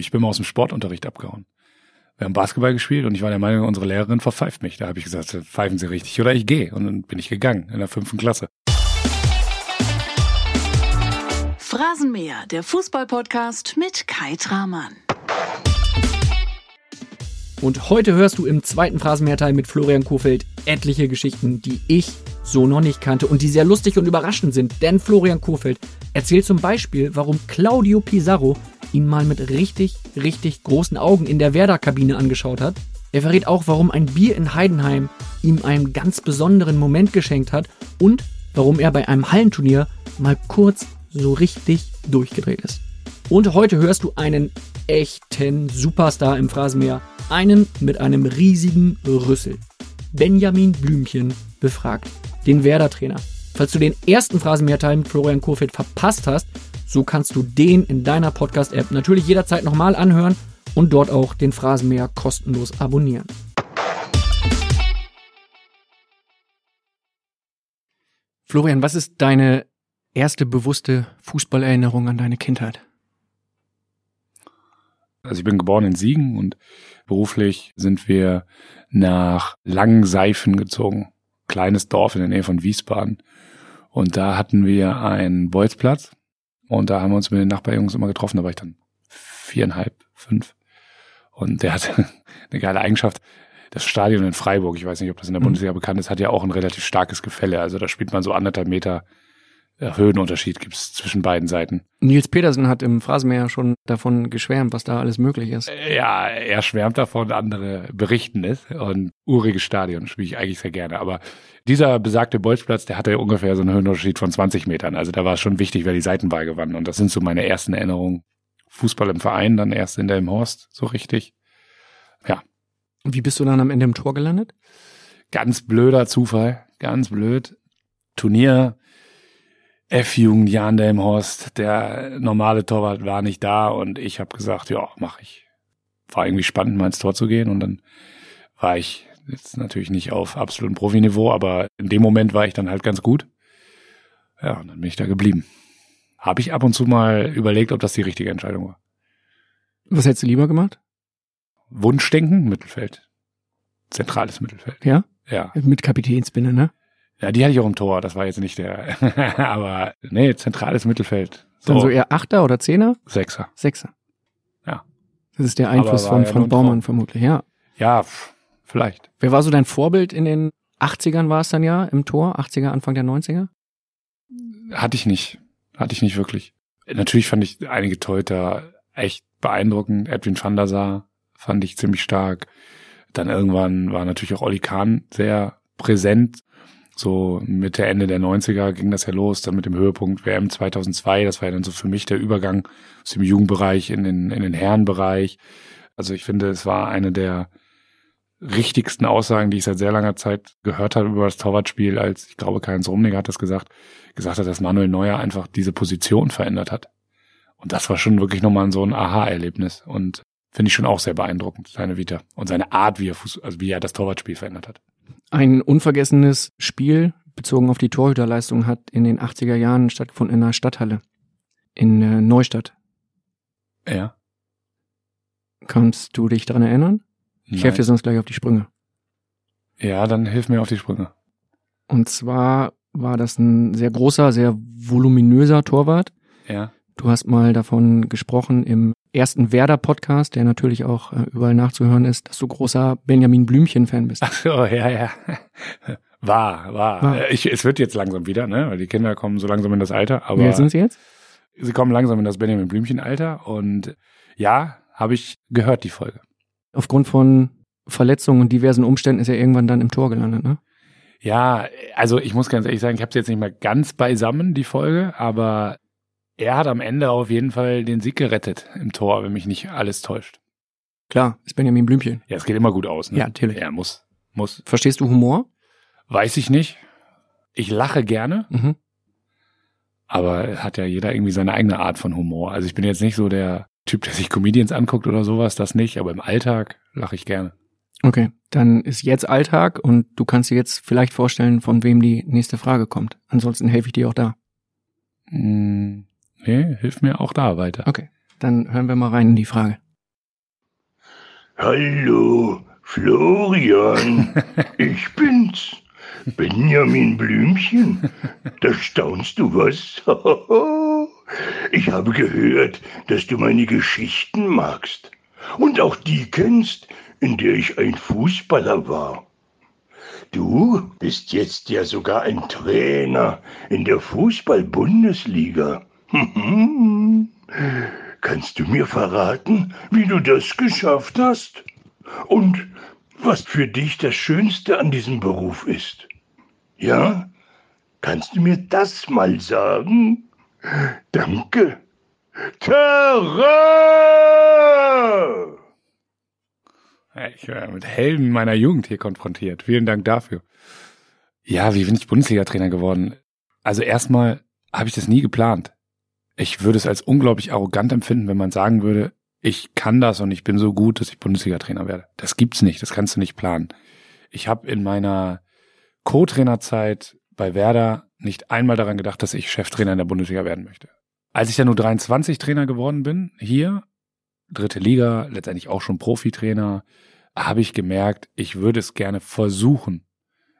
Ich bin mal aus dem Sportunterricht abgehauen. Wir haben Basketball gespielt und ich war der Meinung, unsere Lehrerin verpfeift mich. Da habe ich gesagt, pfeifen Sie richtig oder ich gehe. Und dann bin ich gegangen in der fünften Klasse. Phrasenmäher, der Fußballpodcast mit Kai Tramann. Und heute hörst du im zweiten Phrasenmehrteil mit Florian Kofeld etliche Geschichten, die ich so noch nicht kannte und die sehr lustig und überraschend sind. Denn Florian Kofeld erzählt zum Beispiel, warum Claudio Pizarro ihn mal mit richtig, richtig großen Augen in der Werder-Kabine angeschaut hat. Er verrät auch, warum ein Bier in Heidenheim ihm einen ganz besonderen Moment geschenkt hat und warum er bei einem Hallenturnier mal kurz so richtig durchgedreht ist. Und heute hörst du einen echten Superstar im Phrasenmeer. Einen mit einem riesigen Rüssel. Benjamin Blümchen befragt den Werder-Trainer. Falls du den ersten Phrasenmehrteil mit Florian Kofeld verpasst hast, so kannst du den in deiner Podcast-App natürlich jederzeit nochmal anhören und dort auch den Phrasenmäher kostenlos abonnieren. Florian, was ist deine erste bewusste Fußballerinnerung an deine Kindheit? Also ich bin geboren in Siegen und beruflich sind wir nach Langseifen gezogen. Kleines Dorf in der Nähe von Wiesbaden. Und da hatten wir einen Bolzplatz. Und da haben wir uns mit den Nachbarjungs immer getroffen. Da war ich dann viereinhalb, fünf. Und der hatte eine geile Eigenschaft. Das Stadion in Freiburg, ich weiß nicht, ob das in der mhm. Bundesliga bekannt ist, hat ja auch ein relativ starkes Gefälle. Also da spielt man so anderthalb Meter Höhenunterschied gibt es zwischen beiden Seiten. Nils Petersen hat im Phrasenmeer schon davon geschwärmt, was da alles möglich ist. Ja, er schwärmt davon, andere berichten es. Und uriges Stadion spiele ich eigentlich sehr gerne. Aber dieser besagte Bolzplatz, der hatte ungefähr so einen Höhenunterschied von 20 Metern. Also da war es schon wichtig, wer die Seitenwahl gewann. Und das sind so meine ersten Erinnerungen. Fußball im Verein, dann erst in der Horst, so richtig. Ja. Und wie bist du dann am Ende im Tor gelandet? Ganz blöder Zufall, ganz blöd. Turnier F-Jugend Jan Delmhorst, der normale Torwart war nicht da und ich habe gesagt, ja, mach ich. War irgendwie spannend, mal ins Tor zu gehen und dann war ich jetzt natürlich nicht auf absolutem Profiniveau, aber in dem Moment war ich dann halt ganz gut. Ja, und dann bin ich da geblieben. Habe ich ab und zu mal überlegt, ob das die richtige Entscheidung war. Was hättest du lieber gemacht? Wunschdenken, Mittelfeld. Zentrales Mittelfeld. Ja? Ja. Mit Kapitänsbinde, ne? Ja, die hatte ich auch im Tor. Das war jetzt nicht der. aber nee, zentrales Mittelfeld. So. Dann so eher Achter oder Zehner? Sechser. Sechser. Ja. Das ist der Einfluss von, ja von Baumann vermutlich, ja. Ja, vielleicht. Wer war so dein Vorbild in den 80ern war es dann ja im Tor? 80er, Anfang der 90er? Hatte ich nicht. Hatte ich nicht wirklich. Natürlich fand ich einige Teuter echt beeindruckend. Edwin van der Sar fand ich ziemlich stark. Dann irgendwann war natürlich auch Olli Kahn sehr präsent so Mitte, Ende der 90er ging das ja los, dann mit dem Höhepunkt WM 2002. Das war ja dann so für mich der Übergang aus dem Jugendbereich in den, in den Herrenbereich. Also ich finde, es war eine der richtigsten Aussagen, die ich seit sehr langer Zeit gehört habe über das Torwartspiel, als ich glaube, Karl-Heinz Rummenigge hat das gesagt, gesagt hat, dass Manuel Neuer einfach diese Position verändert hat. Und das war schon wirklich nochmal so ein Aha-Erlebnis und finde ich schon auch sehr beeindruckend, seine Vita und seine Art, wie er, Fuß, also wie er das Torwartspiel verändert hat. Ein unvergessenes Spiel bezogen auf die Torhüterleistung hat in den 80er Jahren stattgefunden in einer Stadthalle in äh, Neustadt. Ja. Kannst du dich daran erinnern? Nein. Ich helfe dir sonst gleich auf die Sprünge. Ja, dann hilf mir auf die Sprünge. Und zwar war das ein sehr großer, sehr voluminöser Torwart. Ja. Du hast mal davon gesprochen im ersten Werder-Podcast, der natürlich auch äh, überall nachzuhören ist, dass du großer Benjamin Blümchen-Fan bist. Ach so, ja, ja. War, war. war. Äh, ich, es wird jetzt langsam wieder, ne? Weil die Kinder kommen so langsam in das Alter. Aber Wie alt sind sie jetzt? Sie kommen langsam in das Benjamin Blümchen-Alter und ja, habe ich gehört, die Folge. Aufgrund von Verletzungen und diversen Umständen ist er irgendwann dann im Tor gelandet, ne? Ja, also ich muss ganz ehrlich sagen, ich habe es jetzt nicht mehr ganz beisammen, die Folge, aber er hat am Ende auf jeden Fall den Sieg gerettet im Tor, wenn mich nicht alles täuscht. Klar, ist Benjamin Blümchen. Ja, es geht immer gut aus. Ne? Ja, natürlich. Er muss, muss. Verstehst du Humor? Weiß ich nicht. Ich lache gerne. Mhm. Aber hat ja jeder irgendwie seine eigene Art von Humor. Also ich bin jetzt nicht so der Typ, der sich Comedians anguckt oder sowas, das nicht. Aber im Alltag lache ich gerne. Okay, dann ist jetzt Alltag und du kannst dir jetzt vielleicht vorstellen, von wem die nächste Frage kommt. Ansonsten helfe ich dir auch da. Hm, Nee, hilf mir auch da weiter. Okay, dann hören wir mal rein in die Frage. Hallo, Florian. ich bin's. Benjamin Blümchen. Da staunst du was? ich habe gehört, dass du meine Geschichten magst. Und auch die kennst, in der ich ein Fußballer war. Du bist jetzt ja sogar ein Trainer in der Fußball-Bundesliga. Kannst du mir verraten, wie du das geschafft hast? Und was für dich das Schönste an diesem Beruf ist? Ja? Kannst du mir das mal sagen? Danke. Terra! Ich werde mit Helden meiner Jugend hier konfrontiert. Vielen Dank dafür. Ja, wie bin ich Bundesliga-Trainer geworden? Also erstmal habe ich das nie geplant. Ich würde es als unglaublich arrogant empfinden, wenn man sagen würde, ich kann das und ich bin so gut, dass ich Bundesliga-Trainer werde. Das gibt's nicht, das kannst du nicht planen. Ich habe in meiner Co-Trainerzeit bei Werder nicht einmal daran gedacht, dass ich Cheftrainer in der Bundesliga werden möchte. Als ich dann nur 23 Trainer geworden bin, hier, dritte Liga, letztendlich auch schon Profitrainer, habe ich gemerkt, ich würde es gerne versuchen,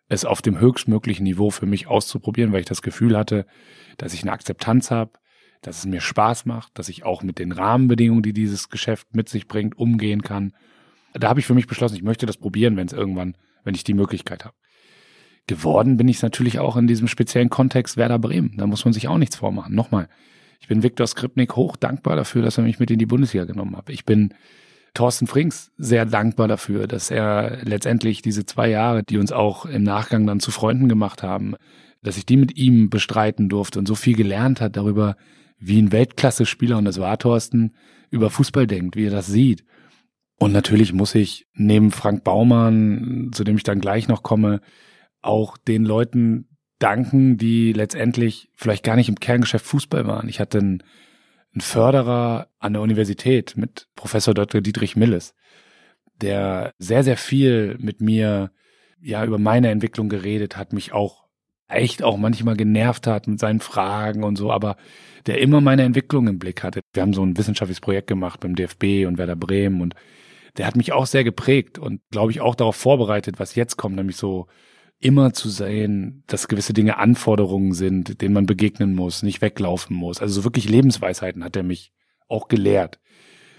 es auf dem höchstmöglichen Niveau für mich auszuprobieren, weil ich das Gefühl hatte, dass ich eine Akzeptanz habe, dass es mir Spaß macht, dass ich auch mit den Rahmenbedingungen, die dieses Geschäft mit sich bringt, umgehen kann. Da habe ich für mich beschlossen, ich möchte das probieren, wenn es irgendwann, wenn ich die Möglichkeit habe. Geworden bin ich natürlich auch in diesem speziellen Kontext Werder Bremen. Da muss man sich auch nichts vormachen. Nochmal, ich bin Viktor Skripnik hoch dankbar dafür, dass er mich mit in die Bundesliga genommen hat. Ich bin Thorsten Frings sehr dankbar dafür, dass er letztendlich diese zwei Jahre, die uns auch im Nachgang dann zu Freunden gemacht haben, dass ich die mit ihm bestreiten durfte und so viel gelernt hat darüber, wie ein Weltklasse-Spieler, und das war Thorsten, über Fußball denkt, wie er das sieht. Und natürlich muss ich neben Frank Baumann, zu dem ich dann gleich noch komme, auch den Leuten danken, die letztendlich vielleicht gar nicht im Kerngeschäft Fußball waren. Ich hatte einen, einen Förderer an der Universität mit Professor Dr. Dietrich Milles, der sehr, sehr viel mit mir ja über meine Entwicklung geredet hat, mich auch echt auch manchmal genervt hat mit seinen Fragen und so, aber der immer meine Entwicklung im Blick hatte. Wir haben so ein wissenschaftliches Projekt gemacht beim DFB und Werder Bremen und der hat mich auch sehr geprägt und glaube ich auch darauf vorbereitet, was jetzt kommt, nämlich so immer zu sehen, dass gewisse Dinge Anforderungen sind, denen man begegnen muss, nicht weglaufen muss. Also so wirklich Lebensweisheiten hat er mich auch gelehrt.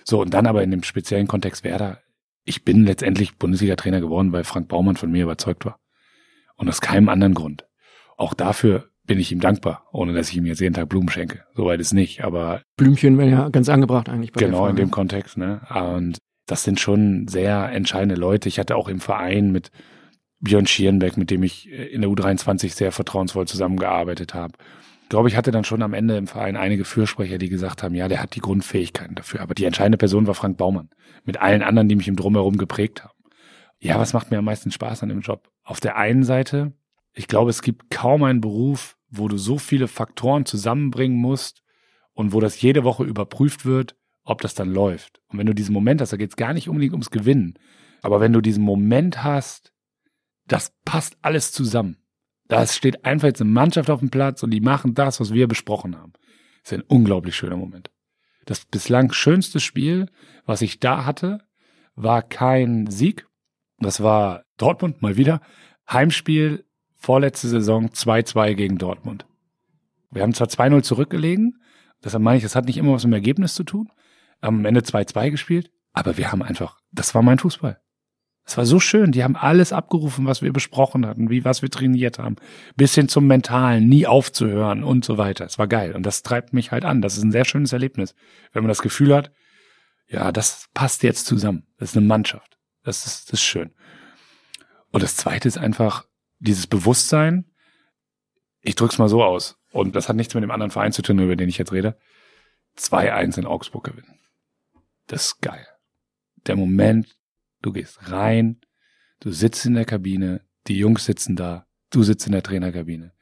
So, und dann aber in dem speziellen Kontext Werder, ich bin letztendlich Bundesliga-Trainer geworden, weil Frank Baumann von mir überzeugt war. Und aus keinem anderen Grund. Auch dafür bin ich ihm dankbar, ohne dass ich ihm jetzt jeden Tag Blumen schenke. Soweit ist nicht, aber. Blümchen wären ja ganz angebracht eigentlich. Bei genau, in dem Kontext, ne? Und das sind schon sehr entscheidende Leute. Ich hatte auch im Verein mit Björn Schierenbeck, mit dem ich in der U23 sehr vertrauensvoll zusammengearbeitet habe. Ich glaube, ich hatte dann schon am Ende im Verein einige Fürsprecher, die gesagt haben, ja, der hat die Grundfähigkeiten dafür. Aber die entscheidende Person war Frank Baumann. Mit allen anderen, die mich im Drumherum geprägt haben. Ja, was macht mir am meisten Spaß an dem Job? Auf der einen Seite ich glaube, es gibt kaum einen Beruf, wo du so viele Faktoren zusammenbringen musst und wo das jede Woche überprüft wird, ob das dann läuft. Und wenn du diesen Moment hast, da geht es gar nicht unbedingt ums Gewinnen, aber wenn du diesen Moment hast, das passt alles zusammen. Da steht einfach jetzt eine Mannschaft auf dem Platz und die machen das, was wir besprochen haben. Das ist ein unglaublich schöner Moment. Das bislang schönste Spiel, was ich da hatte, war kein Sieg. Das war Dortmund mal wieder. Heimspiel vorletzte Saison 2-2 gegen Dortmund. Wir haben zwar 2-0 zurückgelegen, deshalb meine ich, das hat nicht immer was mit dem Ergebnis zu tun, am Ende 2-2 gespielt, aber wir haben einfach, das war mein Fußball. Es war so schön, die haben alles abgerufen, was wir besprochen hatten, wie was wir trainiert haben, bis hin zum Mentalen, nie aufzuhören und so weiter. Es war geil und das treibt mich halt an. Das ist ein sehr schönes Erlebnis, wenn man das Gefühl hat, ja, das passt jetzt zusammen. Das ist eine Mannschaft. Das ist, das ist schön. Und das zweite ist einfach, dieses Bewusstsein, ich drück's mal so aus, und das hat nichts mit dem anderen Verein zu tun, über den ich jetzt rede, 2-1 in Augsburg gewinnen. Das ist geil. Der Moment, du gehst rein, du sitzt in der Kabine, die Jungs sitzen da, du sitzt in der Trainerkabine.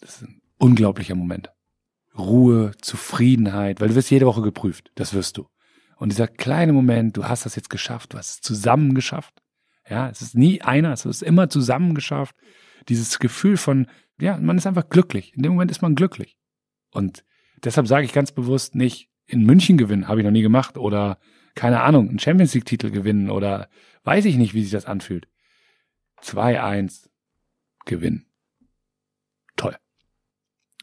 Das ist ein unglaublicher Moment. Ruhe, Zufriedenheit, weil du wirst jede Woche geprüft, das wirst du. Und dieser kleine Moment, du hast das jetzt geschafft, du hast es zusammen geschafft. Ja, es ist nie einer, es ist immer zusammen geschafft. Dieses Gefühl von, ja, man ist einfach glücklich. In dem Moment ist man glücklich. Und deshalb sage ich ganz bewusst nicht, in München gewinnen, habe ich noch nie gemacht, oder keine Ahnung, einen Champions League Titel gewinnen oder weiß ich nicht, wie sich das anfühlt. 2-1 gewinnen. Toll.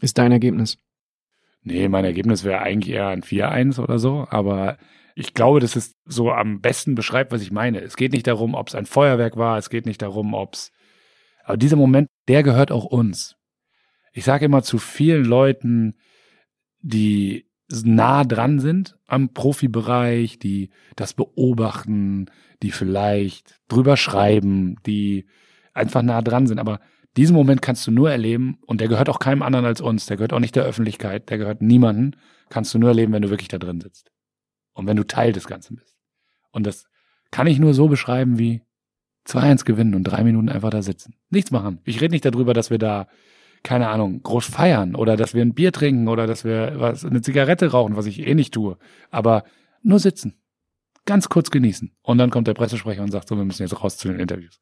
Ist dein Ergebnis? Nee, mein Ergebnis wäre eigentlich eher ein 4-1 oder so, aber ich glaube, dass es so am besten beschreibt, was ich meine. Es geht nicht darum, ob es ein Feuerwerk war, es geht nicht darum, ob es. Aber dieser Moment, der gehört auch uns. Ich sage immer zu vielen Leuten, die nah dran sind am Profibereich, die das beobachten, die vielleicht drüber schreiben, die einfach nah dran sind. Aber diesen Moment kannst du nur erleben und der gehört auch keinem anderen als uns. Der gehört auch nicht der Öffentlichkeit, der gehört niemanden. Kannst du nur erleben, wenn du wirklich da drin sitzt. Und wenn du Teil des Ganzen bist. Und das kann ich nur so beschreiben wie 2-1 gewinnen und drei Minuten einfach da sitzen. Nichts machen. Ich rede nicht darüber, dass wir da, keine Ahnung, groß feiern oder dass wir ein Bier trinken oder dass wir was, eine Zigarette rauchen, was ich eh nicht tue. Aber nur sitzen. Ganz kurz genießen. Und dann kommt der Pressesprecher und sagt so, wir müssen jetzt raus zu den Interviews.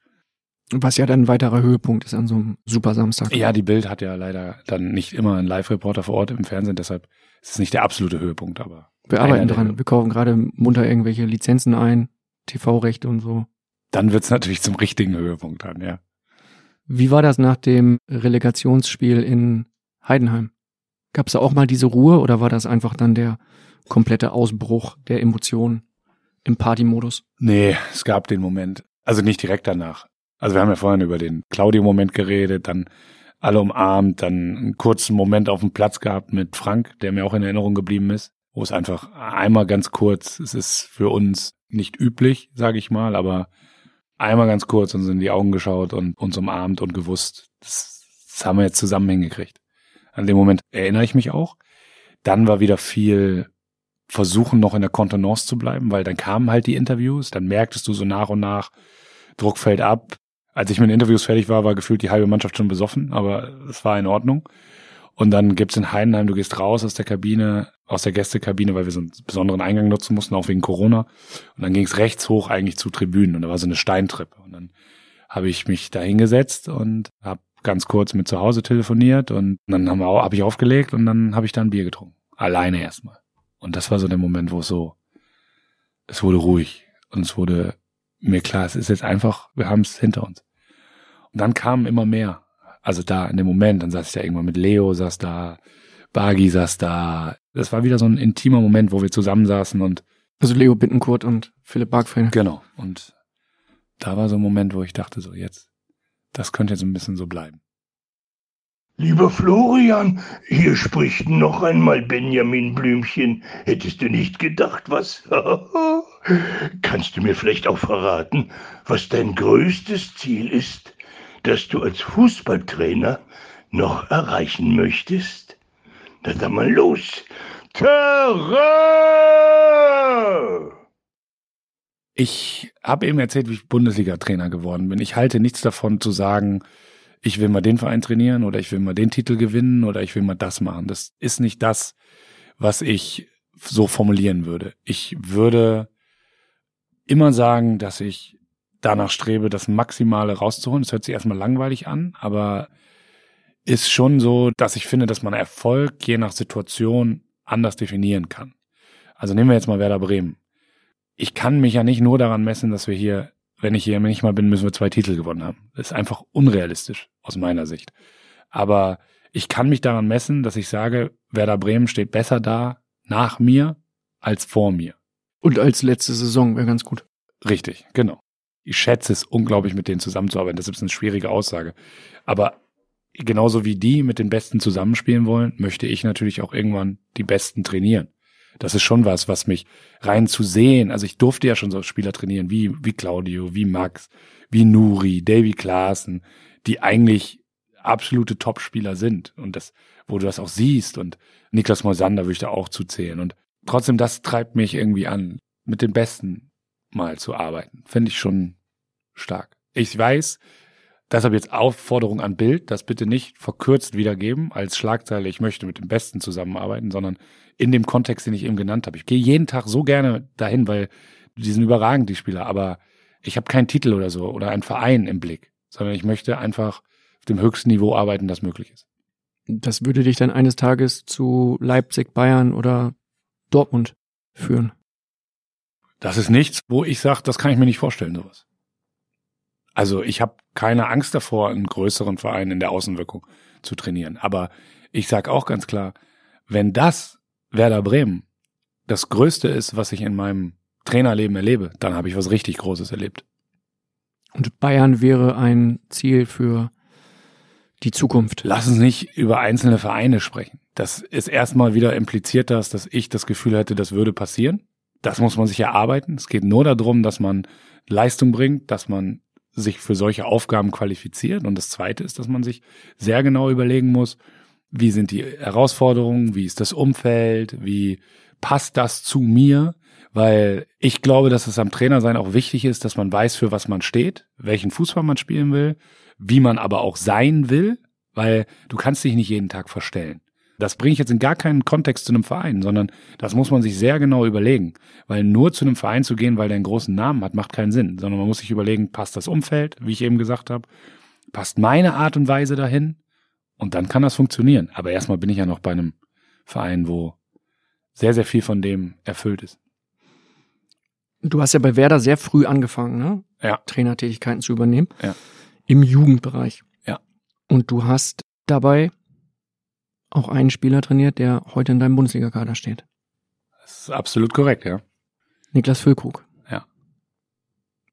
Was ja dann ein weiterer Höhepunkt ist an so einem Super Samstag. Ja, die Bild hat ja leider dann nicht immer einen Live-Reporter vor Ort im Fernsehen, deshalb ist es nicht der absolute Höhepunkt, aber. Wir arbeiten dran. Wir kaufen gerade munter irgendwelche Lizenzen ein, TV-Rechte und so. Dann wird's natürlich zum richtigen Höhepunkt dann, ja. Wie war das nach dem Relegationsspiel in Heidenheim? Gab's da auch mal diese Ruhe oder war das einfach dann der komplette Ausbruch der Emotionen im Partymodus? Nee, es gab den Moment. Also nicht direkt danach. Also wir haben ja vorhin über den Claudio-Moment geredet, dann alle umarmt, dann einen kurzen Moment auf dem Platz gehabt mit Frank, der mir auch in Erinnerung geblieben ist, wo es einfach einmal ganz kurz, es ist für uns nicht üblich, sage ich mal, aber einmal ganz kurz uns in die Augen geschaut und uns umarmt und gewusst, das, das haben wir jetzt zusammen hingekriegt. An dem Moment erinnere ich mich auch. Dann war wieder viel versuchen, noch in der Kontenance zu bleiben, weil dann kamen halt die Interviews, dann merktest du so nach und nach, Druck fällt ab, als ich mit den Interviews fertig war, war gefühlt die halbe Mannschaft schon besoffen, aber es war in Ordnung. Und dann gibt's in Heidenheim, du gehst raus aus der Kabine, aus der Gästekabine, weil wir so einen besonderen Eingang nutzen mussten, auch wegen Corona. Und dann ging's rechts hoch eigentlich zu Tribünen und da war so eine Steintreppe. Und dann habe ich mich da hingesetzt und habe ganz kurz mit zu Hause telefoniert und dann auch, hab ich aufgelegt und dann habe ich da ein Bier getrunken. Alleine erstmal. Und das war so der Moment, wo es so, es wurde ruhig und es wurde mir klar, es ist jetzt einfach, wir haben es hinter uns. Und dann kamen immer mehr. Also da in dem Moment, dann saß ich da irgendwann mit Leo, saß da, Bagi saß da. Das war wieder so ein intimer Moment, wo wir zusammensaßen und Also Leo Bittenkurt und Philipp Bargfeld. genau. Und da war so ein Moment, wo ich dachte so, jetzt, das könnte jetzt ein bisschen so bleiben. Lieber Florian, hier spricht noch einmal Benjamin Blümchen. Hättest du nicht gedacht, was? Kannst du mir vielleicht auch verraten, was dein größtes Ziel ist, das du als Fußballtrainer noch erreichen möchtest? Na dann mal los. Terrain! Ich habe eben erzählt, wie ich Bundesliga-Trainer geworden bin. Ich halte nichts davon zu sagen, ich will mal den Verein trainieren oder ich will mal den Titel gewinnen oder ich will mal das machen. Das ist nicht das, was ich so formulieren würde. Ich würde immer sagen, dass ich danach strebe, das Maximale rauszuholen. Das hört sich erstmal langweilig an, aber ist schon so, dass ich finde, dass man Erfolg je nach Situation anders definieren kann. Also nehmen wir jetzt mal Werder Bremen. Ich kann mich ja nicht nur daran messen, dass wir hier, wenn ich hier nicht mal bin, müssen wir zwei Titel gewonnen haben. Das ist einfach unrealistisch aus meiner Sicht. Aber ich kann mich daran messen, dass ich sage, Werder Bremen steht besser da nach mir als vor mir. Und als letzte Saison wäre ganz gut. Richtig, genau. Ich schätze es unglaublich, mit denen zusammenzuarbeiten. Das ist eine schwierige Aussage. Aber genauso wie die mit den Besten zusammenspielen wollen, möchte ich natürlich auch irgendwann die Besten trainieren. Das ist schon was, was mich rein zu sehen. Also ich durfte ja schon so Spieler trainieren, wie, wie Claudio, wie Max, wie Nuri, Davy Klaassen, die eigentlich absolute Top-Spieler sind. Und das, wo du das auch siehst. Und Niklas Moisander würde ich da auch zuzählen. Und trotzdem, das treibt mich irgendwie an, mit den Besten mal zu arbeiten. Finde ich schon stark. Ich weiß, deshalb jetzt Aufforderung an Bild, das bitte nicht verkürzt wiedergeben als Schlagzeile, ich möchte mit dem Besten zusammenarbeiten, sondern in dem Kontext, den ich eben genannt habe. Ich gehe jeden Tag so gerne dahin, weil die sind überragend, die Spieler, aber ich habe keinen Titel oder so oder einen Verein im Blick, sondern ich möchte einfach auf dem höchsten Niveau arbeiten, das möglich ist. Das würde dich dann eines Tages zu Leipzig, Bayern oder Dortmund führen. Das ist nichts, wo ich sage, das kann ich mir nicht vorstellen, sowas. Also ich habe keine Angst davor, einen größeren Verein in der Außenwirkung zu trainieren. Aber ich sage auch ganz klar, wenn das Werder Bremen das Größte ist, was ich in meinem Trainerleben erlebe, dann habe ich was richtig Großes erlebt. Und Bayern wäre ein Ziel für die Zukunft. Lass uns nicht über einzelne Vereine sprechen. Das ist erstmal wieder impliziert das, dass ich das Gefühl hätte, das würde passieren. Das muss man sich erarbeiten. Es geht nur darum, dass man Leistung bringt, dass man sich für solche Aufgaben qualifiziert. Und das Zweite ist, dass man sich sehr genau überlegen muss, wie sind die Herausforderungen, wie ist das Umfeld, wie passt das zu mir? Weil ich glaube, dass es am Trainersein auch wichtig ist, dass man weiß, für was man steht, welchen Fußball man spielen will, wie man aber auch sein will, weil du kannst dich nicht jeden Tag verstellen. Das bringe ich jetzt in gar keinen Kontext zu einem Verein, sondern das muss man sich sehr genau überlegen. Weil nur zu einem Verein zu gehen, weil der einen großen Namen hat, macht keinen Sinn. Sondern man muss sich überlegen, passt das Umfeld, wie ich eben gesagt habe, passt meine Art und Weise dahin und dann kann das funktionieren. Aber erstmal bin ich ja noch bei einem Verein, wo sehr, sehr viel von dem erfüllt ist. Du hast ja bei Werder sehr früh angefangen, ne? Ja. Trainertätigkeiten zu übernehmen. Ja. Im Jugendbereich. Ja. Und du hast dabei auch einen Spieler trainiert, der heute in deinem Bundesliga-Kader steht. Das ist absolut korrekt, ja. Niklas Füllkrug. Ja.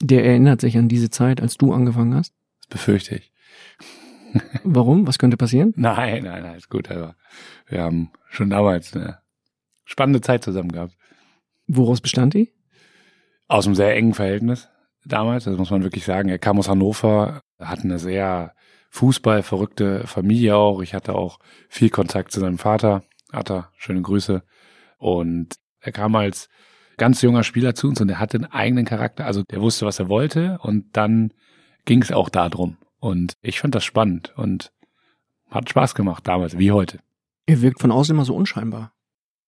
Der erinnert sich an diese Zeit, als du angefangen hast. Das befürchte ich. Warum? Was könnte passieren? Nein, nein, nein, ist gut, aber wir haben schon damals eine spannende Zeit zusammen gehabt. Woraus bestand die? Aus einem sehr engen Verhältnis damals, das muss man wirklich sagen. Er kam aus Hannover, hat eine sehr fußballverrückte Familie auch. Ich hatte auch viel Kontakt zu seinem Vater. Atta, schöne Grüße. Und er kam als ganz junger Spieler zu uns und er hatte einen eigenen Charakter. Also der wusste, was er wollte und dann ging es auch darum. Und ich fand das spannend und hat Spaß gemacht damals, wie heute. Er wirkt von außen immer so unscheinbar.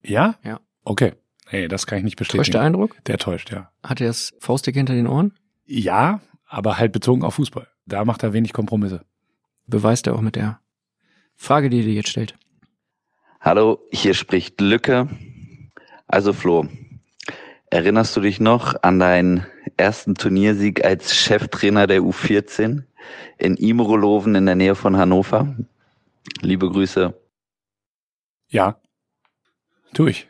Ja? Ja. Okay. Nee, das kann ich nicht bestätigen. Täuscht der Eindruck? Der täuscht, ja. Hat er das Faustdick hinter den Ohren? Ja, aber halt bezogen auf Fußball. Da macht er wenig Kompromisse. Beweist er auch mit der Frage, die er dir jetzt stellt. Hallo, hier spricht Lücke. Also Flo, erinnerst du dich noch an deinen ersten Turniersieg als Cheftrainer der U14 in Imroloven in der Nähe von Hannover? Liebe Grüße. Ja, tu ich.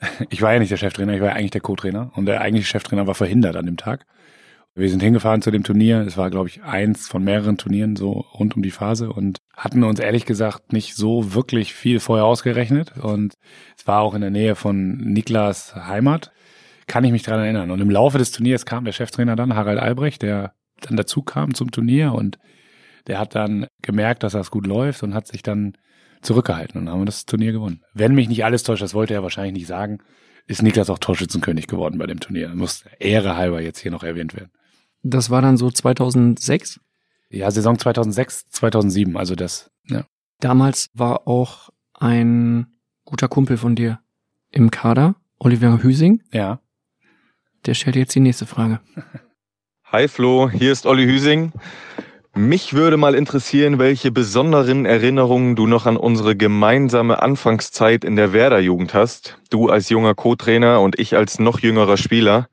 Ich war ja nicht der Cheftrainer, ich war ja eigentlich der Co-Trainer und der eigentliche Cheftrainer war verhindert an dem Tag. Wir sind hingefahren zu dem Turnier. Es war, glaube ich, eins von mehreren Turnieren so rund um die Phase und hatten uns ehrlich gesagt nicht so wirklich viel vorher ausgerechnet. Und es war auch in der Nähe von Niklas Heimat. Kann ich mich dran erinnern. Und im Laufe des Turniers kam der Cheftrainer dann, Harald Albrecht, der dann dazu kam zum Turnier und der hat dann gemerkt, dass das gut läuft und hat sich dann zurückgehalten und haben das Turnier gewonnen. Wenn mich nicht alles täuscht, das wollte er wahrscheinlich nicht sagen, ist Niklas auch Torschützenkönig geworden bei dem Turnier. Muss Ehre halber jetzt hier noch erwähnt werden. Das war dann so 2006. Ja, Saison 2006, 2007, also das, ja. Damals war auch ein guter Kumpel von dir im Kader, Oliver Hüsing. Ja. Der stellt jetzt die nächste Frage. Hi Flo, hier ist Olli Hüsing. Mich würde mal interessieren, welche besonderen Erinnerungen du noch an unsere gemeinsame Anfangszeit in der Werder-Jugend hast. Du als junger Co-Trainer und ich als noch jüngerer Spieler.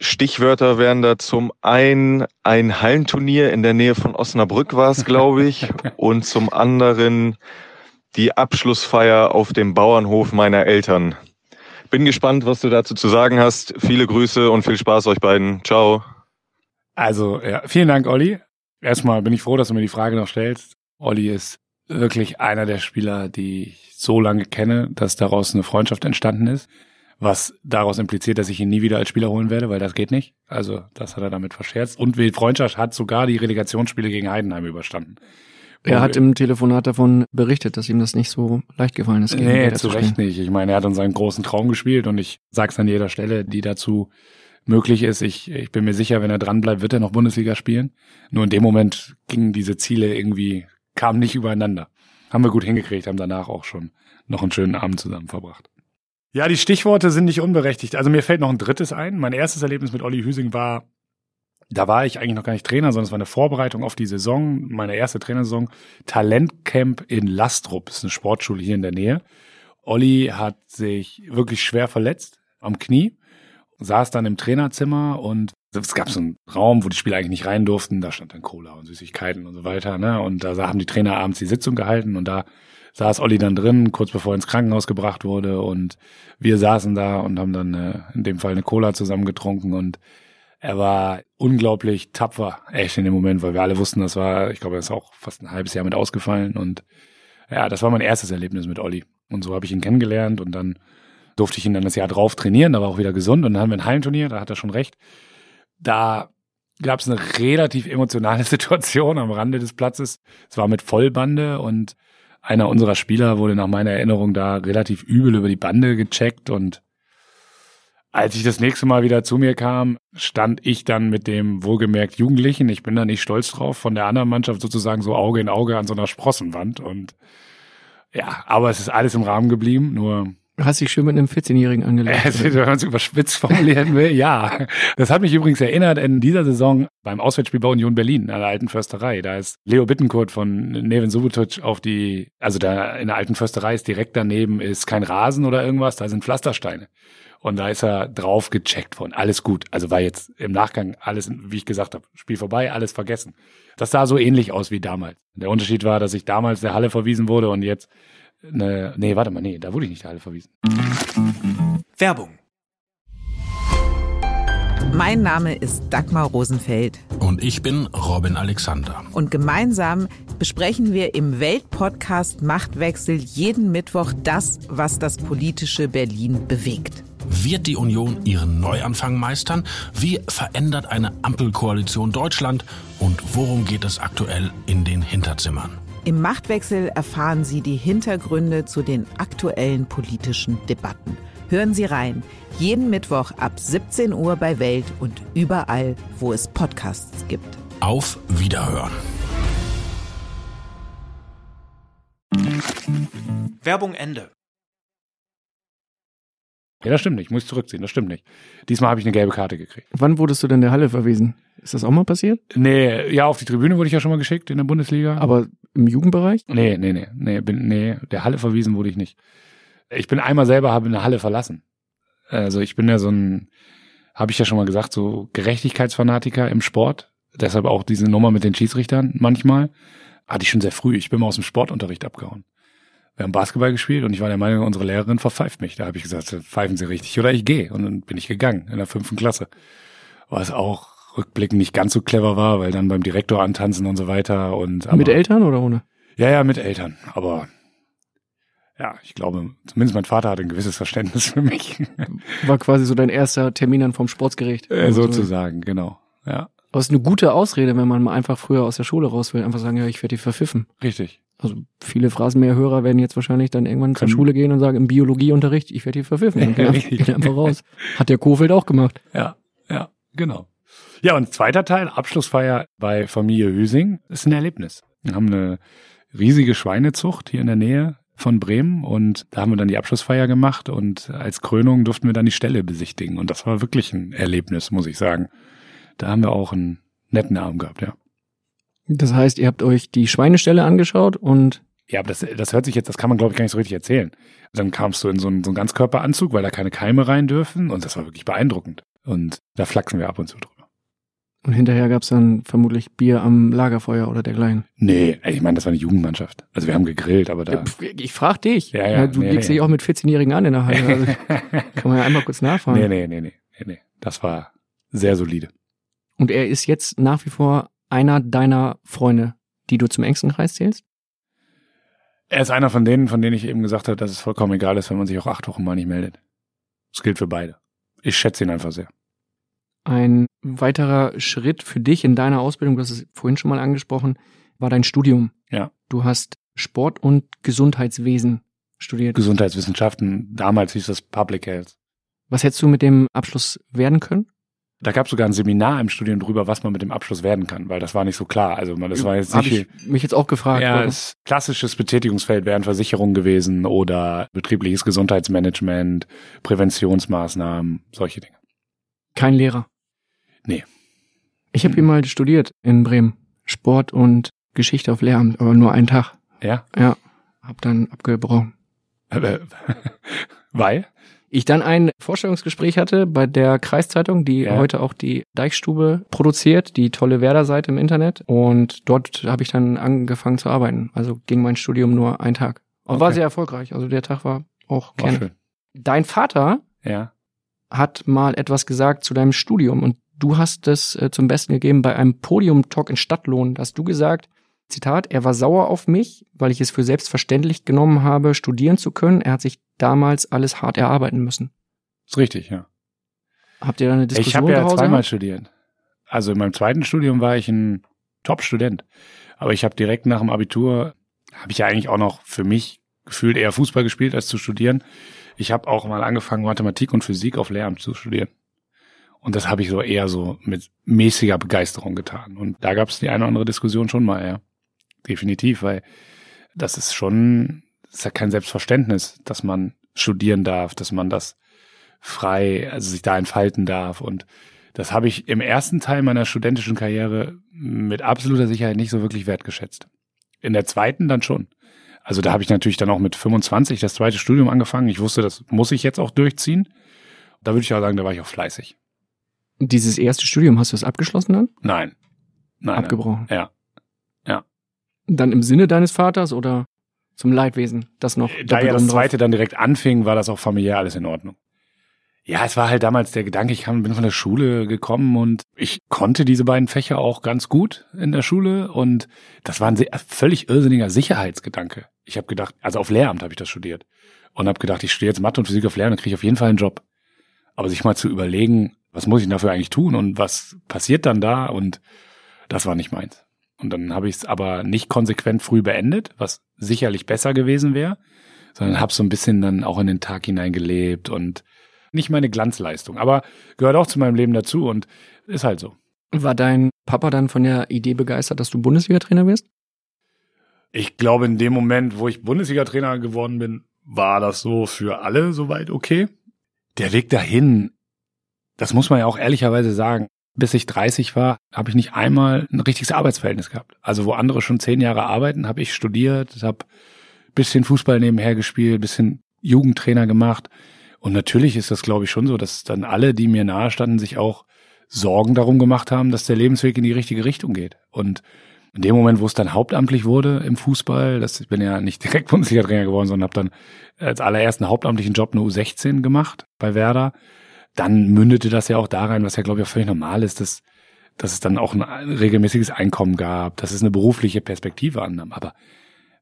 Stichwörter wären da zum einen ein Hallenturnier in der Nähe von Osnabrück war es, glaube ich, und zum anderen die Abschlussfeier auf dem Bauernhof meiner Eltern. Bin gespannt, was du dazu zu sagen hast. Viele Grüße und viel Spaß euch beiden. Ciao. Also, ja, vielen Dank, Olli. Erstmal bin ich froh, dass du mir die Frage noch stellst. Olli ist wirklich einer der Spieler, die ich so lange kenne, dass daraus eine Freundschaft entstanden ist was daraus impliziert, dass ich ihn nie wieder als Spieler holen werde, weil das geht nicht. Also das hat er damit verscherzt. Und Wild Freundschaft hat sogar die Relegationsspiele gegen Heidenheim überstanden. Er hat im Telefonat davon berichtet, dass ihm das nicht so leicht gefallen ist. Nee, zu Recht nicht. Ich meine, er hat uns einen großen Traum gespielt und ich sag's an jeder Stelle, die dazu möglich ist. Ich, ich bin mir sicher, wenn er dran bleibt, wird er noch Bundesliga spielen. Nur in dem Moment gingen diese Ziele irgendwie, kamen nicht übereinander. Haben wir gut hingekriegt, haben danach auch schon noch einen schönen Abend zusammen verbracht. Ja, die Stichworte sind nicht unberechtigt. Also mir fällt noch ein drittes ein. Mein erstes Erlebnis mit Olli Hüsing war, da war ich eigentlich noch gar nicht Trainer, sondern es war eine Vorbereitung auf die Saison, meine erste Trainersaison. Talentcamp in Lastrup, ist eine Sportschule hier in der Nähe. Olli hat sich wirklich schwer verletzt am Knie saß dann im Trainerzimmer und es gab so einen Raum, wo die Spieler eigentlich nicht rein durften. Da stand dann Cola und Süßigkeiten und so weiter. Ne? Und da haben die Trainer abends die Sitzung gehalten und da saß Olli dann drin, kurz bevor er ins Krankenhaus gebracht wurde. Und wir saßen da und haben dann äh, in dem Fall eine Cola zusammen getrunken und er war unglaublich tapfer, echt in dem Moment, weil wir alle wussten, das war, ich glaube, er ist auch fast ein halbes Jahr mit ausgefallen und ja, das war mein erstes Erlebnis mit Olli. Und so habe ich ihn kennengelernt und dann durfte ich ihn dann das Jahr drauf trainieren, da war auch wieder gesund und dann haben wir ein Hallenturnier, da hat er schon recht. Da gab es eine relativ emotionale Situation am Rande des Platzes. Es war mit Vollbande und einer unserer Spieler wurde nach meiner Erinnerung da relativ übel über die Bande gecheckt und als ich das nächste Mal wieder zu mir kam, stand ich dann mit dem wohlgemerkt Jugendlichen, ich bin da nicht stolz drauf, von der anderen Mannschaft sozusagen so Auge in Auge an so einer Sprossenwand und ja, aber es ist alles im Rahmen geblieben, nur hast dich schön mit einem 14-Jährigen angelegt. wenn man es überspitzt formulieren will, ja. Das hat mich übrigens erinnert in dieser Saison beim Auswärtsspiel bei Union Berlin an der alten Försterei. Da ist Leo Bittencourt von Neven Subotic auf die, also da in der alten Försterei ist direkt daneben ist kein Rasen oder irgendwas, da sind Pflastersteine. Und da ist er drauf gecheckt worden. Alles gut. Also war jetzt im Nachgang alles, wie ich gesagt habe, Spiel vorbei, alles vergessen. Das sah so ähnlich aus wie damals. Der Unterschied war, dass ich damals der Halle verwiesen wurde und jetzt eine, nee, warte mal, nee, da wurde ich nicht der Halle verwiesen. Werbung. Mein Name ist Dagmar Rosenfeld Und ich bin Robin Alexander. und gemeinsam besprechen wir im Weltpodcast Machtwechsel jeden Mittwoch das, was das politische Berlin bewegt. Wird die Union ihren Neuanfang meistern? Wie verändert eine Ampelkoalition Deutschland? Und worum geht es aktuell in den Hinterzimmern? Im Machtwechsel erfahren Sie die Hintergründe zu den aktuellen politischen Debatten. Hören Sie rein. Jeden Mittwoch ab 17 Uhr bei Welt und überall, wo es Podcasts gibt. Auf Wiederhören. Werbung Ende. Ja, das stimmt nicht. Ich muss zurückziehen, das stimmt nicht. Diesmal habe ich eine gelbe Karte gekriegt. Wann wurdest du denn der Halle verwiesen? Ist das auch mal passiert? Nee, ja, auf die Tribüne wurde ich ja schon mal geschickt in der Bundesliga. Aber im Jugendbereich? Nee, nee, nee, nee, bin, nee, der Halle verwiesen wurde ich nicht. Ich bin einmal selber habe eine Halle verlassen. Also ich bin ja so ein, habe ich ja schon mal gesagt, so Gerechtigkeitsfanatiker im Sport. Deshalb auch diese Nummer mit den Schiedsrichtern manchmal. Hatte ich schon sehr früh. Ich bin mal aus dem Sportunterricht abgehauen. Wir haben Basketball gespielt und ich war der Meinung, unsere Lehrerin verpfeift mich. Da habe ich gesagt, pfeifen Sie richtig oder ich gehe. Und dann bin ich gegangen in der fünften Klasse. Was auch rückblickend nicht ganz so clever war, weil dann beim Direktor antanzen und so weiter und aber, Mit Eltern oder ohne? Ja, ja, mit Eltern. Aber ja, ich glaube, zumindest mein Vater hatte ein gewisses Verständnis für mich. War quasi so dein erster Termin dann vom Sportsgericht. äh, sozusagen, genau. Ja, Aber es ist eine gute Ausrede, wenn man mal einfach früher aus der Schule raus will. Einfach sagen, ja, ich werde die verpfiffen. richtig. Also viele Phrasenmäher-Hörer werden jetzt wahrscheinlich dann irgendwann zur Können- Schule gehen und sagen, im Biologieunterricht, ich werde die verpfiffen. Richtig. gehen einfach raus. Hat der Kofeld auch gemacht. Ja, ja, genau. Ja, und zweiter Teil, Abschlussfeier bei Familie Hüsing, ist ein Erlebnis. Wir haben eine riesige Schweinezucht hier in der Nähe von Bremen und da haben wir dann die Abschlussfeier gemacht und als Krönung durften wir dann die Stelle besichtigen und das war wirklich ein Erlebnis, muss ich sagen. Da haben wir auch einen netten Abend gehabt, ja. Das heißt, ihr habt euch die Schweinestelle angeschaut und Ja, aber das, das hört sich jetzt, das kann man glaube ich gar nicht so richtig erzählen. Dann kamst du in so einen, so einen Ganzkörperanzug, weil da keine Keime rein dürfen und das war wirklich beeindruckend. Und da flachsen wir ab und zu drüber. Und hinterher gab's dann vermutlich Bier am Lagerfeuer oder dergleichen. Nee, ich meine, das war eine Jugendmannschaft. Also wir haben gegrillt, aber da. Ich frag dich. Ja, ja, du nee, legst nee. dich auch mit 14-Jährigen an in der Halle. Also kann man ja einmal kurz nachfragen. nee, nee, nee, nee, nee, nee. Das war sehr solide. Und er ist jetzt nach wie vor einer deiner Freunde, die du zum engsten Kreis zählst? Er ist einer von denen, von denen ich eben gesagt habe, dass es vollkommen egal ist, wenn man sich auch acht Wochen mal nicht meldet. Das gilt für beide. Ich schätze ihn einfach sehr. Ein weiterer Schritt für dich in deiner Ausbildung, du hast es vorhin schon mal angesprochen, war dein Studium. Ja. Du hast Sport- und Gesundheitswesen studiert. Gesundheitswissenschaften, damals hieß das Public Health. Was hättest du mit dem Abschluss werden können? Da gab es sogar ein Seminar im Studium drüber, was man mit dem Abschluss werden kann, weil das war nicht so klar. Also man, das war jetzt Hab nicht ich mich jetzt auch gefragt. Ja, es klassisches Betätigungsfeld wären Versicherungen gewesen oder betriebliches Gesundheitsmanagement, Präventionsmaßnahmen, solche Dinge. Kein Lehrer. Nee. Ich habe hier mal studiert in Bremen. Sport und Geschichte auf Lehramt, aber nur einen Tag. Ja, Ja. Hab dann abgebrochen. weil Ich dann ein Vorstellungsgespräch hatte bei der Kreiszeitung, die Ja. heute auch die Deichstube produziert, die tolle Werder-Seite im Internet. Und dort habe ich dann angefangen zu arbeiten. Also ging mein Studium nur einen Tag. Und war Okay. sehr erfolgreich. Also der Tag war auch War schön. Dein Vater Ja. hat mal etwas gesagt zu deinem Studium und du hast es äh, zum Besten gegeben bei einem Podium-Talk in Stadtlohn. Da hast du gesagt, Zitat, er war sauer auf mich, weil ich es für selbstverständlich genommen habe, studieren zu können. Er hat sich damals alles hart erarbeiten müssen. Ist richtig, ja. Habt ihr da eine Diskussion Ich habe ja zweimal gehabt? studiert. Also in meinem zweiten Studium war ich ein Top-Student. Aber ich habe direkt nach dem Abitur, habe ich ja eigentlich auch noch für mich gefühlt eher Fußball gespielt, als zu studieren. Ich habe auch mal angefangen, Mathematik und Physik auf Lehramt zu studieren. Und das habe ich so eher so mit mäßiger Begeisterung getan. Und da gab es die eine oder andere Diskussion schon mal, ja. Definitiv, weil das ist schon, das ist ja kein Selbstverständnis, dass man studieren darf, dass man das frei, also sich da entfalten darf. Und das habe ich im ersten Teil meiner studentischen Karriere mit absoluter Sicherheit nicht so wirklich wertgeschätzt. In der zweiten dann schon. Also da habe ich natürlich dann auch mit 25 das zweite Studium angefangen. Ich wusste, das muss ich jetzt auch durchziehen. Da würde ich auch sagen, da war ich auch fleißig. Dieses erste Studium, hast du es abgeschlossen dann? Nein. Nein. Abgebrochen. Ja. Dann im Sinne deines Vaters oder zum Leidwesen, das noch Da ja das zweite dann direkt anfing, war das auch familiär alles in Ordnung. Ja, es war halt damals der Gedanke, ich kam, bin von der Schule gekommen und ich konnte diese beiden Fächer auch ganz gut in der Schule und das war ein se- völlig irrsinniger Sicherheitsgedanke. Ich habe gedacht, also auf Lehramt habe ich das studiert und habe gedacht, ich studiere jetzt Mathe und Physik auf Lehramt, dann kriege ich auf jeden Fall einen Job. Aber sich mal zu überlegen, was muss ich dafür eigentlich tun und was passiert dann da und das war nicht meins. Und dann habe ich es aber nicht konsequent früh beendet, was sicherlich besser gewesen wäre, sondern habe so ein bisschen dann auch in den Tag hineingelebt und nicht meine Glanzleistung, aber gehört auch zu meinem Leben dazu und ist halt so. War dein Papa dann von der Idee begeistert, dass du Bundesliga-Trainer wirst? Ich glaube, in dem Moment, wo ich Bundesliga-Trainer geworden bin, war das so für alle soweit okay. Der Weg dahin, das muss man ja auch ehrlicherweise sagen, bis ich 30 war, habe ich nicht einmal ein richtiges Arbeitsverhältnis gehabt. Also wo andere schon zehn Jahre arbeiten, habe ich studiert, habe bisschen Fußball nebenher gespielt, bisschen Jugendtrainer gemacht. Und natürlich ist das, glaube ich, schon so, dass dann alle, die mir nahe standen, sich auch Sorgen darum gemacht haben, dass der Lebensweg in die richtige Richtung geht. Und in dem Moment, wo es dann hauptamtlich wurde im Fußball, das, ich bin ja nicht direkt Bundesliga-Trainer geworden, sondern habe dann als allerersten hauptamtlichen Job eine U16 gemacht bei Werder, dann mündete das ja auch da rein, was ja, glaube ich, auch völlig normal ist, dass, dass es dann auch ein regelmäßiges Einkommen gab, dass es eine berufliche Perspektive annahm. Aber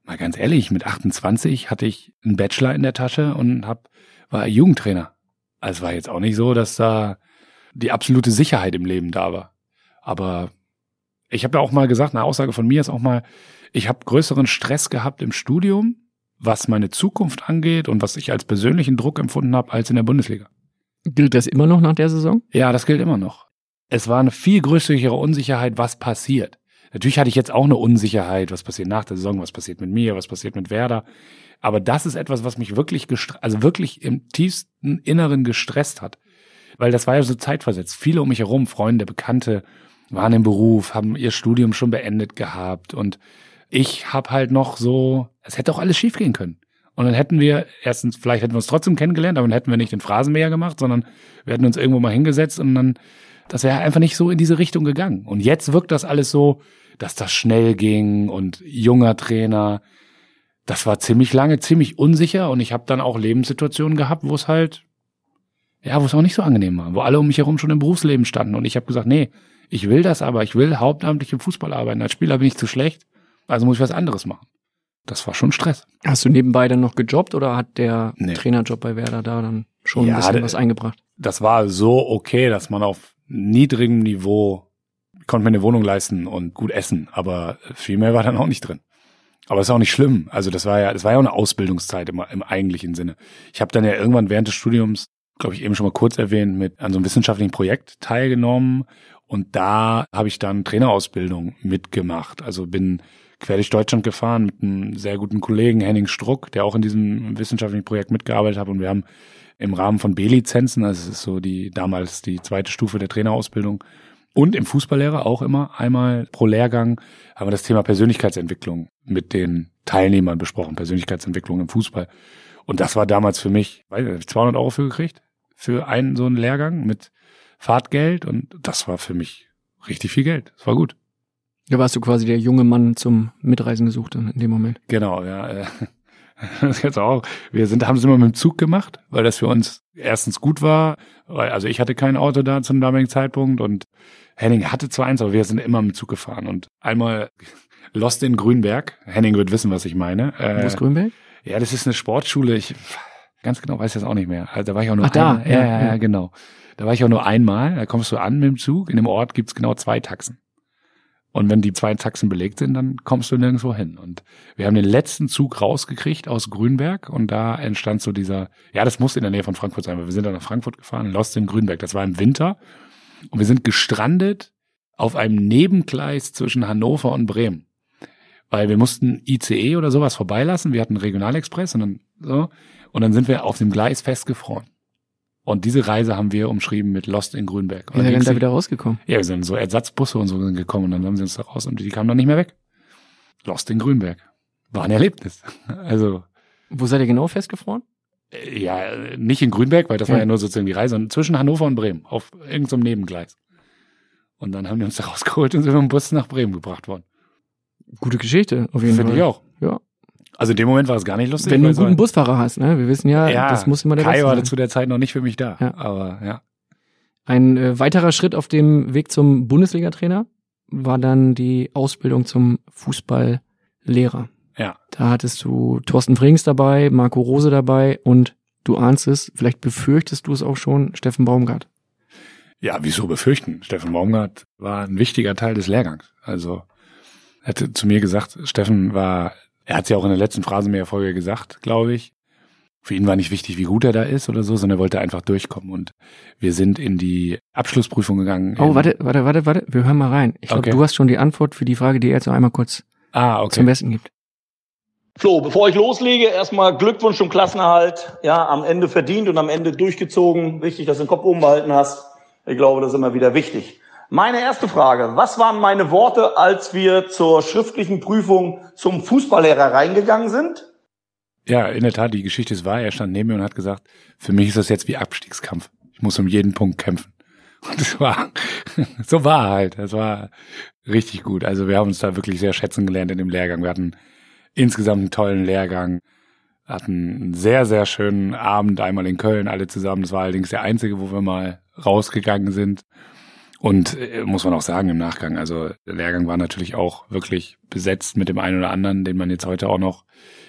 mal ganz ehrlich, mit 28 hatte ich einen Bachelor in der Tasche und hab, war Jugendtrainer. Also war jetzt auch nicht so, dass da die absolute Sicherheit im Leben da war. Aber ich habe ja auch mal gesagt, eine Aussage von mir ist auch mal, ich habe größeren Stress gehabt im Studium, was meine Zukunft angeht und was ich als persönlichen Druck empfunden habe, als in der Bundesliga. Gilt das immer noch nach der Saison? Ja, das gilt immer noch. Es war eine viel größere Unsicherheit, was passiert. Natürlich hatte ich jetzt auch eine Unsicherheit, was passiert nach der Saison, was passiert mit mir, was passiert mit Werder. Aber das ist etwas, was mich wirklich, also wirklich im tiefsten Inneren gestresst hat. Weil das war ja so zeitversetzt. Viele um mich herum, Freunde, Bekannte, waren im Beruf, haben ihr Studium schon beendet gehabt. Und ich habe halt noch so, es hätte auch alles schiefgehen können. Und dann hätten wir, erstens, vielleicht hätten wir uns trotzdem kennengelernt, aber dann hätten wir nicht den Phrasenmäher gemacht, sondern wir hätten uns irgendwo mal hingesetzt und dann, das wäre einfach nicht so in diese Richtung gegangen. Und jetzt wirkt das alles so, dass das schnell ging und junger Trainer. Das war ziemlich lange, ziemlich unsicher und ich habe dann auch Lebenssituationen gehabt, wo es halt, ja, wo es auch nicht so angenehm war, wo alle um mich herum schon im Berufsleben standen und ich habe gesagt, nee, ich will das aber, ich will hauptamtlich im Fußball arbeiten. Als Spieler bin ich zu schlecht, also muss ich was anderes machen. Das war schon Stress. Hast du nebenbei dann noch gejobbt oder hat der Nee. Trainerjob bei Werder da dann schon Ja, ein bisschen was eingebracht? das war so okay, dass man auf niedrigem Niveau konnte mir eine Wohnung leisten und gut essen, aber viel mehr war dann auch nicht drin. Aber ist auch nicht schlimm. Also das war ja, das war ja auch eine Ausbildungszeit im, im eigentlichen Sinne. Ich habe dann ja irgendwann während des Studiums, glaube ich, eben schon mal kurz erwähnt, mit an so einem wissenschaftlichen Projekt teilgenommen und da habe ich dann Trainerausbildung mitgemacht. Also bin quer durch Deutschland gefahren mit einem sehr guten Kollegen Henning Struck, der auch in diesem wissenschaftlichen Projekt mitgearbeitet hat und wir haben im Rahmen von B-Lizenzen, also es ist so die damals die zweite Stufe der Trainerausbildung und im Fußballlehrer auch immer einmal pro Lehrgang haben wir das Thema Persönlichkeitsentwicklung mit den Teilnehmern besprochen, Persönlichkeitsentwicklung im Fußball. Und das war damals für mich, weiß ich, 200 Euro für gekriegt, für einen so einen Lehrgang mit Fahrtgeld und das war für mich richtig viel Geld. Das war gut. Da warst du quasi der junge Mann zum Mitreisen gesucht in dem Moment. Genau, ja. äh, Das jetzt auch. Wir sind, haben es immer mit dem Zug gemacht, weil das für uns erstens gut war. Also ich hatte kein Auto da zum damaligen Zeitpunkt und Henning hatte zwar eins, aber wir sind immer mit dem Zug gefahren. Und einmal Lost in Grünberg. Henning wird wissen, was ich meine. Äh, Wo ist Grünberg? Ja, das ist eine Sportschule. Ich ganz genau weiß ich das auch nicht mehr. Also da war ich auch nur Ach, da. Ja, ja, ja, ja. genau. Da war ich auch nur einmal. Da kommst du an mit dem Zug. In dem Ort gibt's genau zwei Taxen. Und wenn die zwei Taxen belegt sind, dann kommst du nirgendwo hin. Und wir haben den letzten Zug rausgekriegt aus Grünberg und da entstand so dieser, ja, das muss in der Nähe von Frankfurt sein, weil wir sind dann nach Frankfurt gefahren, Lost in Grünberg. Das war im Winter und wir sind gestrandet auf einem Nebengleis zwischen Hannover und Bremen. Weil wir mussten ICE oder sowas vorbeilassen. Wir hatten Regionalexpress und dann so. Und dann sind wir auf dem Gleis festgefroren. Und diese Reise haben wir umschrieben mit Lost in Grünberg. Und er denn ging's da wieder rausgekommen? ja, wir sind so Ersatzbusse und so sind gekommen und dann haben sie uns da raus und die kamen dann nicht mehr weg. Lost in Grünberg. War ein Erlebnis. Also, Wo seid ihr genau festgefroren? äh, ja, nicht in Grünberg, weil das war Ja. ja nur sozusagen die Reise, sondern zwischen Hannover und Bremen, auf irgendeinem so Nebengleis. Und dann haben die uns da rausgeholt und sind mit dem Bus nach Bremen gebracht worden. Gute Geschichte, auf jeden Fall. Finde ich auch. Ja. Also in dem Moment war es gar nicht lustig. Wenn du einen guten Busfahrer hast, ne? Wir wissen ja, ja, das muss immer der Kai Beste war sein. zu der Zeit noch nicht für mich da. Ja. Aber ja. Ein äh, weiterer Schritt auf dem Weg zum Bundesliga-Trainer war dann die Ausbildung zum Fußballlehrer. Ja. Da hattest du Thorsten Frings dabei, Marco Rose dabei und du ahnst es, vielleicht befürchtest du es auch schon, Steffen Baumgart. Ja, wieso befürchten? Steffen Baumgart war ein wichtiger Teil des Lehrgangs. Also, er hatte zu mir gesagt, Steffen war, er hat es ja auch in der letzten Phrasenmäher-Folge gesagt, glaube ich. Für ihn war nicht wichtig, wie gut er da ist oder so, sondern er wollte einfach durchkommen. Und wir sind in die Abschlussprüfung gegangen. Oh, warte, warte, warte, warte, wir hören mal rein. Ich glaube, Okay. du hast schon die Antwort für die Frage, die er jetzt noch einmal kurz Ah, okay. zum Besten gibt. Flo, bevor ich loslege, erstmal Glückwunsch zum Klassenerhalt. Ja, am Ende verdient und am Ende durchgezogen. Wichtig, dass du den Kopf oben behalten hast. Ich glaube, das ist immer wieder wichtig. Meine erste Frage. Was waren meine Worte, als wir zur schriftlichen Prüfung zum Fußballlehrer reingegangen sind? Ja, in der Tat, die Geschichte ist wahr. Er stand neben mir und hat gesagt, für mich ist das jetzt wie Abstiegskampf. Ich muss um jeden Punkt kämpfen. Und das war, so war halt. Das war richtig gut. Also wir haben uns da wirklich sehr schätzen gelernt in dem Lehrgang. Wir hatten insgesamt einen tollen Lehrgang, hatten einen sehr, sehr schönen Abend einmal in Köln, alle zusammen. Das war allerdings der einzige, wo wir mal rausgegangen sind. Und äh, muss man auch sagen im Nachgang, also der Lehrgang war natürlich auch wirklich besetzt mit dem einen oder anderen, den man jetzt heute auch noch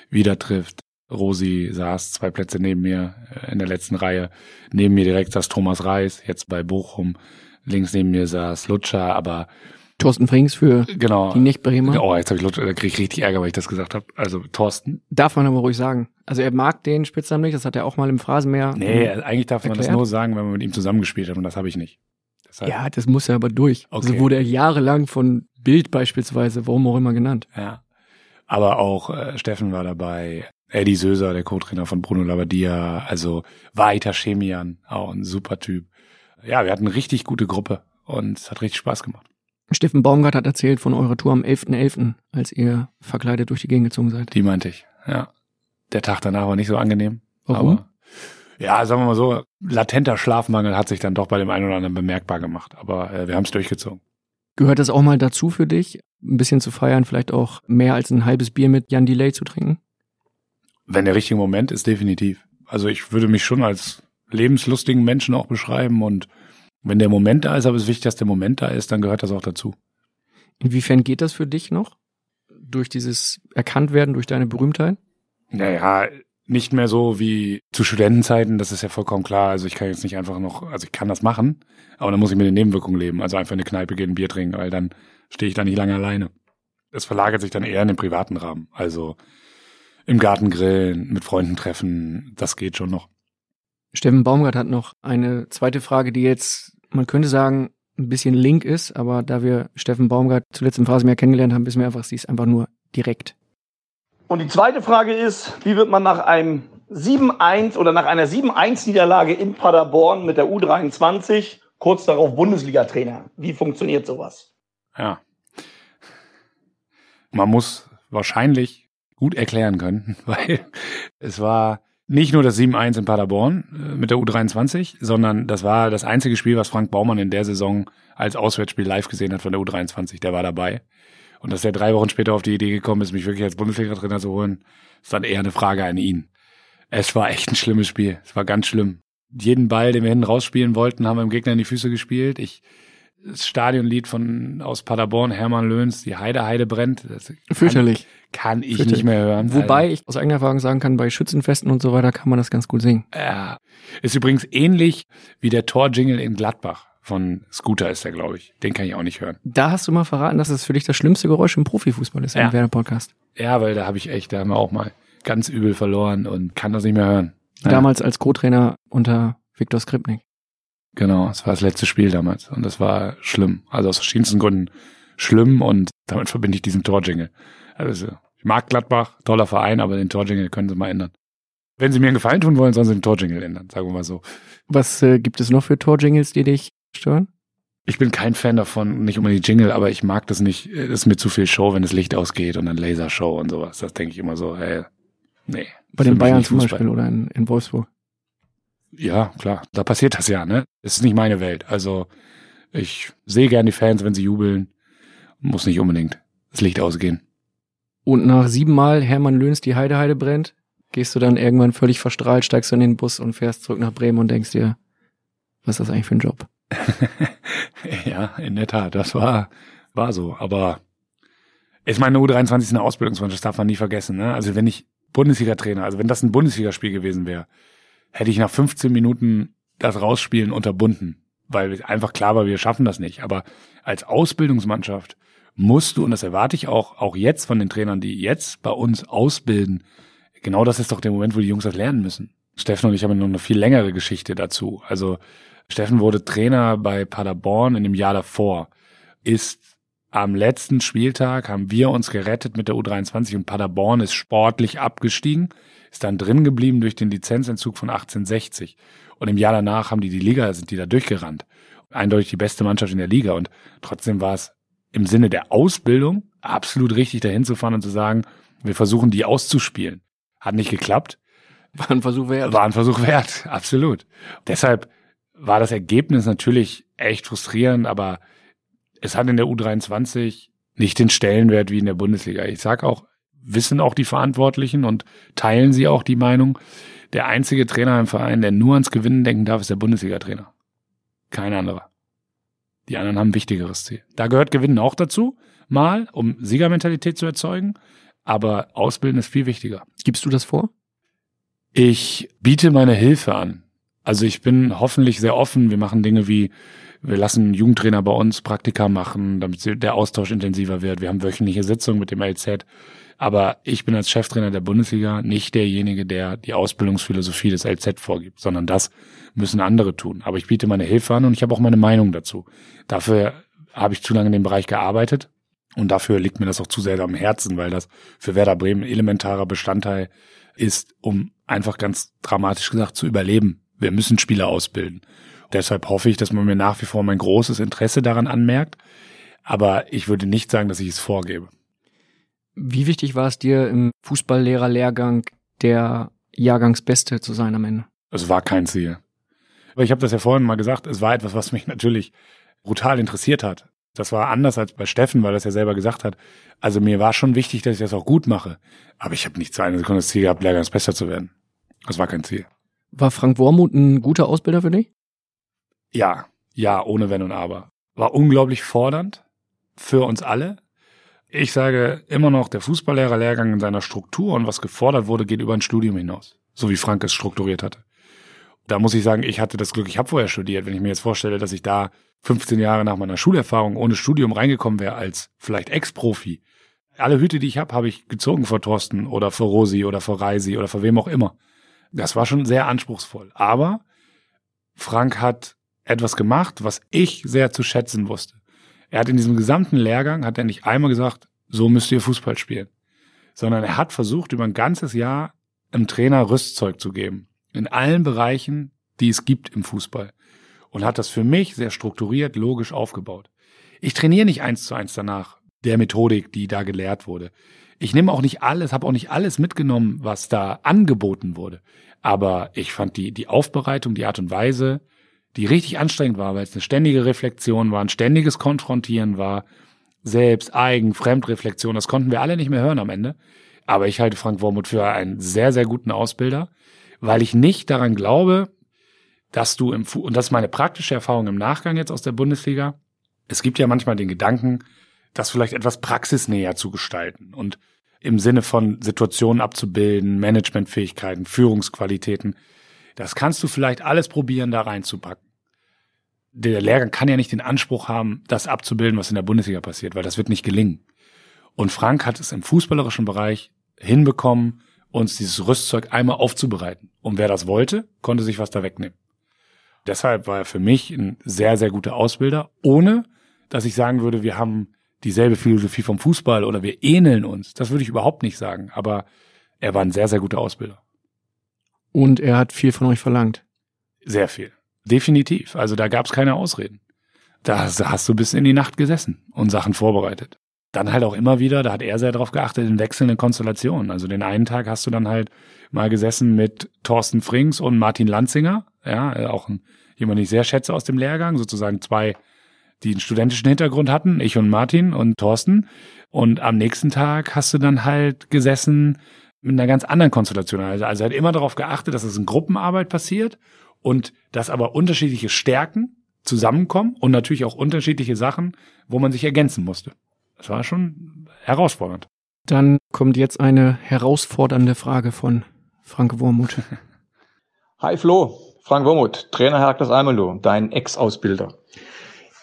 wieder trifft. Rosi saß zwei Plätze neben mir äh, in der letzten Reihe. Neben mir direkt saß Thomas Reis, jetzt bei Bochum. Links neben mir saß Lutscher, aber Thorsten Frings für genau. die Nicht-Bremer. Oh, jetzt habe ich Lutscher, da krieg ich richtig Ärger, weil ich das gesagt habe. Also Thorsten. Darf man aber ruhig sagen. Also er mag den Spitznamen nicht, das hat er auch mal im Phrasenmeer. Nee, eigentlich darf man das Erklärt? nur sagen, wenn man mit ihm zusammengespielt hat und das habe ich nicht. Deshalb, Ja, das muss er aber durch. Also Okay. wurde er jahrelang von Bild beispielsweise, warum auch immer genannt. Ja. Aber auch äh, Steffen war dabei, Eddie Söser, der Co-Trainer von Bruno Labbadia, also Walter Chemian, auch ein super Typ. Ja, wir hatten eine richtig gute Gruppe und es hat richtig Spaß gemacht. Steffen Baumgart hat erzählt von eurer Tour am 11.11., als ihr verkleidet durch die Gegend gezogen seid. Die meinte ich, ja. Der Tag danach war nicht so angenehm. Warum? Aber, ja, sagen wir mal so, latenter Schlafmangel hat sich dann doch bei dem einen oder anderen bemerkbar gemacht. Aber äh, wir haben es durchgezogen. Gehört das auch mal dazu für dich, ein bisschen zu feiern, vielleicht auch mehr als ein halbes Bier mit Jan Delay zu trinken? Wenn der richtige Moment ist, definitiv. Also ich würde mich schon als lebenslustigen Menschen auch beschreiben und wenn der Moment da ist, aber es ist wichtig, dass der Moment da ist, dann gehört das auch dazu. Inwiefern geht das für dich noch? Durch dieses Erkanntwerden, durch deine Berühmtheit? Naja, nicht mehr so wie zu Studentenzeiten, das ist ja vollkommen klar. Also ich kann jetzt nicht einfach noch, also ich kann das machen, aber dann muss ich mit den Nebenwirkungen leben. Also einfach in eine Kneipe gehen, ein Bier trinken, weil dann stehe ich da nicht lange alleine. Es verlagert sich dann eher in den privaten Rahmen. Also im Garten grillen, mit Freunden treffen, das geht schon noch. Steffen Baumgart hat noch eine zweite Frage, die jetzt, man könnte sagen, ein bisschen link ist, aber da wir Steffen Baumgart zuletzt im Phrasenmeer kennengelernt haben, wissen wir einfach, sie ist einfach nur direkt. Und die zweite Frage ist, wie wird man nach einem 7-1 oder nach einer 7-1-Niederlage in Paderborn mit der U23 kurz darauf Bundesliga-Trainer? Wie funktioniert sowas? Ja. Man muss wahrscheinlich gut erklären können, weil es war nicht nur das 7-1 in Paderborn äh, mit der U23, sondern das war das einzige Spiel, was Frank Baumann in der Saison als Auswärtsspiel live gesehen hat von der U23. Der war dabei. Und dass er drei Wochen später auf die Idee gekommen ist, mich wirklich als Bundesliga-Trainer zu holen, ist dann eher eine Frage an ihn. Es war echt ein schlimmes Spiel. Es war ganz schlimm. Jeden Ball, den wir hinten rausspielen wollten, haben wir dem Gegner in die Füße gespielt. Ich, das Stadionlied von, aus Paderborn, Hermann Löhns, die Heide, Heide brennt. Fürchterlich. Kann, ich Fürchterlich. nicht mehr hören. Wobei ich aus eigener Erfahrung sagen kann, bei Schützenfesten und so weiter kann man das ganz gut singen. Ja. Ist übrigens ähnlich wie der Torjingle in Gladbach. Von Scooter ist der, glaube ich. Den kann ich auch nicht hören. Da hast du mal verraten, dass es für dich das schlimmste Geräusch im Profifußball ist, Ja. im Werder-Podcast. Ja, weil da habe ich echt, da haben wir auch mal ganz übel verloren und kann das nicht mehr hören. Ja. Damals als Co-Trainer unter Viktor Skripnik. Genau, es war das letzte Spiel damals und das war schlimm. Also aus verschiedensten Gründen schlimm und damit verbinde ich diesen Torjingle. Also ich mag Gladbach, toller Verein, aber den Torjingle können sie mal ändern. Wenn sie mir einen Gefallen tun wollen, sollen sie den Torjingle ändern, sagen wir mal so. Was äh, gibt es noch für Torjingles, die dich stören? Ich bin kein Fan davon, nicht unbedingt Jingle, aber ich mag das nicht. Es ist mir zu viel Show, wenn das Licht ausgeht und dann Lasershow und sowas. Das denke ich immer so, hey, nee. Bei den Bayern zum. Beispiel oder in, in Wolfsburg. Ja, klar, da passiert das ja, ne? Es ist nicht meine Welt. Also ich sehe gern die Fans, wenn sie jubeln. Muss nicht unbedingt das Licht ausgehen. Und nach siebenmal Hermann Löhns die Heide Heide brennt, gehst du dann irgendwann völlig verstrahlt, steigst du in den Bus und fährst zurück nach Bremen und denkst dir, was ist das eigentlich für ein Job? ja, in der Tat, das war, war so. Aber ich meine, U23 ist eine Ausbildungsmannschaft, das darf man nie vergessen. Ne? Also wenn ich Bundesliga-Trainer, also wenn das ein Bundesligaspiel gewesen wäre, hätte ich nach 15 Minuten das Rausspielen unterbunden, weil einfach klar war, wir schaffen das nicht. Aber als Ausbildungsmannschaft musst du, und das erwarte ich auch, auch jetzt von den Trainern, die jetzt bei uns ausbilden, genau das ist doch der Moment, wo die Jungs das lernen müssen. Steffen und ich haben noch eine viel längere Geschichte dazu. Also Steffen wurde Trainer bei Paderborn in dem Jahr davor, ist am letzten Spieltag haben wir uns gerettet mit der U23 und Paderborn ist sportlich abgestiegen, ist dann drin geblieben durch den Lizenzentzug von 1860. Und im Jahr danach haben die die Liga, sind die da durchgerannt. Eindeutig die beste Mannschaft in der Liga. Und trotzdem war es im Sinne der Ausbildung absolut richtig, dahin zu fahren und zu sagen, wir versuchen die auszuspielen. Hat nicht geklappt. War ein Versuch wert. War ein Versuch wert, absolut. Deshalb war das Ergebnis natürlich echt frustrierend, aber es hat in der U23 nicht den Stellenwert wie in der Bundesliga. Ich sag auch, wissen auch die Verantwortlichen und teilen sie auch die Meinung, der einzige Trainer im Verein, der nur ans Gewinnen denken darf, ist der Bundesliga-Trainer. Kein anderer. Die anderen haben ein wichtigeres Ziel. Da gehört Gewinnen auch dazu, mal, um Siegermentalität zu erzeugen, aber Ausbilden ist viel wichtiger. Gibst du das vor? Ich biete meine Hilfe an. Also ich bin hoffentlich sehr offen. Wir machen Dinge wie, wir lassen Jugendtrainer bei uns Praktika machen, damit der Austausch intensiver wird. Wir haben wöchentliche Sitzungen mit dem LZ. Aber ich bin als Cheftrainer der Bundesliga nicht derjenige, der die Ausbildungsphilosophie des LZ vorgibt, sondern das müssen andere tun. Aber ich biete meine Hilfe an und ich habe auch meine Meinung dazu. Dafür habe ich zu lange in dem Bereich gearbeitet und dafür liegt mir das auch zu sehr am Herzen, weil das für Werder Bremen elementarer Bestandteil ist, um einfach ganz dramatisch gesagt zu überleben. Wir müssen Spieler ausbilden. Deshalb hoffe ich, dass man mir nach wie vor mein großes Interesse daran anmerkt. Aber ich würde nicht sagen, dass ich es vorgebe. Wie wichtig war es dir im Fußballlehrerlehrgang der Jahrgangsbeste zu sein am Ende? Es war kein Ziel. Aber ich habe das ja vorhin mal gesagt, es war etwas, was mich natürlich brutal interessiert hat. Das war anders als bei Steffen, weil er es ja selber gesagt hat. Also mir war schon wichtig, dass ich das auch gut mache. Aber ich habe nicht zu einer Sekunde das Ziel gehabt, Lehrgangsbester zu werden. Das war kein Ziel. War Frank Wormuth ein guter Ausbilder für dich? Ja, ja, ohne Wenn und Aber. War unglaublich fordernd für uns alle. Ich sage immer noch, der Fußballlehrerlehrgang in seiner Struktur und was gefordert wurde, geht über ein Studium hinaus. So wie Frank es strukturiert hatte. Da muss ich sagen, ich hatte das Glück, ich habe vorher studiert. Wenn ich mir jetzt vorstelle, dass ich da 15 Jahre nach meiner Schulerfahrung ohne Studium reingekommen wäre als vielleicht Ex-Profi. Alle Hüte, die ich habe, habe ich gezogen vor Thorsten oder vor Rosi oder vor Reisi oder vor wem auch immer. Das war schon sehr anspruchsvoll. Aber Frank hat etwas gemacht, was ich sehr zu schätzen wusste. Er hat in diesem gesamten Lehrgang, hat er nicht einmal gesagt, so müsst ihr Fußball spielen, sondern er hat versucht, über ein ganzes Jahr einem Trainer Rüstzeug zu geben. In allen Bereichen, die es gibt im Fußball. Und hat das für mich sehr strukturiert, logisch aufgebaut. Ich trainiere nicht eins zu eins danach der Methodik, die da gelehrt wurde. Ich nehme auch nicht alles, habe auch nicht alles mitgenommen, was da angeboten wurde. Aber ich fand die, die Aufbereitung, die Art und Weise, die richtig anstrengend war, weil es eine ständige Reflexion war, ein ständiges Konfrontieren war, selbst, eigen, Fremdreflexion, das konnten wir alle nicht mehr hören am Ende. Aber ich halte Frank Wormuth für einen sehr, sehr guten Ausbilder, weil ich nicht daran glaube, dass du im, Fu und das ist meine praktische Erfahrung im Nachgang jetzt aus der Bundesliga, es gibt ja manchmal den Gedanken, das vielleicht etwas praxisnäher zu gestalten und im Sinne von Situationen abzubilden, Managementfähigkeiten, Führungsqualitäten. Das kannst du vielleicht alles probieren, da reinzupacken. Der Lehrgang kann ja nicht den Anspruch haben, das abzubilden, was in der Bundesliga passiert, weil das wird nicht gelingen. Und Frank hat es im fußballerischen Bereich hinbekommen, uns dieses Rüstzeug einmal aufzubereiten. Und wer das wollte, konnte sich was da wegnehmen. Deshalb war er für mich ein sehr, sehr guter Ausbilder, ohne dass ich sagen würde, wir haben dieselbe Philosophie vom Fußball oder wir ähneln uns. Das würde ich überhaupt nicht sagen. Aber er war ein sehr, sehr guter Ausbilder. Und er hat viel von euch verlangt. Sehr viel. Definitiv. Also da gab es keine Ausreden. Da hast du bis in die Nacht gesessen und Sachen vorbereitet. Dann halt auch immer wieder, da hat er sehr darauf geachtet, in wechselnden Konstellationen. Also den einen Tag hast du dann halt mal gesessen mit Thorsten Frings und Martin Lanzinger, ja, auch ein, jemand, den ich sehr schätze aus dem Lehrgang, sozusagen zwei die einen studentischen Hintergrund hatten, ich und Martin und Thorsten. Und am nächsten Tag hast du dann halt gesessen mit einer ganz anderen Konstellation. Also, also hat immer darauf geachtet, dass es in Gruppenarbeit passiert und dass aber unterschiedliche Stärken zusammenkommen und natürlich auch unterschiedliche Sachen, wo man sich ergänzen musste. Das war schon herausfordernd. Dann kommt jetzt eine herausfordernde Frage von Frank Wormuth. Hi Flo, Frank Wormuth, Trainer Herakles Almelo, dein Ex-Ausbilder.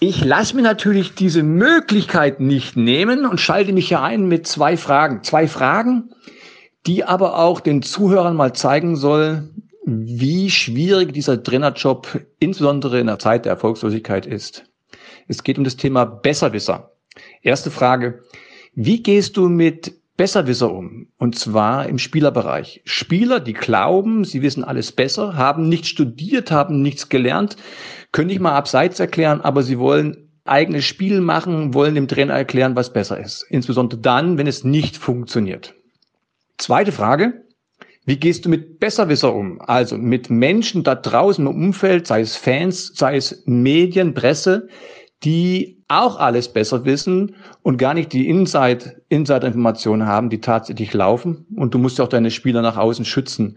Ich lasse mir natürlich diese Möglichkeit nicht nehmen und schalte mich hier ein mit zwei Fragen. Zwei Fragen, die aber auch den Zuhörern mal zeigen sollen, wie schwierig dieser Trainerjob insbesondere in der Zeit der Erfolgslosigkeit ist. Es geht um das Thema Besserwisser. Erste Frage. Wie gehst du mit Besserwisser um? Und zwar im Spielerbereich. Spieler, die glauben, sie wissen alles besser, haben nicht studiert, haben nichts gelernt, könnte ich mal abseits erklären, aber sie wollen eigenes Spiel machen, wollen dem Trainer erklären, was besser ist. Insbesondere dann, wenn es nicht funktioniert. Zweite Frage. Wie gehst du mit Besserwisser um? Also mit Menschen da draußen im Umfeld, sei es Fans, sei es Medien, Presse, die auch alles besser wissen und gar nicht die Inside, Insider-Informationen haben, die tatsächlich laufen. Und du musst ja auch deine Spieler nach außen schützen.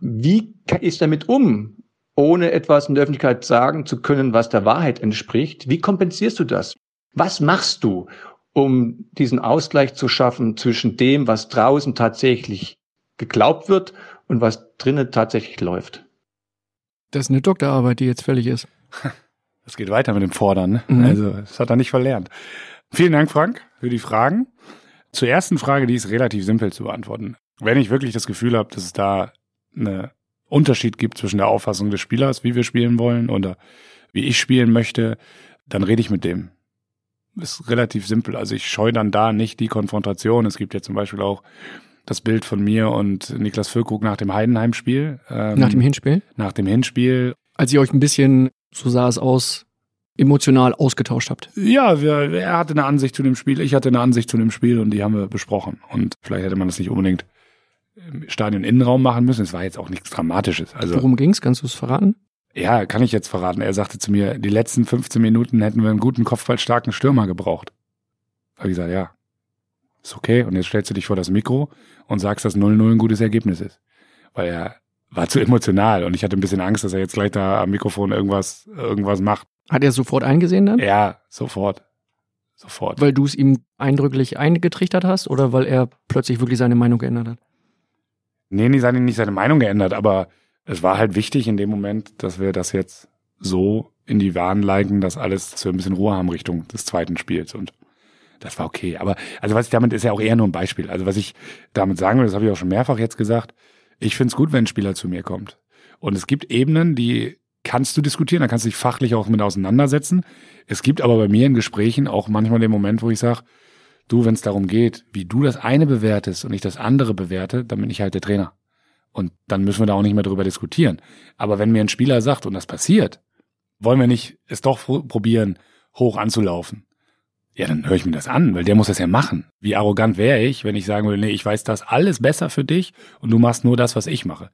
Wie ist damit um? Ohne etwas in der Öffentlichkeit sagen zu können, was der Wahrheit entspricht. Wie kompensierst du das? Was machst du, um diesen Ausgleich zu schaffen zwischen dem, was draußen tatsächlich geglaubt wird und was drinnen tatsächlich läuft? Das ist eine Doktorarbeit, die jetzt fällig ist. Das geht weiter mit dem Fordern. Ne? Mhm. Also, das hat er nicht verlernt. Vielen Dank, Frank, für die Fragen. Zur ersten Frage, die ist relativ simpel zu beantworten. Wenn ich wirklich das Gefühl habe, dass es da eine Unterschied gibt zwischen der Auffassung des Spielers, wie wir spielen wollen oder wie ich spielen möchte, dann rede ich mit dem. Ist relativ simpel. Also ich scheue dann da nicht die Konfrontation. Es gibt ja zum Beispiel auch das Bild von mir und Niklas Füllkrug nach dem Heidenheim-Spiel. Ähm, nach dem Hinspiel? Nach dem Hinspiel. Als ihr euch ein bisschen, so sah es aus, emotional ausgetauscht habt. Ja, wir, er hatte eine Ansicht zu dem Spiel, ich hatte eine Ansicht zu dem Spiel und die haben wir besprochen. Und vielleicht hätte man das nicht unbedingt im Stadion-Innenraum machen müssen. Es war jetzt auch nichts Dramatisches. Also, Worum ging's? Kannst du es verraten? Ja, kann ich jetzt verraten. Er sagte zu mir, die letzten 15 Minuten hätten wir einen guten kopfballstarken Stürmer gebraucht. Habe ich gesagt, ja, ist okay. Und jetzt stellst du dich vor das Mikro und sagst, dass 0-0 ein gutes Ergebnis ist. Weil er war zu emotional und ich hatte ein bisschen Angst, dass er jetzt gleich da am Mikrofon irgendwas, irgendwas macht. Hat er sofort eingesehen dann? Ja, sofort. Sofort. Weil du es ihm eindrücklich eingetrichtert hast oder weil er plötzlich wirklich seine Meinung geändert hat? Nee, nee, seine, nicht seine Meinung geändert, aber es war halt wichtig in dem Moment, dass wir das jetzt so in die Bahn leiten, dass alles zu ein bisschen Ruhe haben Richtung des zweiten Spiels und das war okay. Aber also was ich damit ist ja auch eher nur ein Beispiel. Also was ich damit sagen will, das habe ich auch schon mehrfach jetzt gesagt, ich finde es gut, wenn ein Spieler zu mir kommt. Und es gibt Ebenen, die kannst du diskutieren, da kannst du dich fachlich auch mit auseinandersetzen. Es gibt aber bei mir in Gesprächen auch manchmal den Moment, wo ich sage, Du, wenn es darum geht, wie du das eine bewertest und ich das andere bewerte, dann bin ich halt der Trainer. Und dann müssen wir da auch nicht mehr drüber diskutieren. Aber wenn mir ein Spieler sagt, und das passiert, wollen wir nicht es doch probieren, hoch anzulaufen. Ja, dann höre ich mir das an, weil der muss das ja machen. Wie arrogant wäre ich, wenn ich sagen würde, nee, ich weiß das alles besser für dich und du machst nur das, was ich mache.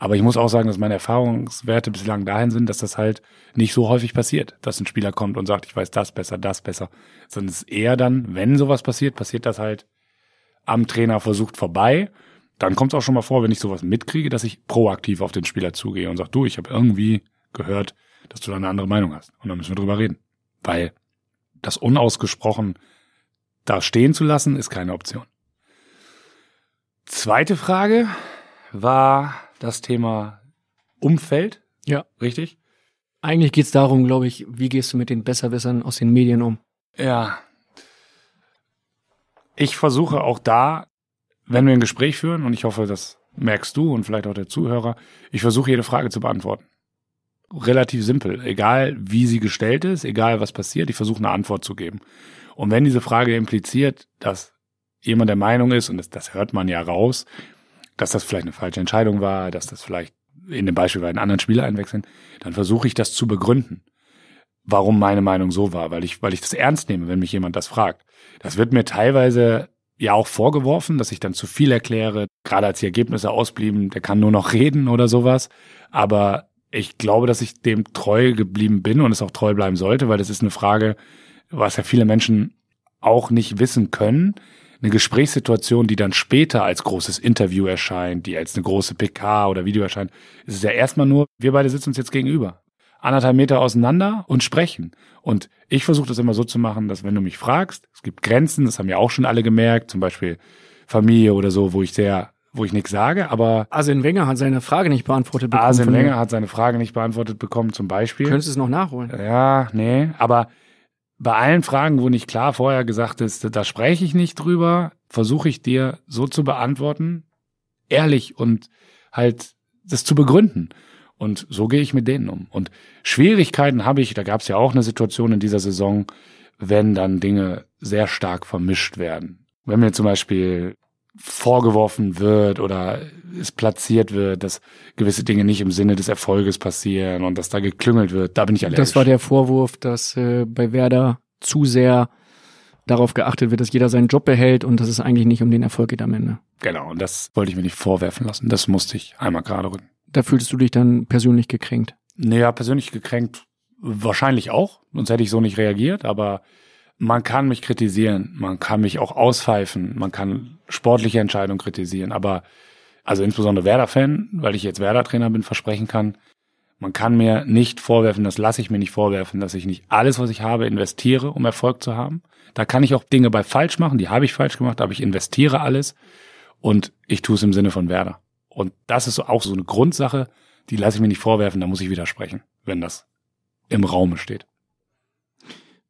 Aber ich muss auch sagen, dass meine Erfahrungswerte bislang dahin sind, dass das halt nicht so häufig passiert, dass ein Spieler kommt und sagt, ich weiß das besser, das besser. Sondern es ist eher dann, wenn sowas passiert, passiert das halt am Trainer versucht vorbei. Dann kommt es auch schon mal vor, wenn ich sowas mitkriege, dass ich proaktiv auf den Spieler zugehe und sage, du, ich habe irgendwie gehört, dass du da eine andere Meinung hast. Und dann müssen wir drüber reden. Weil das unausgesprochen da stehen zu lassen, ist keine Option. Zweite Frage war das Thema Umfeld. Ja. Richtig? Eigentlich geht's darum, glaube ich, wie gehst du mit den Besserwissern aus den Medien um? Ja. Ich versuche auch da, wenn wir ein Gespräch führen, und ich hoffe, das merkst du und vielleicht auch der Zuhörer, ich versuche jede Frage zu beantworten. Relativ simpel. Egal wie sie gestellt ist, egal was passiert, ich versuche eine Antwort zu geben. Und wenn diese Frage impliziert, dass jemand der Meinung ist, und das, das hört man ja raus, dass das vielleicht eine falsche Entscheidung war, dass das vielleicht in dem Beispiel bei einem anderen Spieler einwechseln, dann versuche ich das zu begründen, warum meine Meinung so war, weil ich, weil ich das ernst nehme, wenn mich jemand das fragt. Das wird mir teilweise ja auch vorgeworfen, dass ich dann zu viel erkläre, gerade als die Ergebnisse ausblieben, der kann nur noch reden oder sowas. Aber ich glaube, dass ich dem treu geblieben bin und es auch treu bleiben sollte, weil das ist eine Frage, was ja viele Menschen auch nicht wissen können, eine Gesprächssituation, die dann später als großes Interview erscheint, die als eine große PK oder Video erscheint, ist es ja erstmal nur, wir beide sitzen uns jetzt gegenüber. Anderthalb Meter auseinander und sprechen. Und ich versuche das immer so zu machen, dass wenn du mich fragst, es gibt Grenzen, das haben ja auch schon alle gemerkt, zum Beispiel Familie oder so, wo ich sehr, wo ich nichts sage, aber. Arsene Wenger hat seine Frage nicht beantwortet bekommen. Arsene Wenger hat seine Frage nicht beantwortet bekommen, zum Beispiel. Könntest du es noch nachholen? Ja, nee, aber bei allen Fragen, wo nicht klar vorher gesagt ist, da spreche ich nicht drüber, versuche ich dir so zu beantworten, ehrlich und halt das zu begründen. Und so gehe ich mit denen um. Und Schwierigkeiten habe ich, da gab es ja auch eine Situation in dieser Saison, wenn dann Dinge sehr stark vermischt werden. Wenn mir zum Beispiel vorgeworfen wird oder es platziert wird, dass gewisse Dinge nicht im Sinne des Erfolges passieren und dass da geklüngelt wird, da bin ich allergisch. Das war der Vorwurf, dass äh, bei Werder zu sehr darauf geachtet wird, dass jeder seinen Job behält und dass es eigentlich nicht um den Erfolg geht am Ende. Genau, und das wollte ich mir nicht vorwerfen lassen. Das musste ich einmal gerade rücken. Da fühltest du dich dann persönlich gekränkt? Naja, persönlich gekränkt wahrscheinlich auch, sonst hätte ich so nicht reagiert, aber man kann mich kritisieren, man kann mich auch auspfeifen, man kann sportliche Entscheidungen kritisieren, aber also insbesondere Werder-Fan, weil ich jetzt Werder-Trainer bin, versprechen kann, man kann mir nicht vorwerfen, das lasse ich mir nicht vorwerfen, dass ich nicht alles, was ich habe, investiere, um Erfolg zu haben. Da kann ich auch Dinge bei falsch machen, die habe ich falsch gemacht, aber ich investiere alles und ich tue es im Sinne von Werder. Und das ist auch so eine Grundsache, die lasse ich mir nicht vorwerfen, da muss ich widersprechen, wenn das im Raume steht.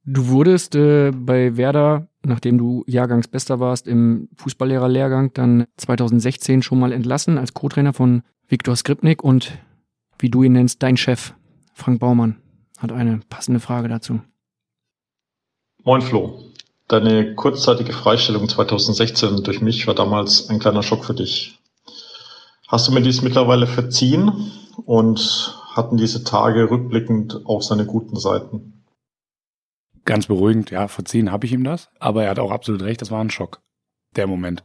Du wurdest äh, bei Werder, nachdem du Jahrgangsbester warst im Fußballlehrerlehrgang, dann 2016 schon mal entlassen als Co-Trainer von Viktor Skripnik und wie du ihn nennst, dein Chef, Frank Baumann, hat eine passende Frage dazu. Moin Flo. Deine kurzzeitige Freistellung 2016 durch mich war damals ein kleiner Schock für dich. Hast du mir dies mittlerweile verziehen und hatten diese Tage rückblickend auch seine guten Seiten? Ganz beruhigend, ja, verziehen habe ich ihm das, aber er hat auch absolut recht, das war ein Schock, der Moment.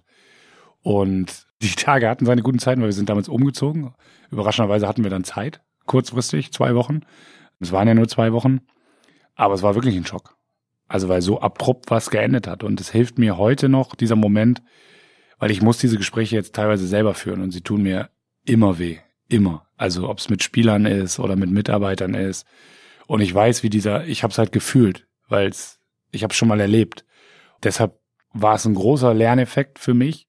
Und die Tage hatten seine guten Zeiten, weil wir sind damals umgezogen. Überraschenderweise hatten wir dann Zeit, kurzfristig, zwei Wochen. Es waren ja nur zwei Wochen, aber es war wirklich ein Schock. Also weil so abrupt was geendet hat. Und es hilft mir heute noch, dieser Moment, weil ich muss diese Gespräche jetzt teilweise selber führen und sie tun mir immer weh. Immer. Also ob es mit Spielern ist oder mit Mitarbeitern ist. Und ich weiß, wie dieser, ich habe es halt gefühlt weil ich habe schon mal erlebt. Deshalb war es ein großer Lerneffekt für mich.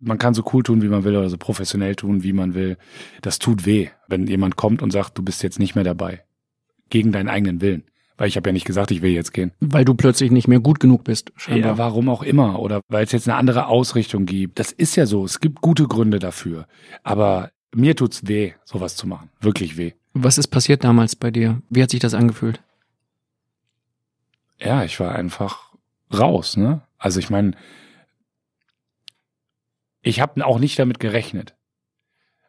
Man kann so cool tun, wie man will, oder so professionell tun, wie man will. Das tut weh, wenn jemand kommt und sagt, du bist jetzt nicht mehr dabei. Gegen deinen eigenen Willen. Weil ich habe ja nicht gesagt, ich will jetzt gehen. Weil du plötzlich nicht mehr gut genug bist. Scheinbar. Ja, warum auch immer. Oder weil es jetzt eine andere Ausrichtung gibt. Das ist ja so. Es gibt gute Gründe dafür. Aber mir tut's weh, sowas zu machen. Wirklich weh. Was ist passiert damals bei dir? Wie hat sich das angefühlt? Ja, ich war einfach raus, ne? Also ich meine, ich habe auch nicht damit gerechnet.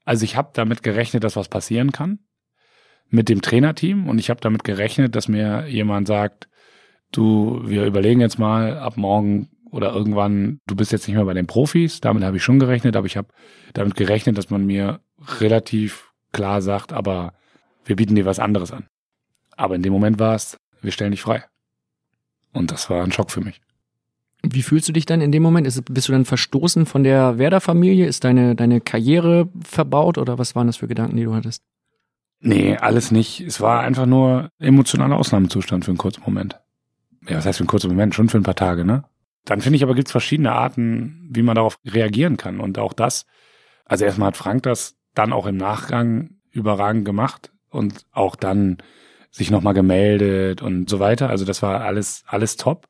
Also ich habe damit gerechnet, dass was passieren kann mit dem Trainerteam und ich habe damit gerechnet, dass mir jemand sagt, du, wir überlegen jetzt mal, ab morgen oder irgendwann, du bist jetzt nicht mehr bei den Profis, damit habe ich schon gerechnet, aber ich habe damit gerechnet, dass man mir relativ klar sagt, aber wir bieten dir was anderes an. Aber in dem Moment war es, wir stellen dich frei. Und das war ein Schock für mich. Wie fühlst du dich dann in dem Moment? Ist, bist du dann verstoßen von der Werder-Familie? Ist deine, deine Karriere verbaut oder was waren das für Gedanken, die du hattest? Nee, alles nicht. Es war einfach nur emotionaler Ausnahmezustand für einen kurzen Moment. Ja, was heißt für einen kurzen Moment? Schon für ein paar Tage, ne? Dann finde ich aber, gibt es verschiedene Arten, wie man darauf reagieren kann. Und auch das, also erstmal hat Frank das dann auch im Nachgang überragend gemacht und auch dann sich nochmal gemeldet und so weiter. Also das war alles, alles top.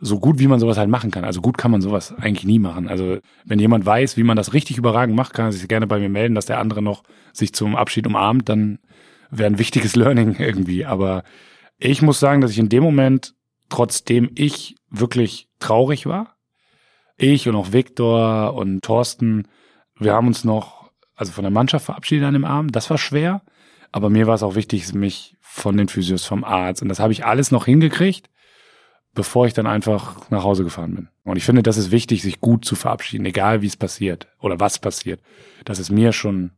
So gut, wie man sowas halt machen kann. Also gut kann man sowas eigentlich nie machen. Also wenn jemand weiß, wie man das richtig überragend macht, kann er sich gerne bei mir melden, dass der andere noch sich zum Abschied umarmt, dann wäre ein wichtiges Learning irgendwie. Aber ich muss sagen, dass ich in dem Moment, trotzdem ich wirklich traurig war, ich und auch Viktor und Thorsten, wir haben uns noch, also von der Mannschaft verabschiedet an dem Abend. Das war schwer. Aber mir war es auch wichtig, mich von den Physios, vom Arzt. Und das habe ich alles noch hingekriegt, bevor ich dann einfach nach Hause gefahren bin. Und ich finde, das ist wichtig, sich gut zu verabschieden, egal wie es passiert oder was passiert. Das ist mir schon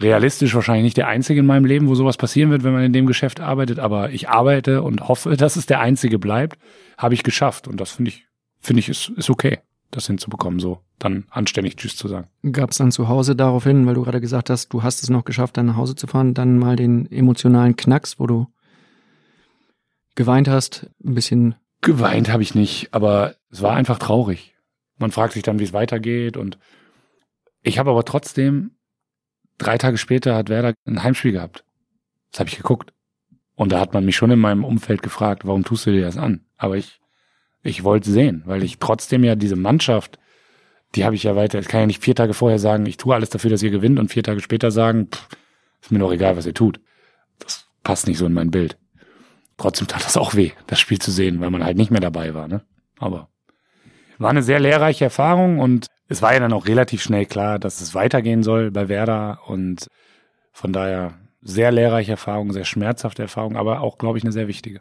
realistisch wahrscheinlich nicht der einzige in meinem Leben, wo sowas passieren wird, wenn man in dem Geschäft arbeitet. Aber ich arbeite und hoffe, dass es der einzige bleibt, habe ich geschafft. Und das finde ich, finde ich, ist, ist okay, das hinzubekommen, so dann anständig Tschüss zu sagen. Gab es dann zu Hause daraufhin, weil du gerade gesagt hast, du hast es noch geschafft, dann nach Hause zu fahren, dann mal den emotionalen Knacks, wo du geweint hast, ein bisschen. Geweint habe ich nicht, aber es war einfach traurig. Man fragt sich dann, wie es weitergeht und ich habe aber trotzdem drei Tage später hat Werder ein Heimspiel gehabt. Das habe ich geguckt. Und da hat man mich schon in meinem Umfeld gefragt, warum tust du dir das an? Aber ich, ich wollte sehen, weil ich trotzdem ja diese Mannschaft, die habe ich ja weiter. Ich kann ja nicht vier Tage vorher sagen, ich tue alles dafür, dass ihr gewinnt und vier Tage später sagen, pff, ist mir doch egal, was ihr tut. Das passt nicht so in mein Bild. Trotzdem tat das auch weh, das Spiel zu sehen, weil man halt nicht mehr dabei war. Ne? Aber war eine sehr lehrreiche Erfahrung und es war ja dann auch relativ schnell klar, dass es weitergehen soll bei Werder und von daher sehr lehrreiche Erfahrung, sehr schmerzhafte Erfahrung, aber auch, glaube ich, eine sehr wichtige.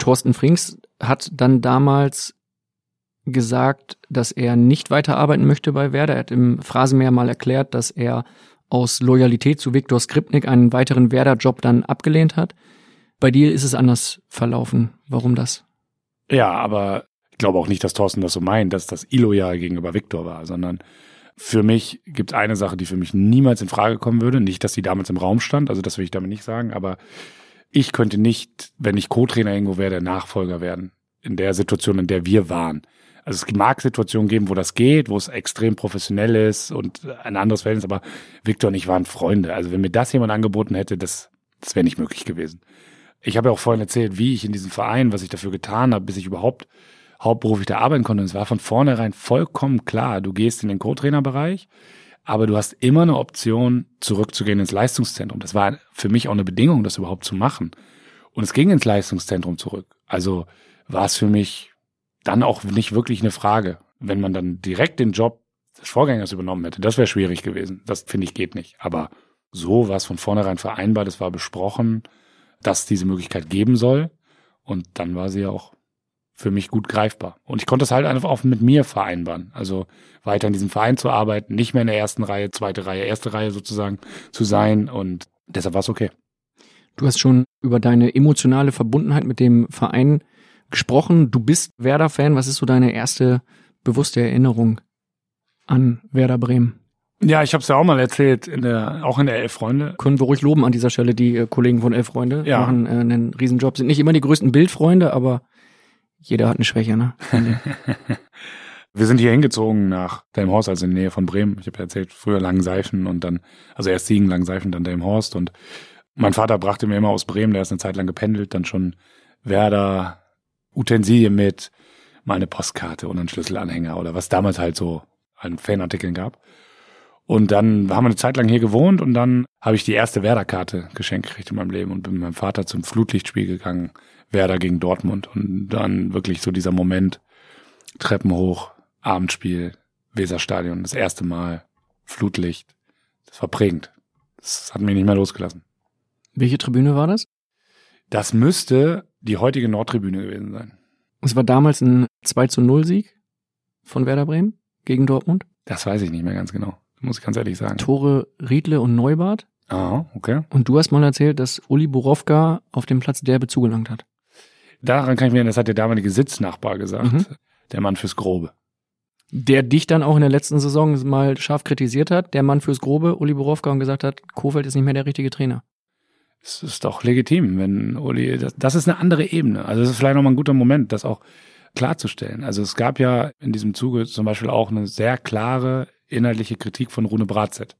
Thorsten Frings hat dann damals gesagt, dass er nicht weiterarbeiten möchte bei Werder. Er hat im Phrasenmeer mal erklärt, dass er aus Loyalität zu Viktor Skripnik einen weiteren Werder-Job dann abgelehnt hat. Bei dir ist es anders verlaufen. Warum das? Ja, aber ich glaube auch nicht, dass Thorsten das so meint, dass das illoyal gegenüber Viktor war, sondern für mich gibt es eine Sache, die für mich niemals in Frage kommen würde. Nicht, dass sie damals im Raum stand, also das will ich damit nicht sagen, aber ich könnte nicht, wenn ich Co-Trainer irgendwo wäre, der Nachfolger werden. In der Situation, in der wir waren. Also es mag Situationen geben, wo das geht, wo es extrem professionell ist und ein anderes Verhältnis, aber Victor und ich waren Freunde. Also wenn mir das jemand angeboten hätte, das, das wäre nicht möglich gewesen. Ich habe ja auch vorhin erzählt, wie ich in diesem Verein, was ich dafür getan habe, bis ich überhaupt hauptberuflich da arbeiten konnte. Und es war von vornherein vollkommen klar, du gehst in den Co-Trainer-Bereich, aber du hast immer eine Option, zurückzugehen ins Leistungszentrum. Das war für mich auch eine Bedingung, das überhaupt zu machen. Und es ging ins Leistungszentrum zurück. Also war es für mich dann auch nicht wirklich eine Frage. Wenn man dann direkt den Job des Vorgängers übernommen hätte, das wäre schwierig gewesen. Das finde ich geht nicht. Aber so war es von vornherein vereinbart, es war besprochen, dass diese Möglichkeit geben soll. Und dann war sie ja auch für mich gut greifbar. Und ich konnte es halt einfach auch mit mir vereinbaren. Also weiter in diesem Verein zu arbeiten, nicht mehr in der ersten Reihe, zweite Reihe, erste Reihe sozusagen zu sein. Und deshalb war es okay. Du hast schon über deine emotionale Verbundenheit mit dem Verein gesprochen. Du bist Werder-Fan. Was ist so deine erste bewusste Erinnerung an Werder Bremen? Ja, ich habe es ja auch mal erzählt, in der, auch in der Elf Freunde. Können wir ruhig loben an dieser Stelle, die äh, Kollegen von Elf Freunde ja. machen äh, einen Riesenjob. Sind nicht immer die größten Bildfreunde, aber jeder hat eine Schwäche, ne? wir sind hier hingezogen nach Delmhorst, also in der Nähe von Bremen. Ich habe ja erzählt, früher Langenseifen und dann, also erst Siegen, Langenseifen, dann Delmhorst. Und mein Vater brachte mir immer aus Bremen, der ist eine Zeit lang gependelt, dann schon Werder, Utensilien mit, mal eine Postkarte und einen Schlüsselanhänger oder was damals halt so an Fanartikeln gab. Und dann haben wir eine Zeit lang hier gewohnt und dann habe ich die erste Werder-Karte geschenkt gekriegt in meinem Leben und bin mit meinem Vater zum Flutlichtspiel gegangen, Werder gegen Dortmund. Und dann wirklich so dieser Moment, Treppen hoch, Abendspiel, Weserstadion, das erste Mal, Flutlicht. Das war prägend. Das hat mich nicht mehr losgelassen. Welche Tribüne war das? Das müsste die heutige Nordtribüne gewesen sein. Es war damals ein 2 zu 0 Sieg? von Werder Bremen gegen Dortmund? Das weiß ich nicht mehr ganz genau. Muss ich ganz ehrlich sagen. Tore Riedle und Neubart. Ah, okay. Und du hast mal erzählt, dass Uli Borowka auf dem Platz derbe zugelangt hat. Daran kann ich mir erinnern, das hat der damalige Sitznachbar gesagt. Mhm. Der Mann fürs Grobe. Der dich dann auch in der letzten Saison mal scharf kritisiert hat, der Mann fürs Grobe, Uli Borowka, und gesagt hat, Kofeld ist nicht mehr der richtige Trainer. Es ist doch legitim, wenn Uli, das, das ist eine andere Ebene. Also es ist vielleicht nochmal ein guter Moment, das auch klarzustellen. Also es gab ja in diesem Zuge zum Beispiel auch eine sehr klare inhaltliche Kritik von Rune Bratzett.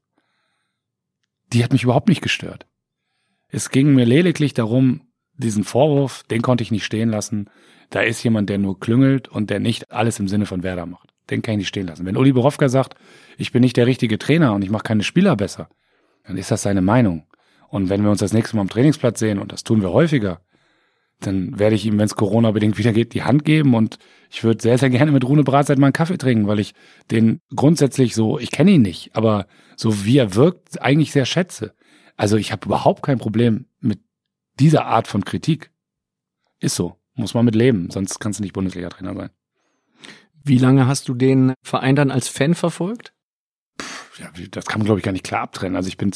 Die hat mich überhaupt nicht gestört. Es ging mir lediglich darum, diesen Vorwurf, den konnte ich nicht stehen lassen. Da ist jemand, der nur klüngelt und der nicht alles im Sinne von Werder macht. Den kann ich nicht stehen lassen. Wenn Uli Borowka sagt, ich bin nicht der richtige Trainer und ich mache keine Spieler besser, dann ist das seine Meinung. Und wenn wir uns das nächste Mal am Trainingsplatz sehen, und das tun wir häufiger, dann werde ich ihm, wenn es Corona-bedingt wieder geht, die Hand geben und ich würde sehr, sehr gerne mit Rune Bratzeit mal einen Kaffee trinken, weil ich den grundsätzlich so, ich kenne ihn nicht, aber so wie er wirkt, eigentlich sehr schätze. Also ich habe überhaupt kein Problem mit dieser Art von Kritik. Ist so. Muss man mit leben, sonst kannst du nicht Bundesliga-Trainer sein. Wie lange hast du den Verein dann als Fan verfolgt? Ja, das kann man, glaube ich, gar nicht klar abtrennen. Also ich bin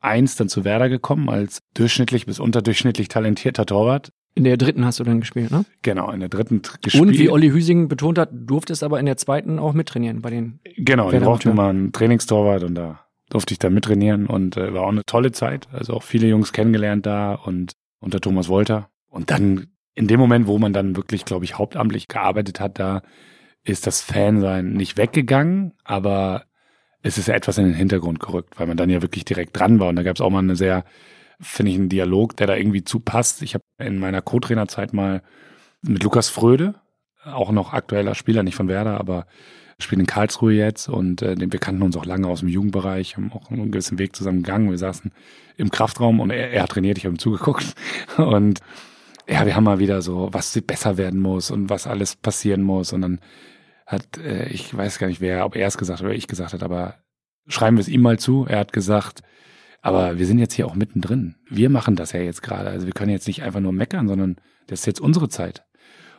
2001 dann zu Werder gekommen als durchschnittlich bis unterdurchschnittlich talentierter Torwart. In der dritten hast du dann gespielt, ne? Genau, in der dritten gespielt. Und wie Olli Hüsing betont hat, durftest aber in der zweiten auch mittrainieren bei den. Genau, wir brauchten immer einen Trainingstorwart und da durfte ich da mittrainieren und äh, war auch eine tolle Zeit. Also auch viele Jungs kennengelernt da und unter Thomas Wolter. Und dann in dem Moment, wo man dann wirklich, glaube ich, hauptamtlich gearbeitet hat, da ist das Fansein nicht weggegangen, aber es ist ja etwas in den Hintergrund gerückt, weil man dann ja wirklich direkt dran war. Und da gab es auch mal eine sehr, finde ich, einen Dialog, der da irgendwie zupasst. Ich habe in meiner Co-Trainerzeit mal mit Lukas Fröde, auch noch aktueller Spieler, nicht von Werder, aber spielt in Karlsruhe jetzt und äh, wir kannten uns auch lange aus dem Jugendbereich, haben auch einen gewissen Weg zusammen gegangen. Wir saßen im Kraftraum und er, er hat trainiert, ich habe ihm zugeguckt und ja, wir haben mal wieder so, was besser werden muss und was alles passieren muss. Und dann hat, äh, ich weiß gar nicht wer, ob er es gesagt hat oder ich gesagt hat, aber schreiben wir es ihm mal zu. Er hat gesagt, aber wir sind jetzt hier auch mittendrin. Wir machen das ja jetzt gerade. Also wir können jetzt nicht einfach nur meckern, sondern das ist jetzt unsere Zeit.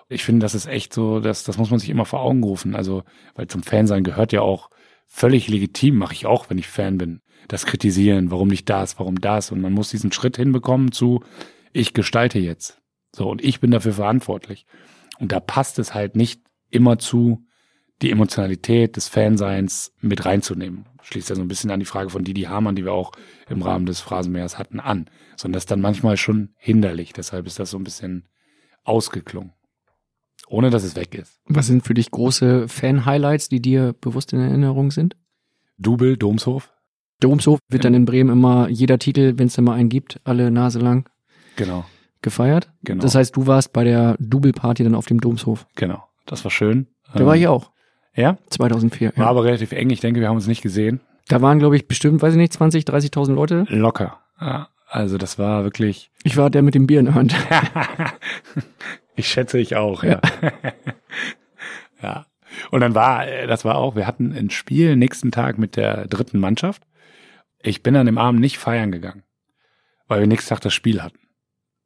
Ich finde, das ist echt so, das, das muss man sich immer vor Augen rufen. Also, weil zum Fansein gehört ja auch völlig legitim, mache ich auch, wenn ich Fan bin. Das Kritisieren, warum nicht das, warum das. Und man muss diesen Schritt hinbekommen zu, ich gestalte jetzt. So, und ich bin dafür verantwortlich. Und da passt es halt nicht immer zu, die Emotionalität des Fanseins mit reinzunehmen. Schließt ja so ein bisschen an die Frage von Didi Hamann, die wir auch im Rahmen des Phrasenmeers hatten, an. Sondern das ist dann manchmal schon hinderlich. Deshalb ist das so ein bisschen ausgeklungen. Ohne dass es weg ist. Was sind für dich große Fan-Highlights, die dir bewusst in Erinnerung sind? Double, Domshof. Domshof wird dann in Bremen immer jeder Titel, wenn es da mal einen gibt, alle Nase lang. Genau gefeiert. Genau. Das heißt, du warst bei der Double-Party dann auf dem Domshof. Genau. Das war schön. Da war ich auch. Ja? 2004. War ja. aber relativ eng. Ich denke, wir haben uns nicht gesehen. Da waren, glaube ich, bestimmt, weiß ich nicht, 20, 30.000 Leute. Locker. Ja. Also das war wirklich. Ich war der mit dem Bier in der Hand. ich schätze ich auch, ja. ja. ja. Und dann war, das war auch, wir hatten ein Spiel nächsten Tag mit der dritten Mannschaft. Ich bin an dem Abend nicht feiern gegangen, weil wir nächsten Tag das Spiel hatten.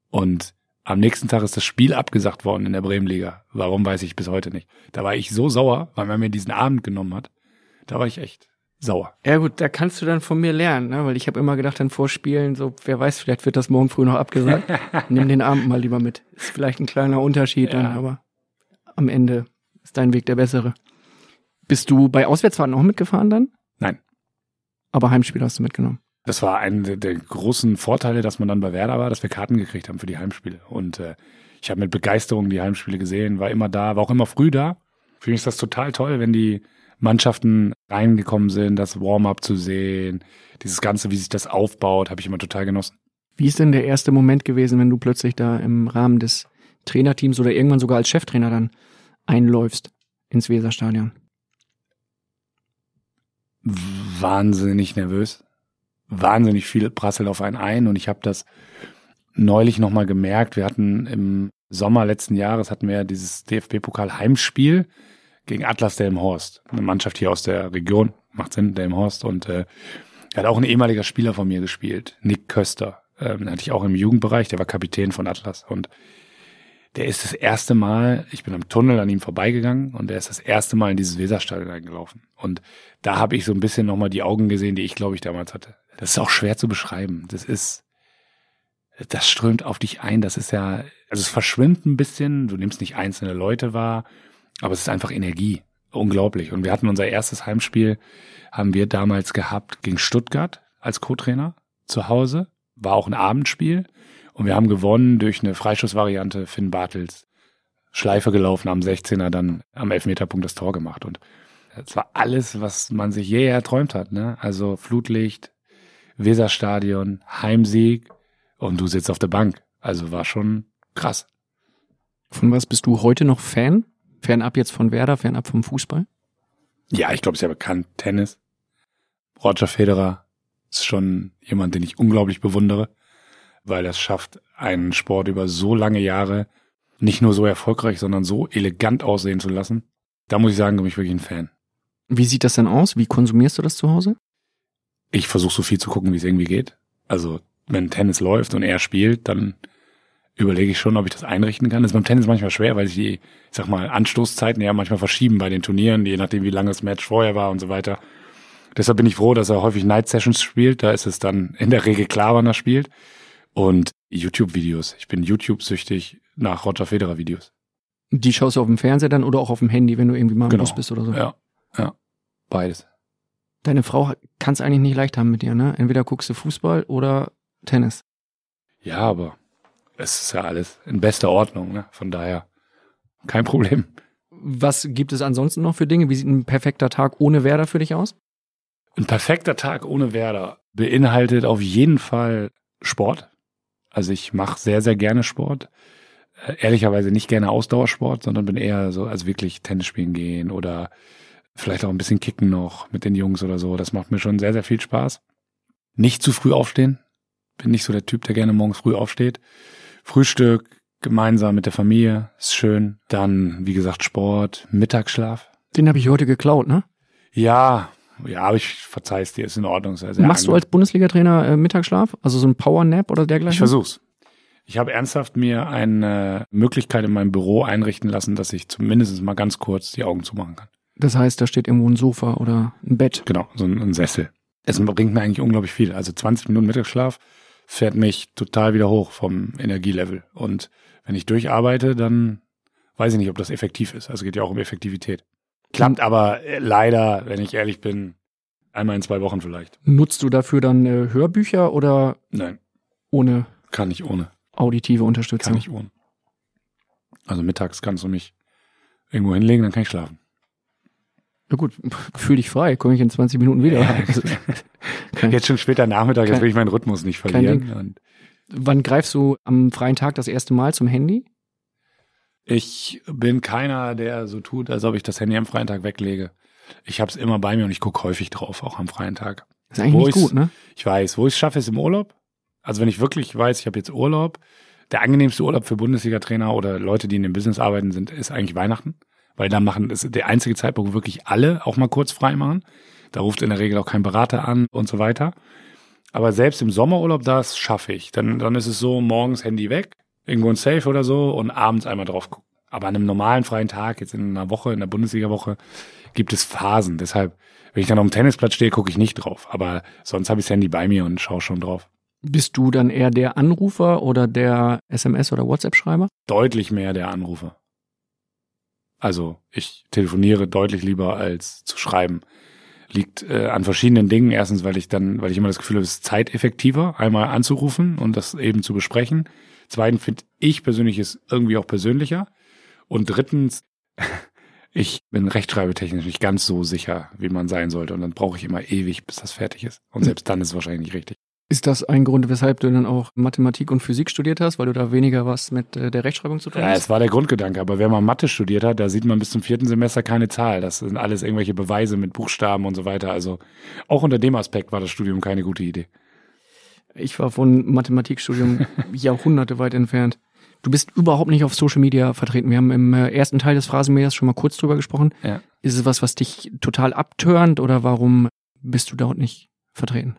Und am nächsten Tag ist das Spiel abgesagt worden in der Bremenliga. Warum weiß ich bis heute nicht. Da war ich so sauer, weil man mir diesen Abend genommen hat. Da war ich echt sauer. Ja gut, da kannst du dann von mir lernen, ne? weil ich habe immer gedacht, dann vor Spielen, so wer weiß, vielleicht wird das morgen früh noch abgesagt. Nimm den Abend mal lieber mit. Ist vielleicht ein kleiner Unterschied ja. dann, aber am Ende ist dein Weg der bessere. Bist du bei Auswärtsfahrten auch mitgefahren dann? Nein. Aber Heimspiel hast du mitgenommen. Das war einer der großen Vorteile, dass man dann bei Werder war, dass wir Karten gekriegt haben für die Heimspiele. Und äh, ich habe mit Begeisterung die Heimspiele gesehen, war immer da, war auch immer früh da. Für mich ist das total toll, wenn die Mannschaften reingekommen sind, das Warm-up zu sehen, dieses Ganze, wie sich das aufbaut, habe ich immer total genossen. Wie ist denn der erste Moment gewesen, wenn du plötzlich da im Rahmen des Trainerteams oder irgendwann sogar als Cheftrainer dann einläufst ins Weserstadion? Wahnsinnig nervös wahnsinnig viel prasselt auf einen ein und ich habe das neulich nochmal gemerkt. Wir hatten im Sommer letzten Jahres hatten wir dieses DFB-Pokal Heimspiel gegen Atlas Delmenhorst, eine Mannschaft hier aus der Region, macht Sinn, Delmenhorst und äh, er hat auch ein ehemaliger Spieler von mir gespielt, Nick Köster. Ähm, hatte ich auch im Jugendbereich, der war Kapitän von Atlas und der ist das erste Mal, ich bin am Tunnel an ihm vorbeigegangen und der ist das erste Mal in dieses Weserstadion eingelaufen. Und da habe ich so ein bisschen nochmal die Augen gesehen, die ich, glaube ich, damals hatte. Das ist auch schwer zu beschreiben. Das ist, das strömt auf dich ein. Das ist ja, also es verschwimmt ein bisschen. Du nimmst nicht einzelne Leute wahr, aber es ist einfach Energie. Unglaublich. Und wir hatten unser erstes Heimspiel, haben wir damals gehabt gegen Stuttgart als Co-Trainer zu Hause. War auch ein Abendspiel. Und wir haben gewonnen durch eine Freischussvariante Finn Bartels. Schleife gelaufen am 16er, dann am Elfmeterpunkt das Tor gemacht. Und es war alles, was man sich je erträumt hat. Ne? Also Flutlicht, Weserstadion, Heimsieg und du sitzt auf der Bank. Also war schon krass. Von was bist du heute noch Fan? Fernab jetzt von Werder, fernab vom Fußball? Ja, ich glaube, es ist ja bekannt. Tennis. Roger Federer ist schon jemand, den ich unglaublich bewundere, weil er es schafft, einen Sport über so lange Jahre nicht nur so erfolgreich, sondern so elegant aussehen zu lassen. Da muss ich sagen, bin ich wirklich ein Fan. Wie sieht das denn aus? Wie konsumierst du das zu Hause? Ich versuche so viel zu gucken, wie es irgendwie geht. Also wenn Tennis läuft und er spielt, dann überlege ich schon, ob ich das einrichten kann. Das ist beim Tennis manchmal schwer, weil sich die, ich sag mal, Anstoßzeiten ja manchmal verschieben bei den Turnieren, je nachdem, wie lange das Match vorher war und so weiter. Deshalb bin ich froh, dass er häufig Night Sessions spielt. Da ist es dann in der Regel klar, wann er spielt. Und YouTube-Videos. Ich bin YouTube-süchtig nach Roger Federer-Videos. Die schaust du auf dem Fernseher dann oder auch auf dem Handy, wenn du irgendwie mal im Genau. Bus bist oder so? Ja, ja. Beides. Deine Frau kann es eigentlich nicht leicht haben mit dir, ne? Entweder guckst du Fußball oder Tennis. Ja, aber es ist ja alles in bester Ordnung, ne? Von daher kein Problem. Was gibt es ansonsten noch für Dinge? Wie sieht ein perfekter Tag ohne Werder für dich aus? Ein perfekter Tag ohne Werder beinhaltet auf jeden Fall Sport. Also ich mache sehr, sehr gerne Sport. Äh, ehrlicherweise nicht gerne Ausdauersport, sondern bin eher so, also wirklich Tennis spielen gehen oder vielleicht auch ein bisschen kicken noch mit den Jungs oder so. Das macht mir schon sehr, sehr viel Spaß. Nicht zu früh aufstehen. Bin nicht so der Typ, der gerne morgens früh aufsteht. Frühstück gemeinsam mit der Familie ist schön. Dann, wie gesagt, Sport, Mittagsschlaf. Den habe ich heute geklaut, ne? Ja, ja, aber ich verzeih's dir, ist in Ordnung. Machst du als Bundesliga-Trainer äh, Mittagsschlaf? Also so ein Powernap oder dergleichen? Ich versuch's. Ich habe ernsthaft mir eine Möglichkeit in meinem Büro einrichten lassen, dass ich zumindest mal ganz kurz die Augen zumachen kann. Das heißt, da steht irgendwo ein Sofa oder ein Bett. Genau, so ein, ein Sessel. Es bringt mir eigentlich unglaublich viel. Also 20 Minuten Mittagsschlaf fährt mich total wieder hoch vom Energielevel. Und wenn ich durcharbeite, dann weiß ich nicht, ob das effektiv ist. Also geht ja auch um Effektivität. Klappt aber äh, leider, wenn ich ehrlich bin, einmal in zwei Wochen vielleicht. Nutzt du dafür dann äh, Hörbücher oder Nein, ohne kann ich ohne. auditive Unterstützung? Kann ich ohne. Also mittags kannst du mich irgendwo hinlegen, dann kann ich schlafen. Na gut, fühl dich frei, komme ich in 20 Minuten wieder. Also, Jetzt schon später Nachmittag, jetzt will ich meinen Rhythmus nicht verlieren. Wann greifst du am freien Tag das erste Mal zum Handy? ich bin keiner, der so tut, als ob ich das Handy am freien Tag weglege. Ich habe es immer bei mir und ich gucke häufig drauf, auch am freien Tag. ist eigentlich Wo nicht gut, ne? Ich weiß, wo ich es schaffe, ist im Urlaub. Also wenn ich wirklich weiß, ich habe jetzt Urlaub, der angenehmste Urlaub für Bundesliga-Trainer oder Leute, die in dem Business arbeiten, sind, ist eigentlich Weihnachten. Weil da machen, ist der einzige Zeitpunkt, wo wirklich alle auch mal kurz frei machen. Da ruft in der Regel auch kein Berater an und so weiter. Aber selbst im Sommerurlaub, das schaffe ich. Dann, dann ist es so, morgens Handy weg, irgendwo ein Safe oder so und abends einmal drauf gucken. Aber an einem normalen freien Tag, jetzt in einer Woche, in der Bundesliga-Woche, gibt es Phasen. Deshalb, wenn ich dann auf dem Tennisplatz stehe, gucke ich nicht drauf. Aber sonst habe ich das Handy bei mir und schaue schon drauf. Bist du dann eher der Anrufer oder der SMS- oder WhatsApp-Schreiber? Deutlich mehr der Anrufer. Also ich telefoniere deutlich lieber als zu schreiben. Liegt äh, an verschiedenen Dingen. Erstens, weil ich dann, weil ich immer das Gefühl habe, es ist zeiteffektiver, einmal anzurufen und das eben zu besprechen. Zweitens finde ich persönlich es irgendwie auch persönlicher. Und drittens, ich bin rechtschreibetechnisch nicht ganz so sicher, wie man sein sollte. Und dann brauche ich immer ewig, bis das fertig ist. Und selbst dann ist es wahrscheinlich nicht richtig. Ist das ein Grund, weshalb du dann auch Mathematik und Physik studiert hast, weil du da weniger was mit äh, der Rechtschreibung zu tun Ja, hast? es war der Grundgedanke, aber wenn man Mathe studiert hat, da sieht man bis zum vierten Semester keine Zahl. Das sind alles irgendwelche Beweise mit Buchstaben und so weiter. Also auch unter dem Aspekt war das Studium keine gute Idee. Ich war von Mathematikstudium Jahrhunderte weit entfernt. Du bist überhaupt nicht auf Social Media vertreten. Wir haben im äh, ersten Teil des Phrasenmähers schon mal kurz drüber gesprochen. Ja. Ist es was, was dich total abturnt oder warum bist du dort nicht vertreten?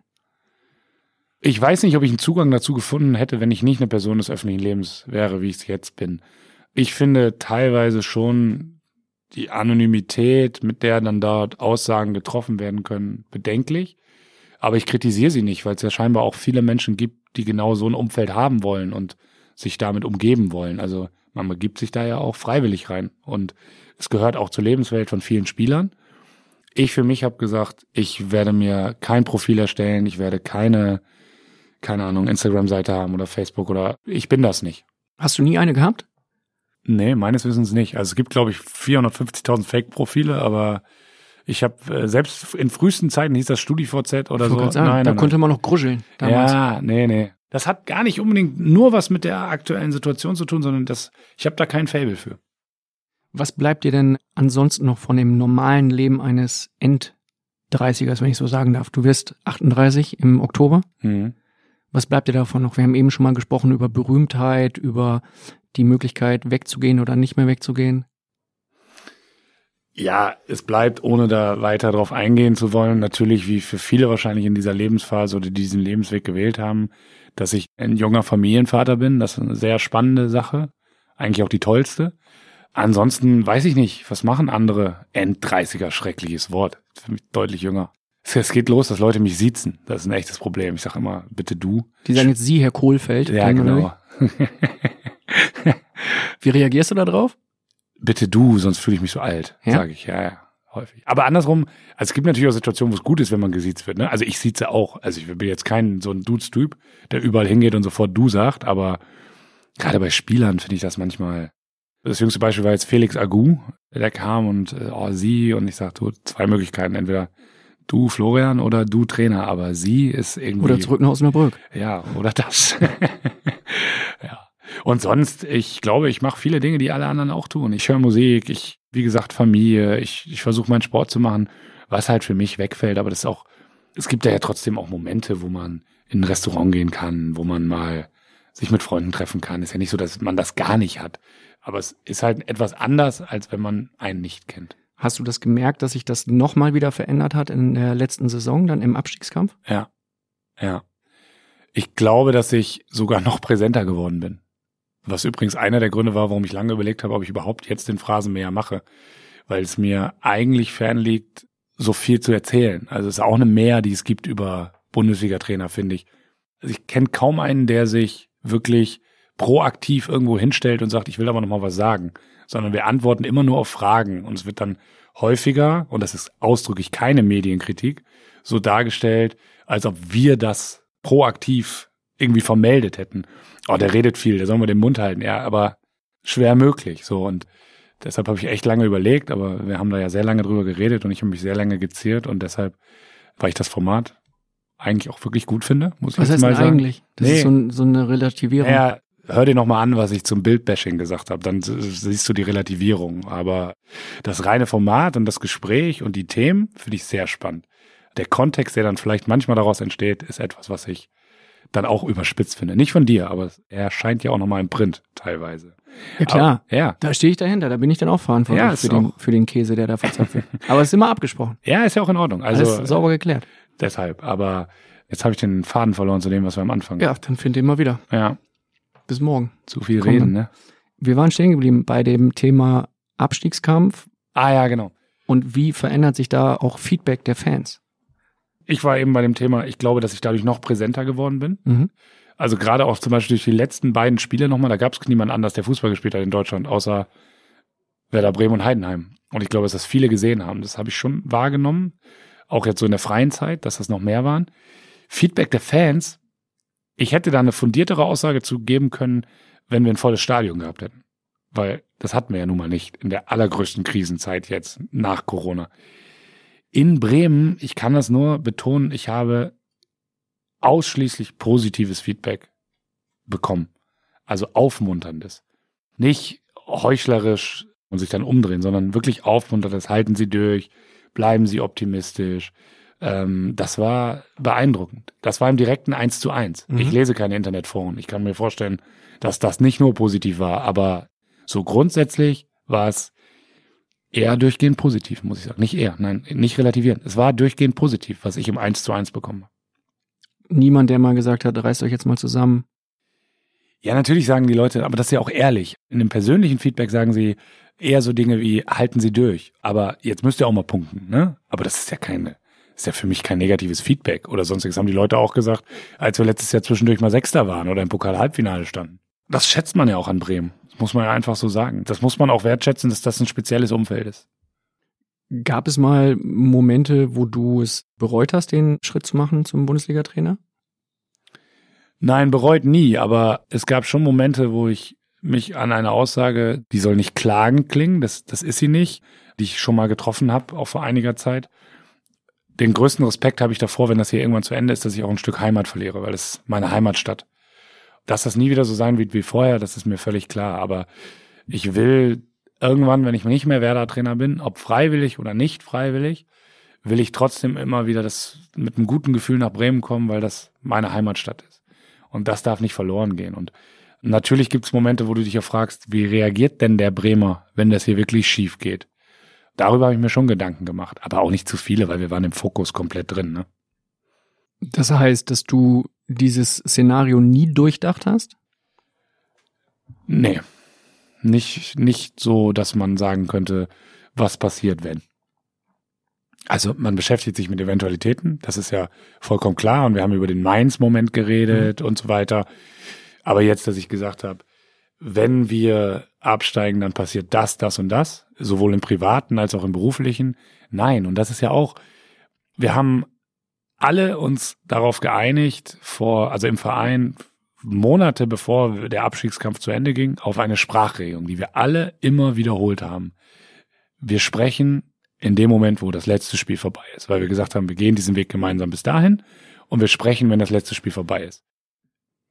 Ich weiß nicht, ob ich einen Zugang dazu gefunden hätte, wenn ich nicht eine Person des öffentlichen Lebens wäre, wie ich es jetzt bin. Ich finde teilweise schon die Anonymität, mit der dann dort Aussagen getroffen werden können, bedenklich. Aber ich kritisiere sie nicht, weil es ja scheinbar auch viele Menschen gibt, die genau so ein Umfeld haben wollen und sich damit umgeben wollen. Also man begibt sich da ja auch freiwillig rein. Und es gehört auch zur Lebenswelt von vielen Spielern. Ich für mich habe gesagt, ich werde mir kein Profil erstellen, ich werde keine, keine Ahnung, Instagram-Seite haben oder Facebook oder ich bin das nicht. Hast du nie eine gehabt? Nee, meines Wissens nicht. Also es gibt, glaube ich, 450.000 Fake-Profile, aber ich habe äh, selbst in frühesten Zeiten hieß das StudiVZ oder Ich so. sagen, nein, da nein, konnte man noch gruscheln damals. Ja, nee, nee. Das hat gar nicht unbedingt nur was mit der aktuellen Situation zu tun, sondern das, ich habe da kein Fable für. Was bleibt dir denn ansonsten noch von dem normalen Leben eines End-30ers, wenn ich so sagen darf? Du wirst 38 im Oktober. Mhm. Was bleibt dir davon noch? Wir haben eben schon mal gesprochen über Berühmtheit, über die Möglichkeit wegzugehen oder nicht mehr wegzugehen. Ja, es bleibt, ohne da weiter drauf eingehen zu wollen, natürlich wie für viele wahrscheinlich in dieser Lebensphase oder diesen Lebensweg gewählt haben, dass ich ein junger Familienvater bin. Das ist eine sehr spannende Sache. Eigentlich auch die tollste. Ansonsten weiß ich nicht, was machen andere End-30er, schreckliches Wort. Für mich deutlich jünger. Es geht los, dass Leute mich siezen. Das ist ein echtes Problem. Ich sage immer, bitte du. Die sagen jetzt Sie, Herr Kohlfeld. Ja, genau. Wie reagierst du da drauf? bitte du, sonst fühle ich mich so alt, Ja? sage ich, ja, ja, häufig. Aber andersrum, also es gibt natürlich auch Situationen, wo es gut ist, wenn man gesiezt wird. Ne? Also ich sieze auch. Also ich bin jetzt kein so ein Dudes-Typ, der überall hingeht und sofort du sagt, aber gerade bei Spielern finde ich das manchmal. Das jüngste Beispiel war jetzt Felix Agu, der kam und äh, oh, sie und ich sagte, zwei Möglichkeiten, entweder du Florian oder du Trainer, aber sie ist irgendwie Oder zurück nach Osnabrück? ja, oder das. ja. Und sonst, ich glaube, ich mache viele Dinge, die alle anderen auch tun. Ich höre Musik, ich, wie gesagt, Familie, ich, ich versuche meinen Sport zu machen, was halt für mich wegfällt. Aber das ist auch, es gibt ja trotzdem auch Momente, wo man in ein Restaurant gehen kann, wo man mal sich mit Freunden treffen kann. Ist ja nicht so, dass man das gar nicht hat. Aber es ist halt etwas anders, als wenn man einen nicht kennt. Hast du das gemerkt, dass sich das nochmal wieder verändert hat in der letzten Saison, dann im Abstiegskampf? Ja. Ja. Ich glaube, dass ich sogar noch präsenter geworden bin. Was übrigens einer der Gründe war, warum ich lange überlegt habe, ob ich überhaupt jetzt den Phrasenmäher mache. Weil es mir eigentlich fernliegt, so viel zu erzählen. Also es ist auch eine Mehr, die es gibt über Bundesliga-Trainer, finde ich. Also ich kenne kaum einen, der sich wirklich proaktiv irgendwo hinstellt und sagt, ich will aber noch mal was sagen. Sondern wir antworten immer nur auf Fragen. Und es wird dann häufiger, und das ist ausdrücklich keine Medienkritik, so dargestellt, als ob wir das proaktiv irgendwie vermeldet hätten. Oh, der redet viel, der soll mal den Mund halten. Ja, aber schwer möglich. So und deshalb habe ich echt lange überlegt, aber wir haben da ja sehr lange drüber geredet und ich habe mich sehr lange geziert und deshalb, weil ich das Format eigentlich auch wirklich gut finde, muss ich Was jetzt heißt mal sagen. eigentlich? Das Nee. ist so, so eine Relativierung. Ja, hör dir noch mal an, was ich zum Bildbashing gesagt habe. Dann siehst du die Relativierung. Aber das reine Format und das Gespräch und die Themen finde ich sehr spannend. Der Kontext, der dann vielleicht manchmal daraus entsteht, ist etwas, was ich dann auch überspitzt finde. Nicht von dir, aber er erscheint ja auch noch mal im Print teilweise. Ja, klar. Aber, ja. Da stehe ich dahinter, da bin ich dann auch verantwortlich Ja, für, den, auch- für den Käse, der da verzapft wird. Aber es ist immer abgesprochen. Ja, ist ja auch in Ordnung. Also Alles sauber geklärt. deshalb. Aber jetzt habe ich den Faden verloren zu dem, was wir am Anfang. Ja, dann find den mal wieder. Ja. Bis morgen. Zu viel Komm, reden, dann. ne? Wir waren stehen geblieben bei dem Thema Abstiegskampf. Ah ja, genau. Und wie verändert sich da auch Feedback der Fans? Ich war eben bei dem Thema, ich glaube, dass ich dadurch noch präsenter geworden bin. Mhm. Also gerade auch zum Beispiel durch die letzten beiden Spiele nochmal, da gab es niemand anders, der Fußball gespielt hat in Deutschland, außer Werder Bremen und Heidenheim. Und ich glaube, dass das viele gesehen haben. Das habe ich schon wahrgenommen, auch jetzt so in der freien Zeit, dass das noch mehr waren. Feedback der Fans, ich hätte da eine fundiertere Aussage zu geben können, wenn wir ein volles Stadion gehabt hätten. Weil das hatten wir ja nun mal nicht in der allergrößten Krisenzeit jetzt nach Corona. In Bremen, ich kann das nur betonen, ich habe ausschließlich positives Feedback bekommen. Also aufmunterndes. Nicht heuchlerisch und sich dann umdrehen, sondern wirklich aufmunterndes. Halten Sie durch, bleiben Sie optimistisch. Ähm, das war beeindruckend. Das war im direkten Eins zu eins. Mhm. Ich lese keine Internetforen. Ich kann mir vorstellen, dass das nicht nur positiv war, aber so grundsätzlich war es eher durchgehend positiv, muss ich sagen. Nicht eher, nein, nicht relativieren. Es war durchgehend positiv, was ich im Eins zu eins bekomme. Niemand, der mal gesagt hat, reißt euch jetzt mal zusammen. Ja, natürlich sagen die Leute, aber das ist ja auch ehrlich. In dem persönlichen Feedback sagen sie eher so Dinge wie, halten Sie durch. Aber jetzt müsst ihr auch mal punkten, ne? Aber das ist ja keine, ist ja für mich kein negatives Feedback. Oder sonstiges haben die Leute auch gesagt, als wir letztes Jahr zwischendurch mal Sechster waren oder im Pokal-Halbfinale standen. Das schätzt man ja auch an Bremen. Das muss man ja einfach so sagen. Das muss man auch wertschätzen, dass das ein spezielles Umfeld ist. Gab es mal Momente, wo du es bereut hast, den Schritt zu machen zum Bundesliga-Trainer? Nein, bereut nie, aber es gab schon Momente, wo ich mich an eine Aussage, die soll nicht klagend klingen, das, das ist sie nicht, die ich schon mal getroffen habe, auch vor einiger Zeit. Den größten Respekt habe ich davor, wenn das hier irgendwann zu Ende ist, dass ich auch ein Stück Heimat verliere, weil es meine Heimatstadt. Dass das nie wieder so sein wird wie vorher, das ist mir völlig klar. Aber ich will irgendwann, wenn ich nicht mehr Werder-Trainer bin, ob freiwillig oder nicht freiwillig, will ich trotzdem immer wieder das mit einem guten Gefühl nach Bremen kommen, weil das meine Heimatstadt ist. Und das darf nicht verloren gehen. Und natürlich gibt es Momente, wo du dich ja fragst, wie reagiert denn der Bremer, wenn das hier wirklich schief geht? Darüber habe ich mir schon Gedanken gemacht, aber auch nicht zu viele, weil wir waren im Fokus komplett drin. Ne? Das heißt, dass du dieses Szenario nie durchdacht hast? Nee. Nicht, nicht so, dass man sagen könnte, was passiert, wenn. Also man beschäftigt sich mit Eventualitäten, das ist ja vollkommen klar. Und wir haben über den Mainz-Moment geredet mhm. und so weiter. Aber jetzt, dass ich gesagt habe, wenn wir absteigen, dann passiert das, das und das, sowohl im privaten als auch im beruflichen. Nein, und das ist ja auch, wir haben alle uns darauf geeinigt, vor, also im Verein, Monate bevor der Abstiegskampf zu Ende ging, auf eine Sprachregelung, die wir alle immer wiederholt haben. Wir sprechen in dem Moment, wo das letzte Spiel vorbei ist, weil wir gesagt haben, wir gehen diesen Weg gemeinsam bis dahin und wir sprechen, wenn das letzte Spiel vorbei ist.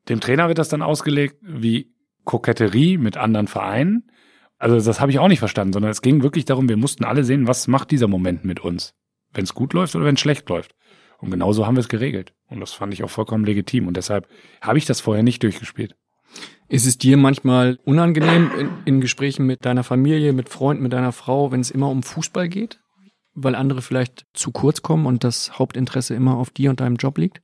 Dem Trainer wird das dann ausgelegt wie Koketterie mit anderen Vereinen. Also das habe ich auch nicht verstanden, sondern es ging wirklich darum, wir mussten alle sehen, was macht dieser Moment mit uns, wenn es gut läuft oder wenn es schlecht läuft. Und genauso haben wir es geregelt. Und das fand ich auch vollkommen legitim. Und deshalb habe ich das vorher nicht durchgespielt. Ist es dir manchmal unangenehm in, in, Gesprächen mit deiner Familie, mit Freunden, mit deiner Frau, wenn es immer um Fußball geht? Weil andere vielleicht zu kurz kommen und das Hauptinteresse immer auf dir und deinem Job liegt?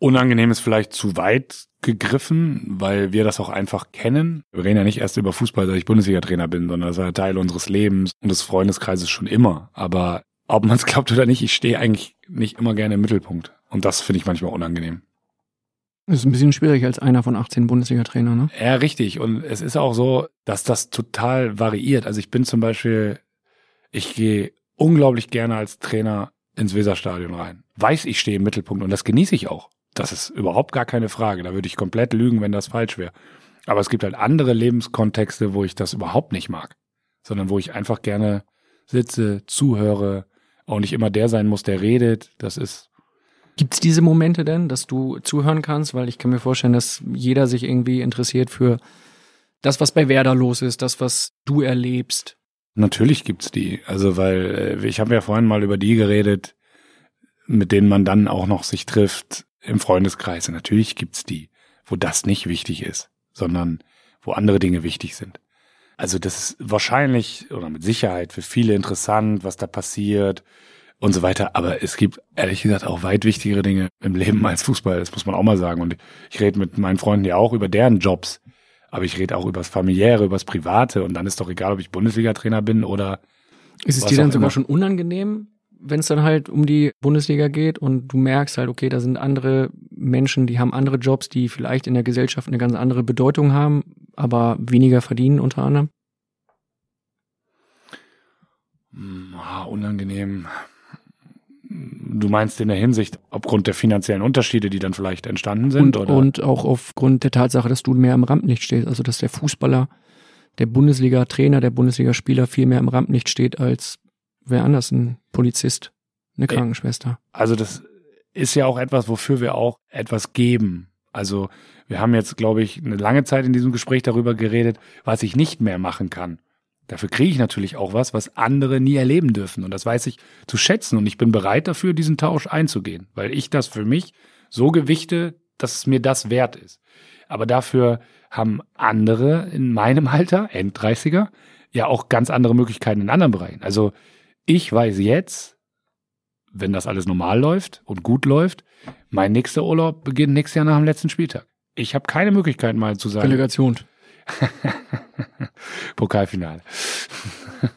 Unangenehm ist vielleicht zu weit gegriffen, weil wir das auch einfach kennen. Wir reden ja nicht erst über Fußball, seit ich Bundesliga-Trainer bin, sondern das ist ja Teil unseres Lebens und des Freundeskreises schon immer. Aber ob man es glaubt oder nicht, ich stehe eigentlich nicht immer gerne im Mittelpunkt. Und das finde ich manchmal unangenehm. Das ist ein bisschen schwierig als einer von 18 Bundesliga-Trainer, ne? Ja, richtig. Und es ist auch so, dass das total variiert. Also ich bin zum Beispiel, ich gehe unglaublich gerne als Trainer ins Weserstadion rein. Weiß, ich stehe im Mittelpunkt und das genieße ich auch. Das ist überhaupt gar keine Frage. Da würde ich komplett lügen, wenn das falsch wäre. Aber es gibt halt andere Lebenskontexte, wo ich das überhaupt nicht mag. Sondern wo ich einfach gerne sitze, zuhöre, auch nicht immer der sein muss, der redet. Das ist Gibt es diese Momente denn, dass du zuhören kannst? Weil ich kann mir vorstellen, dass jeder sich irgendwie interessiert für das, was bei Werder los ist, das, was du erlebst. Natürlich gibt's die. Also, weil äh, ich habe ja vorhin mal über die geredet, mit denen man dann auch noch sich trifft im Freundeskreis. Und natürlich gibt's die, wo das nicht wichtig ist, sondern wo andere Dinge wichtig sind. Also das ist wahrscheinlich oder mit Sicherheit für viele interessant, was da passiert und so weiter. Aber es gibt ehrlich gesagt auch weit wichtigere Dinge im Leben als Fußball. Das muss man auch mal sagen. Und ich rede mit meinen Freunden ja auch über deren Jobs. Aber ich rede auch über das Familiäre, über das Private. Und dann ist doch egal, ob ich Bundesliga-Trainer bin oder. Ist es dir dann sogar immer. schon unangenehm, wenn es dann halt um die Bundesliga geht und du merkst halt, okay, da sind andere Menschen, die haben andere Jobs, die vielleicht in der Gesellschaft eine ganz andere Bedeutung haben, aber weniger verdienen unter anderem? Hm, unangenehm. Du meinst in der Hinsicht, aufgrund der finanziellen Unterschiede, die dann vielleicht entstanden sind? Und, oder? und auch aufgrund der Tatsache, dass du mehr im Rampenlicht stehst, also dass der Fußballer, der Bundesliga-Trainer, der Bundesligaspieler viel mehr im Rampenlicht steht als wer anders, ein Polizist, eine Krankenschwester. Also das ist ja auch etwas, wofür wir auch etwas geben. Also wir haben jetzt, glaube ich, eine lange Zeit in diesem Gespräch darüber geredet, was ich nicht mehr machen kann. Dafür kriege ich natürlich auch was, was andere nie erleben dürfen. Und das weiß ich zu schätzen. Und ich bin bereit dafür, diesen Tausch einzugehen, weil ich das für mich so gewichte, dass es mir das wert ist. Aber dafür haben andere in meinem Alter, End-30er, ja auch ganz andere Möglichkeiten in anderen Bereichen. Also ich weiß jetzt, wenn das alles normal läuft und gut läuft, mein nächster Urlaub beginnt nächstes Jahr nach dem letzten Spieltag. ich habe keine Möglichkeit mal zu sagen. Relegation. Pokalfinale.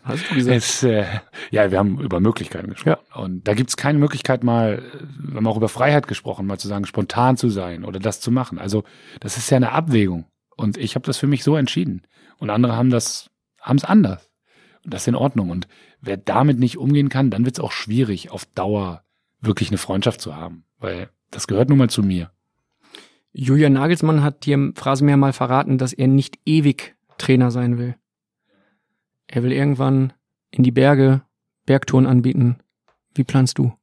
Hast du gesagt? Es, äh, ja, wir haben über Möglichkeiten gesprochen. Ja. Und da gibt es keine Möglichkeit mal, wir haben auch über Freiheit gesprochen, mal zu sagen, spontan zu sein oder das zu machen. Also das ist ja eine Abwägung. Und ich habe das für mich so entschieden. Und andere haben das, haben es anders. Das ist in Ordnung. Und wer damit nicht umgehen kann, dann wird es auch schwierig, auf Dauer wirklich eine Freundschaft zu haben. Weil das gehört nun mal zu mir. Julian Nagelsmann hat dir im Phrasenmeer mal verraten, dass er nicht ewig Trainer sein will. Er will irgendwann in die Berge Bergtouren anbieten. Wie planst du?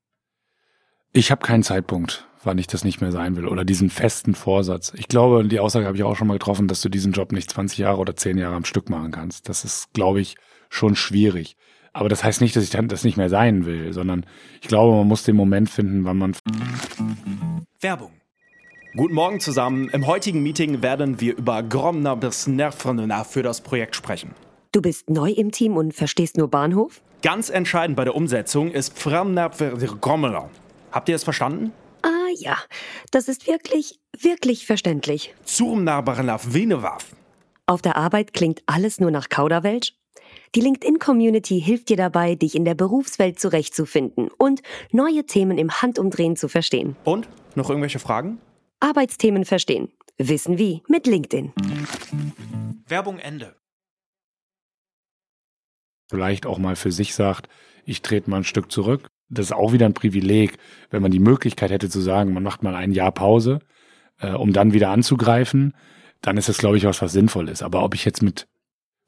Ich habe keinen Zeitpunkt, wann ich das nicht mehr sein will oder diesen festen Vorsatz. Ich glaube, die Aussage habe ich auch schon mal getroffen, dass du diesen Job nicht 20 Jahre oder 10 Jahre am Stück machen kannst. Das ist, glaube ich, schon schwierig. Aber das heißt nicht, dass ich dann das nicht mehr sein will, sondern ich glaube, man muss den Moment finden, wann man. Werbung. Guten Morgen zusammen. Im heutigen Meeting werden wir über Gromner bis Nervrenna für das Projekt sprechen. Du bist neu im Team und verstehst nur Bahnhof? Ganz entscheidend bei der Umsetzung ist Gromner. Habt ihr es verstanden? Ah ja, das ist wirklich, wirklich verständlich. Zurmnarbarnaf Venewaf. Auf der Arbeit klingt alles nur nach Kauderwelsch? Die LinkedIn-Community hilft dir dabei, dich in der Berufswelt zurechtzufinden und neue Themen im Handumdrehen zu verstehen. Und? Noch irgendwelche Fragen? Arbeitsthemen verstehen. Wissen wie mit LinkedIn. Werbung Ende. Vielleicht auch mal für sich sagt, ich trete mal ein Stück zurück. Das ist auch wieder ein Privileg, wenn man die Möglichkeit hätte zu sagen, man macht mal ein Jahr Pause, äh, um dann wieder anzugreifen. Dann ist das, glaube ich, was, was sinnvoll ist. Aber ob ich jetzt mit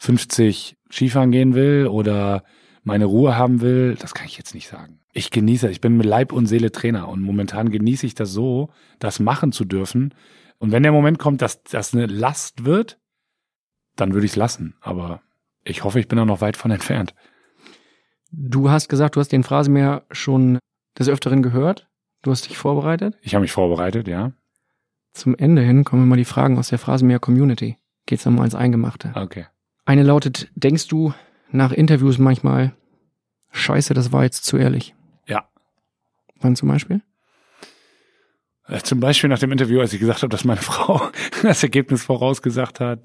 50 Skifahren gehen will oder meine Ruhe haben will, das kann ich jetzt nicht sagen. Ich genieße, ich bin mit Leib und Seele Trainer und momentan genieße ich das so, das machen zu dürfen. Und wenn der Moment kommt, dass das eine Last wird, dann würde ich es lassen. Aber ich hoffe, ich bin da noch weit von entfernt. Du hast gesagt, du hast den Phrasenmeer schon des Öfteren gehört. Du hast dich vorbereitet. Ich habe mich vorbereitet, ja. Zum Ende hin kommen mal die Fragen aus der Phrasenmeer Community. Geht's dann mal ins Eingemachte. Okay. Eine lautet, denkst du nach Interviews manchmal, scheiße, das war jetzt zu ehrlich? Ja. Wann zum Beispiel? Äh, zum Beispiel nach dem Interview, als ich gesagt habe, dass meine Frau das Ergebnis vorausgesagt hat.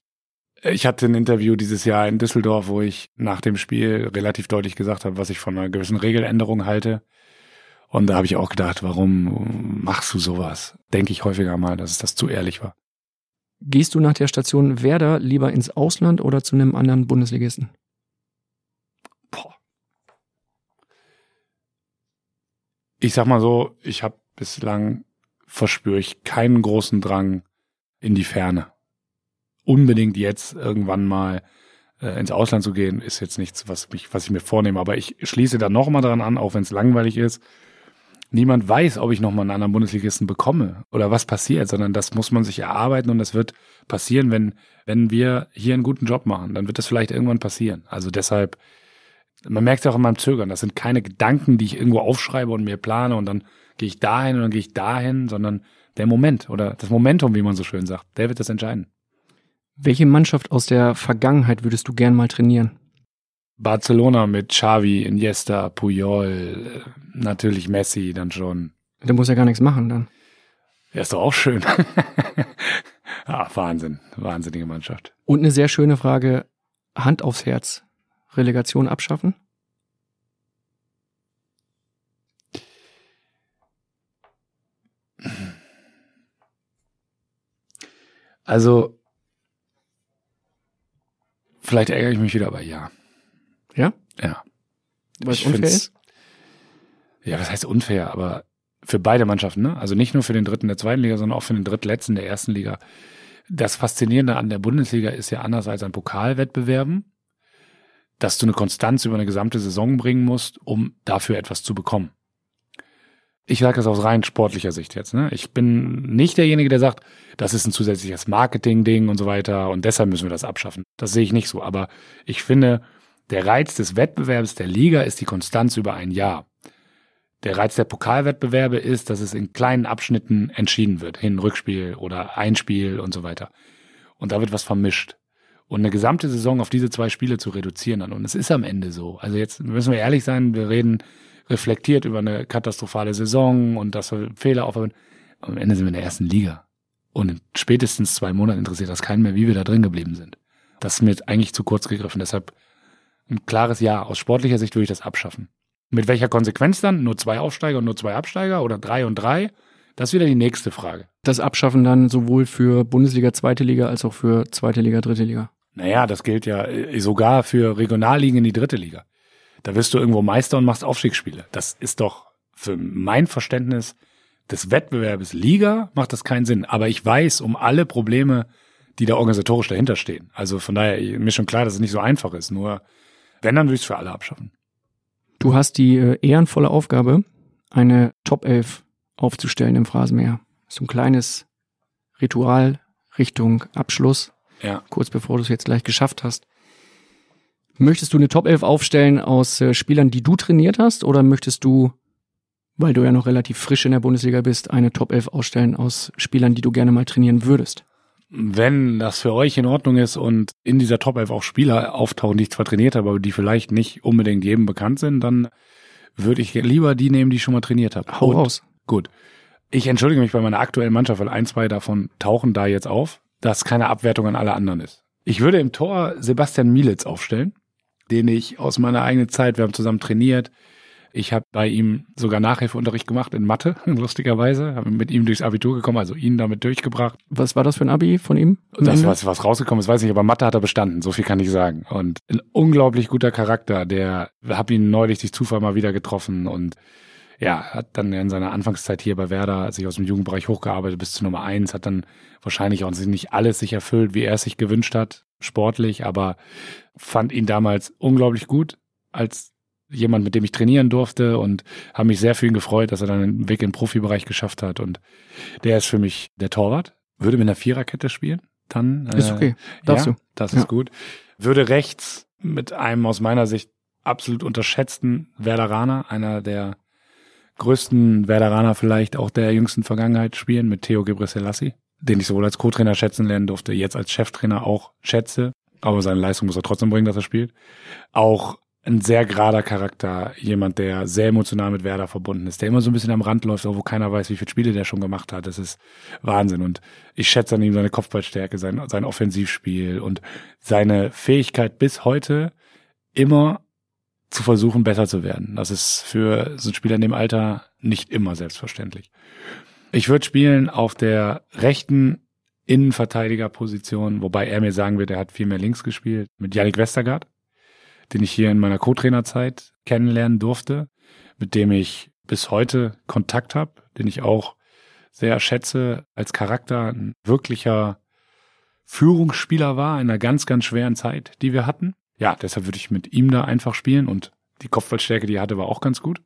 Ich hatte ein Interview dieses Jahr in Düsseldorf, wo ich nach dem Spiel relativ deutlich gesagt habe, was ich von einer gewissen Regeländerung halte. Und da habe ich auch gedacht, warum machst du sowas? Denke ich häufiger mal, dass es das zu ehrlich war. Gehst du nach der Station Werder lieber ins Ausland oder zu einem anderen Bundesligisten? Boah. Ich sag mal so, ich habe bislang verspüre ich keinen großen Drang in die Ferne. Unbedingt jetzt irgendwann mal äh, ins Ausland zu gehen, ist jetzt nichts, was mich, was ich mir vornehme. Aber ich schließe da noch mal dran an, auch wenn es langweilig ist. Niemand weiß, ob ich noch mal einen anderen Bundesligisten bekomme oder was passiert, sondern das muss man sich erarbeiten und das wird passieren, wenn wenn wir hier einen guten Job machen, dann wird das vielleicht irgendwann passieren. Also deshalb, man merkt es auch in meinem Zögern, das sind keine Gedanken, die ich irgendwo aufschreibe und mir plane und dann gehe ich dahin und dann gehe ich dahin, sondern der Moment oder das Momentum, wie man so schön sagt, der wird das entscheiden. Welche Mannschaft aus der Vergangenheit würdest du gern mal trainieren? Barcelona mit Xavi, Iniesta, Puyol, natürlich Messi dann schon. Der muss ja gar nichts machen dann. Ja, ist doch auch schön. ah, Wahnsinn, wahnsinnige Mannschaft. Und eine sehr schöne Frage, Hand aufs Herz. Relegation abschaffen? Also, vielleicht ärgere ich mich wieder, aber ja. Ja? Ja. Was unfair ist? Ja, was heißt unfair? Aber für beide Mannschaften, ne? Also nicht nur für den dritten der zweiten Liga, sondern auch für den drittletzten der ersten Liga. Das Faszinierende an der Bundesliga ist ja anders als an Pokalwettbewerben, dass du eine Konstanz über eine gesamte Saison bringen musst, um dafür etwas zu bekommen. Ich sage das aus rein sportlicher Sicht jetzt. Ne? Ich bin nicht derjenige, der sagt, das ist ein zusätzliches Marketing-Ding und so weiter und deshalb müssen wir das abschaffen. Das sehe ich nicht so. Aber ich finde, der Reiz des Wettbewerbs der Liga ist die Konstanz über ein Jahr. Der Reiz der Pokalwettbewerbe ist, dass es in kleinen Abschnitten entschieden wird. Hin, Rückspiel oder Einspiel und so weiter. Und da wird was vermischt. Und eine gesamte Saison auf diese zwei Spiele zu reduzieren dann. Und es ist am Ende so. Also jetzt müssen wir ehrlich sein, wir reden reflektiert über eine katastrophale Saison und dass wir Fehler aufhören. Am Ende sind wir in der ersten Liga. Und in spätestens zwei Monaten interessiert das keinen mehr, wie wir da drin geblieben sind. Das ist mir eigentlich zu kurz gegriffen. Deshalb ein klares Ja. Aus sportlicher Sicht würde ich das abschaffen. Mit welcher Konsequenz dann? Nur zwei Aufsteiger und nur zwei Absteiger oder drei und drei? Das ist wieder die nächste Frage. Das Abschaffen dann sowohl für Bundesliga, zweite Liga als auch für zweite Liga, dritte Liga. Naja, das gilt ja äh, sogar für Regionalligen in die dritte Liga. Da wirst du irgendwo Meister und machst Aufstiegsspiele. Das ist doch für mein Verständnis des Wettbewerbes Liga macht das keinen Sinn. Aber ich weiß um alle Probleme, die da organisatorisch dahinter stehen. Also von daher, mir schon klar, dass es nicht so einfach ist. Nur, wenn, dann würde ich es für alle abschaffen. Du hast die äh, ehrenvolle Aufgabe, eine Top 11 aufzustellen im Phrasenmäher. So ein kleines Ritual Richtung Abschluss. Ja. Kurz bevor du es jetzt gleich geschafft hast. Möchtest du eine Top 11 aufstellen aus äh, Spielern, die du trainiert hast, oder möchtest du, weil du ja noch relativ frisch in der Bundesliga bist, eine Top 11 ausstellen aus Spielern, die du gerne mal trainieren würdest? Wenn das für euch in Ordnung ist und in dieser Top 11 auch Spieler auftauchen, die ich zwar trainiert habe, aber die vielleicht nicht unbedingt jedem bekannt sind, dann würde ich lieber die nehmen, die ich schon mal trainiert habe. Hau und, raus. Gut. Ich entschuldige mich bei meiner aktuellen Mannschaft, weil ein, zwei davon tauchen da jetzt auf, dass keine Abwertung an alle anderen ist. Ich würde im Tor Sebastian Mielitz aufstellen, den ich aus meiner eigenen Zeit, wir haben zusammen trainiert, ich habe bei ihm sogar Nachhilfeunterricht gemacht in Mathe, lustigerweise. Habe mit ihm durchs Abitur gekommen, also ihn damit durchgebracht. Was war das für ein Abi von ihm? Das, was, was rausgekommen ist, weiß ich, aber Mathe hat er bestanden, so viel kann ich sagen. Und ein unglaublich guter Charakter, der, habe ihn neulich durch Zufall mal wieder getroffen und ja, hat dann in seiner Anfangszeit hier bei Werder sich aus dem Jugendbereich hochgearbeitet bis zu Nummer eins, hat dann wahrscheinlich auch nicht alles sich erfüllt, wie er es sich gewünscht hat, sportlich, aber fand ihn damals unglaublich gut als jemand, mit dem ich trainieren durfte und habe mich sehr für ihn gefreut, dass er dann den Weg in den Profibereich geschafft hat und der ist für mich der Torwart. Würde mit einer Viererkette spielen, dann Ist okay. Darfst ja, du. Das Ja. ist gut. Würde rechts mit einem aus meiner Sicht absolut unterschätzten Werderaner, einer der größten Werderaner vielleicht auch der jüngsten Vergangenheit spielen, mit Theo Gebrselassie, den ich sowohl als Co-Trainer schätzen lernen durfte, jetzt als Cheftrainer auch schätze, aber seine Leistung muss er trotzdem bringen, dass er spielt. Auch ein sehr gerader Charakter, jemand, der sehr emotional mit Werder verbunden ist, der immer so ein bisschen am Rand läuft, wo keiner weiß, wie viele Spiele der schon gemacht hat. Das ist Wahnsinn. Und ich schätze an ihm seine Kopfballstärke, sein, sein Offensivspiel und seine Fähigkeit bis heute immer zu versuchen, besser zu werden. Das ist für so einen Spieler in dem Alter nicht immer selbstverständlich. Ich würde spielen auf der rechten Innenverteidigerposition, wobei er mir sagen wird, er hat viel mehr links gespielt, mit Yannick Westergaard, den ich hier in meiner Co-Trainerzeit kennenlernen durfte, mit dem ich bis heute Kontakt habe, den ich auch sehr schätze als Charakter, ein wirklicher Führungsspieler war in einer ganz, ganz schweren Zeit, die wir hatten. Ja, deshalb würde ich mit ihm da einfach spielen und die Kopfballstärke, die er hatte, war auch ganz gut.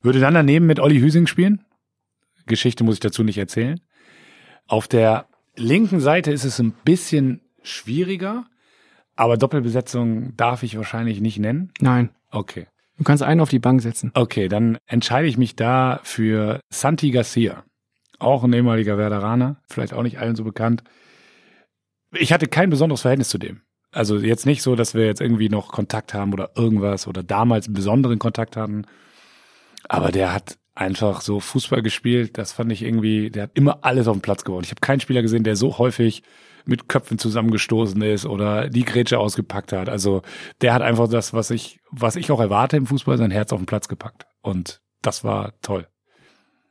Würde dann daneben mit Olli Hüsing spielen. Geschichte muss ich dazu nicht erzählen. Auf der linken Seite ist es ein bisschen schwieriger, aber Doppelbesetzung darf ich wahrscheinlich nicht nennen. Nein. Okay. Du kannst einen auf die Bank setzen. Okay, dann entscheide ich mich da für Santi Garcia. Auch ein ehemaliger Werderaner, vielleicht auch nicht allen so bekannt. Ich hatte kein besonderes Verhältnis zu dem. Also jetzt nicht so, dass wir jetzt irgendwie noch Kontakt haben oder irgendwas oder damals einen besonderen Kontakt hatten. Aber der hat einfach so Fußball gespielt. Das fand ich irgendwie, der hat immer alles auf den Platz gebaut. Ich habe keinen Spieler gesehen, der so häufig mit Köpfen zusammengestoßen ist oder die Grätsche ausgepackt hat. Also der hat einfach das, was ich, was ich auch erwarte im Fußball, sein Herz auf den Platz gepackt. Und das war toll.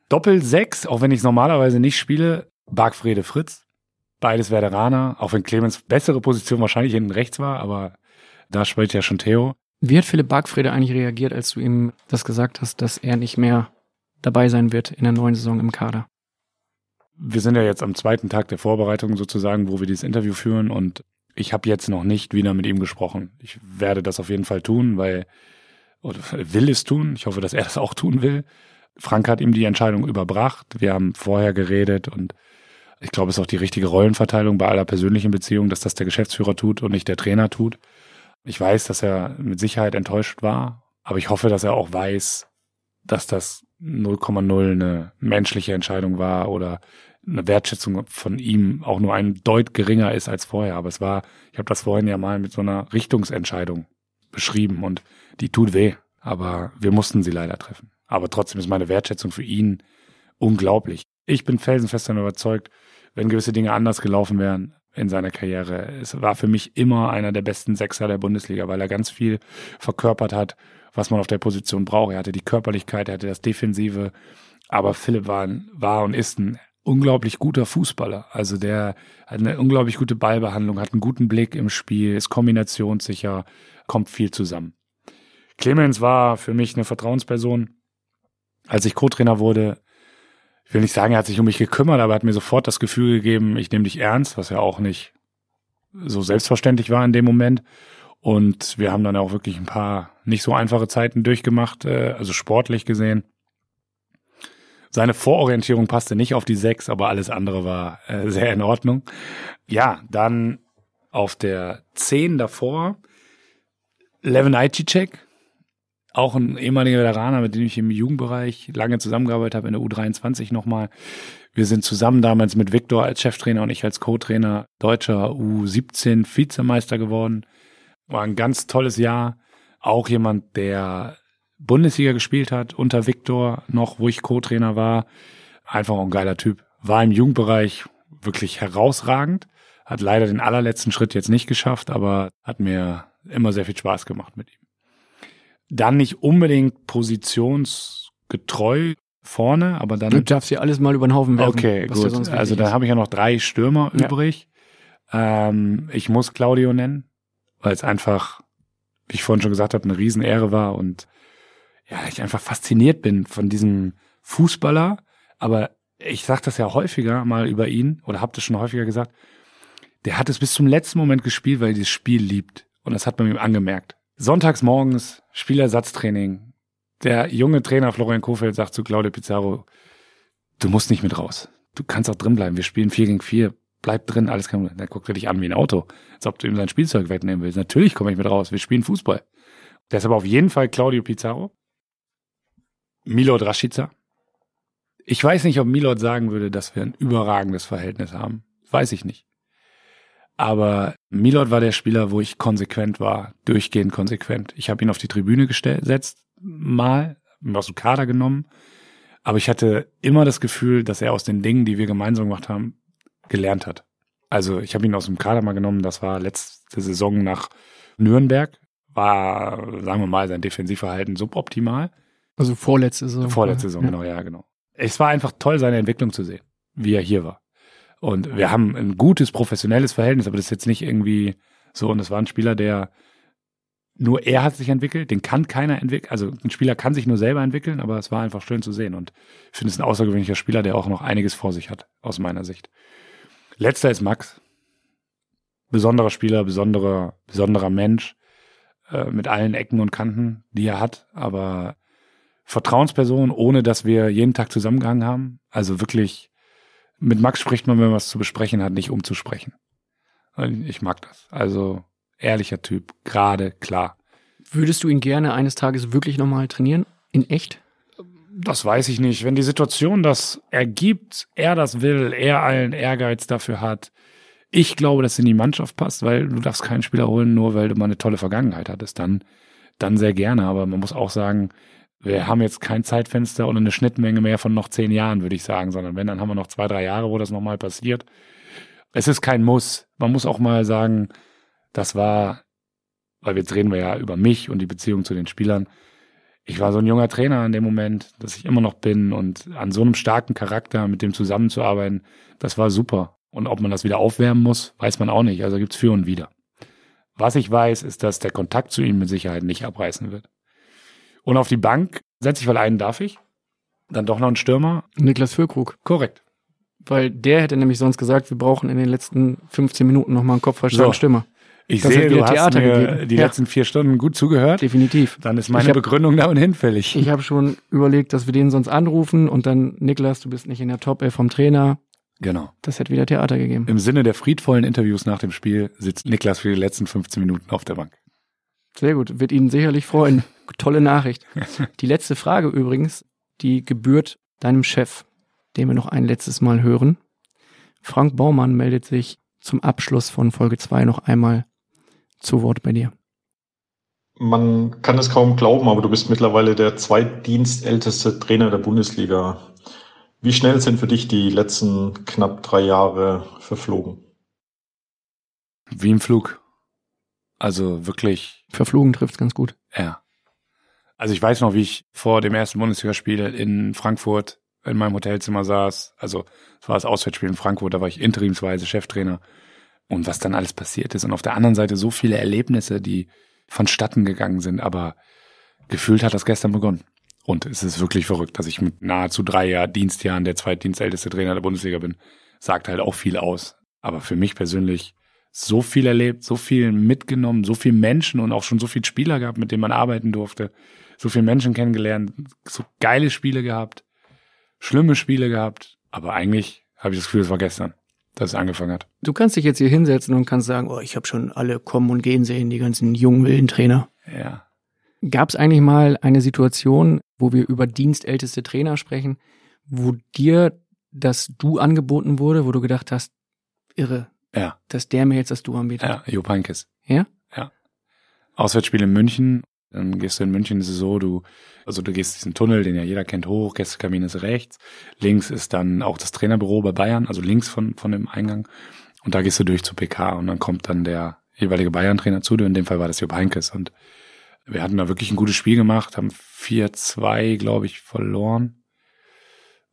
Doppel 6, auch wenn ich normalerweise nicht spiele, Bargfrede Fritz. Beides Werderaner, auch wenn Clemens bessere Position wahrscheinlich hinten rechts war, aber da spielt ja schon Theo. Wie hat Philipp Bargfrede eigentlich reagiert, als du ihm das gesagt hast, dass er nicht mehr dabei sein wird in der neuen Saison im Kader? Wir sind ja jetzt am zweiten Tag der Vorbereitung sozusagen, wo wir dieses Interview führen und ich habe jetzt noch nicht wieder mit ihm gesprochen. Ich werde das auf jeden Fall tun, weil oder will es tun. Ich hoffe, dass er das auch tun will. Frank hat ihm die Entscheidung überbracht. Wir haben vorher geredet und ich glaube, es ist auch die richtige Rollenverteilung bei aller persönlichen Beziehung, dass das der Geschäftsführer tut und nicht der Trainer tut. Ich weiß, dass er mit Sicherheit enttäuscht war, aber ich hoffe, dass er auch weiß, dass das 0,0 eine menschliche Entscheidung war oder eine Wertschätzung von ihm auch nur ein Deut geringer ist als vorher. Aber es war, ich habe das vorhin ja mal mit so einer Richtungsentscheidung beschrieben und die tut weh. Aber wir mussten sie leider treffen. Aber trotzdem ist meine Wertschätzung für ihn unglaublich. Ich bin felsenfest davon überzeugt, wenn gewisse Dinge anders gelaufen wären in seiner Karriere. Es war für mich immer einer der besten Sechser der Bundesliga, weil er ganz viel verkörpert hat, was man auf der Position braucht. Er hatte die Körperlichkeit, er hatte das Defensive, aber Philipp war, war und ist ein unglaublich guter Fußballer. Also der hat eine unglaublich gute Ballbehandlung, hat einen guten Blick im Spiel, ist kombinationssicher, kommt viel zusammen. Clemens war für mich eine Vertrauensperson. Als ich Co-Trainer wurde, ich will nicht sagen, er hat sich um mich gekümmert, aber er hat mir sofort das Gefühl gegeben, ich nehme dich ernst, was ja auch nicht so selbstverständlich war in dem Moment. Und wir haben dann auch wirklich ein paar nicht so einfache Zeiten durchgemacht, äh, also sportlich gesehen. Seine Vororientierung passte nicht auf die sechs, aber alles andere war äh, sehr in Ordnung. Ja, dann auf der zehn davor Levin Ajicek, auch ein ehemaliger Veteraner, mit dem ich im Jugendbereich lange zusammengearbeitet habe, in der U23 nochmal. Wir sind zusammen damals mit Viktor als Cheftrainer und ich als Co-Trainer deutscher U17 Vizemeister geworden. War ein ganz tolles Jahr. Auch jemand, der Bundesliga gespielt hat, unter Viktor noch, wo ich Co-Trainer war. Einfach ein geiler Typ. War im Jugendbereich wirklich herausragend. Hat leider den allerletzten Schritt jetzt nicht geschafft, aber hat mir immer sehr viel Spaß gemacht mit ihm. Dann nicht unbedingt positionsgetreu vorne, aber dann. Du darfst hier alles mal über den Haufen werfen. Okay, gut. Also da habe ich ja noch drei Stürmer ja. übrig. Ähm, ich muss Claudio nennen, weil es einfach, wie ich vorhin schon gesagt habe, eine Riesenehre war und ja, ich einfach fasziniert bin von diesem Fußballer. Aber ich sage das ja häufiger mal über ihn oder habe das schon häufiger gesagt. Der hat es bis zum letzten Moment gespielt, weil er dieses Spiel liebt. Und das hat man ihm angemerkt. Sonntags morgens Spielersatztraining. Der junge Trainer Florian Kofeld sagt zu Claudio Pizarro, du musst nicht mit raus. Du kannst auch drin bleiben. Wir spielen vier gegen vier. Bleib drin, alles kann. Dann guckt er dich an wie ein Auto. Als ob du ihm sein Spielzeug wegnehmen willst. Natürlich komme ich mit raus. Wir spielen Fußball. Deshalb auf jeden Fall Claudio Pizarro. Milot Rashica. Ich weiß nicht, ob Milot sagen würde, dass wir ein überragendes Verhältnis haben. Weiß ich nicht. Aber Milot war der Spieler, wo ich konsequent war, durchgehend konsequent. Ich habe ihn auf die Tribüne gesetzt, mal, aus dem Kader genommen. Aber ich hatte immer das Gefühl, dass er aus den Dingen, die wir gemeinsam gemacht haben, gelernt hat. Also ich habe ihn aus dem Kader mal genommen, das war letzte Saison nach Nürnberg, war, sagen wir mal, sein Defensivverhalten suboptimal. Also vorletzte Saison. Vorletzte Saison, ja. genau, ja, genau. Es war einfach toll, seine Entwicklung zu sehen, wie er hier war. Und wir haben ein gutes, professionelles Verhältnis, aber das ist jetzt nicht irgendwie so. Und es war ein Spieler, der nur er hat sich entwickelt, den kann keiner entwickeln. Also ein Spieler kann sich nur selber entwickeln, aber es war einfach schön zu sehen. Und ich finde es ein außergewöhnlicher Spieler, der auch noch einiges vor sich hat, aus meiner Sicht. Letzter ist Max. Besonderer Spieler, besonderer, besonderer Mensch, äh, mit allen Ecken und Kanten, die er hat, aber Vertrauensperson, ohne dass wir jeden Tag zusammengehangen haben. Also wirklich, mit Max spricht man, wenn man was zu besprechen hat, nicht umzusprechen. Ich mag das. Also ehrlicher Typ, gerade, klar. Würdest du ihn gerne eines Tages wirklich nochmal trainieren? In echt? Das weiß ich nicht. Wenn die Situation das ergibt, er das will, er allen Ehrgeiz dafür hat, ich glaube, dass in die Mannschaft passt, weil du darfst keinen Spieler holen, nur weil du mal eine tolle Vergangenheit hattest, dann, dann sehr gerne. Aber man muss auch sagen, wir haben jetzt kein Zeitfenster und eine Schnittmenge mehr von noch zehn Jahren, würde ich sagen, sondern wenn, dann haben wir noch zwei, drei Jahre, wo das nochmal passiert. Es ist kein Muss. Man muss auch mal sagen, das war, weil jetzt reden wir ja über mich und die Beziehung zu den Spielern. Ich war so ein junger Trainer in dem Moment, dass ich immer noch bin und an so einem starken Charakter mit dem zusammenzuarbeiten, das war super. Und ob man das wieder aufwärmen muss, weiß man auch nicht. Also gibt's für und wieder. Was ich weiß, ist, dass der Kontakt zu ihm mit Sicherheit nicht abreißen wird. Und auf die Bank setze ich, weil einen darf ich. Dann doch noch einen Stürmer. Niklas Füllkrug. Korrekt. Weil der hätte nämlich sonst gesagt, wir brauchen in den letzten 15 Minuten nochmal einen kopfballstarken so. Stürmer. Ich sehe, du Theater hast mir gegeben. die ja. letzten vier Stunden gut zugehört. Definitiv. Dann ist meine hab, Begründung da hinfällig. Ich habe schon überlegt, dass wir den sonst anrufen und dann, Niklas, du bist nicht in der Top 11 vom Trainer. Genau. Das hätte wieder Theater gegeben. Im Sinne der friedvollen Interviews nach dem Spiel sitzt Niklas für die letzten 15 Minuten auf der Bank. Sehr gut, wird Ihnen sicherlich freuen. Tolle Nachricht. Die letzte Frage übrigens, die gebührt deinem Chef, den wir noch ein letztes Mal hören. Frank Baumann meldet sich zum Abschluss von Folge 2 noch einmal zu Wort bei dir. Man kann es kaum glauben, aber du bist mittlerweile der zweitdienstälteste Trainer der Bundesliga. Wie schnell sind für dich die letzten knapp drei Jahre verflogen? Wie im Flug. Also wirklich. Verflogen trifft ganz gut. Ja. Also ich weiß noch, wie ich vor dem ersten Bundesligaspiel in Frankfurt in meinem Hotelzimmer saß. Also es war das Auswärtsspiel in Frankfurt, da war ich interimsweise Cheftrainer. Und was dann alles passiert ist. Und auf der anderen Seite so viele Erlebnisse, die vonstatten gegangen sind. Aber gefühlt hat das gestern begonnen. Und es ist wirklich verrückt, dass ich mit nahezu drei Jahr Dienstjahren der zweitdienstälteste Trainer der Bundesliga bin. Sagt halt auch viel aus. Aber für mich persönlich so viel erlebt, so viel mitgenommen, so viel Menschen und auch schon so viel Spieler gehabt, mit denen man arbeiten durfte, so viele Menschen kennengelernt, so geile Spiele gehabt, schlimme Spiele gehabt, aber eigentlich habe ich das Gefühl, es war gestern, dass es angefangen hat. Du kannst dich jetzt hier hinsetzen und kannst sagen, oh, ich habe schon alle kommen und gehen sehen, die ganzen jungen wilden Trainer. Ja. Gab es eigentlich mal eine Situation, wo wir über dienstälteste Trainer sprechen, wo dir das Du angeboten wurde, wo du gedacht hast, irre, Ja. dass der mir jetzt das Du anbietet? Ja, Jupp Heynckes. Ja? Ja. Auswärtsspiel in München. Dann gehst du in München, ist es so, du, also du gehst diesen Tunnel, den ja jeder kennt, hoch, Gästekamin ist rechts. Links ist dann auch das Trainerbüro bei Bayern, also links von, von dem Eingang. Und da gehst du durch zu PK und dann kommt dann der jeweilige Bayern-Trainer zu dir. In dem Fall war das Jupp Heynckes. Und wir hatten da wirklich ein gutes Spiel gemacht, haben 4-2, glaube ich, verloren.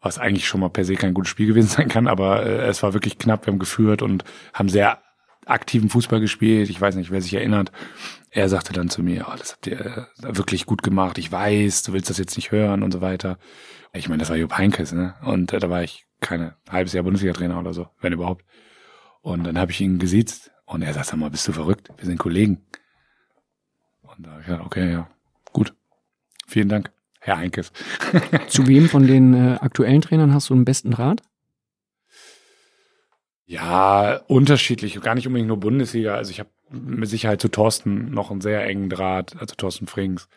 Was eigentlich schon mal per se kein gutes Spiel gewesen sein kann, aber äh, es war wirklich knapp. Wir haben geführt und haben sehr aktiven Fußball gespielt. Ich weiß nicht, wer sich erinnert. Er sagte dann zu mir, oh, das habt ihr äh, wirklich gut gemacht. Ich weiß, du willst das jetzt nicht hören und so weiter. Ich meine, das war Jupp Heynckes, ne? Und äh, da war ich keine halbes Jahr Bundesliga-Trainer oder so, wenn überhaupt. Und dann habe ich ihn gesiezt und er sagt, sag mal, bist du verrückt? Wir sind Kollegen. Und da habe ich gesagt, okay, ja, gut. Vielen Dank, Herr Heinkes. Zu wem von den äh, aktuellen Trainern hast du einen besten Rat? Ja, unterschiedlich, gar nicht unbedingt nur Bundesliga. Also ich habe mit Sicherheit zu Thorsten noch einen sehr engen Draht, also Thorsten Frings,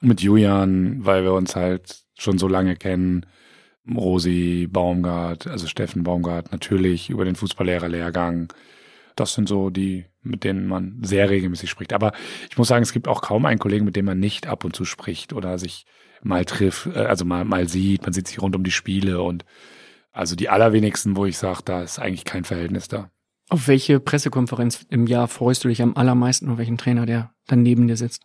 mit Julian, weil wir uns halt schon so lange kennen. Rosi Baumgart, also Steffen Baumgart, natürlich über den Fußballlehrerlehrgang. Das sind so die, mit denen man sehr regelmäßig spricht. Aber ich muss sagen, es gibt auch kaum einen Kollegen, mit dem man nicht ab und zu spricht oder sich mal trifft, äh, also mal, mal sieht. Man sieht sich rund um die Spiele und also die allerwenigsten, wo ich sage, da ist eigentlich kein Verhältnis da. Auf welche Pressekonferenz im Jahr freust du dich am allermeisten und welchen Trainer, der dann neben dir sitzt?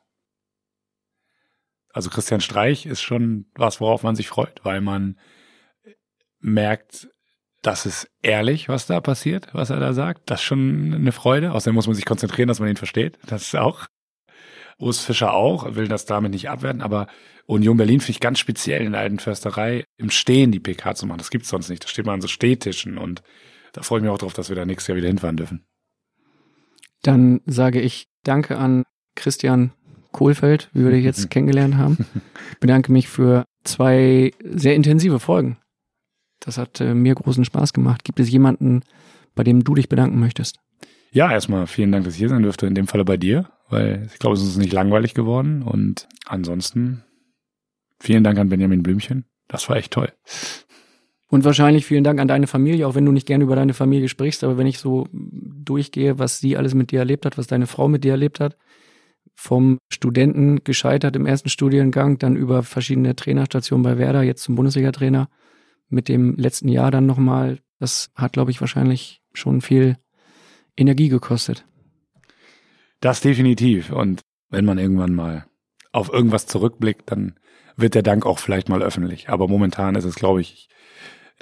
Also Christian Streich ist schon was, worauf man sich freut, weil man merkt, das ist ehrlich, was da passiert, was er da sagt. Das ist schon eine Freude. Außerdem muss man sich konzentrieren, dass man ihn versteht. Das ist auch. Urs Fischer auch, will das damit nicht abwerten, aber Union Berlin finde ich ganz speziell in der alten Försterei im Stehen die PK zu machen. Das gibt's sonst nicht. Da steht man an so Stehtischen und da freue ich mich auch drauf, dass wir da nächstes Jahr wieder hinfahren dürfen. Dann sage ich Danke an Christian Kohlfeld, wie wir dich jetzt kennengelernt haben. Ich bedanke mich für zwei sehr intensive Folgen. Das hat äh, mir großen Spaß gemacht. Gibt es jemanden, bei dem du dich bedanken möchtest? Ja, erstmal vielen Dank, dass ich hier sein durfte. In dem Falle bei dir, weil ich glaube, es ist nicht langweilig geworden. Und ansonsten vielen Dank an Benjamin Blümchen. Das war echt toll. Und wahrscheinlich vielen Dank an deine Familie, auch wenn du nicht gerne über deine Familie sprichst, aber wenn ich so durchgehe, was sie alles mit dir erlebt hat, was deine Frau mit dir erlebt hat, vom Studenten gescheitert im ersten Studiengang, dann über verschiedene Trainerstationen bei Werder, jetzt zum Bundesliga-Trainer, mit dem letzten Jahr dann nochmal, das hat, glaube ich, wahrscheinlich schon viel Energie gekostet. Das definitiv. Und wenn man irgendwann mal auf irgendwas zurückblickt, dann wird der Dank auch vielleicht mal öffentlich. Aber momentan ist es, glaube ich,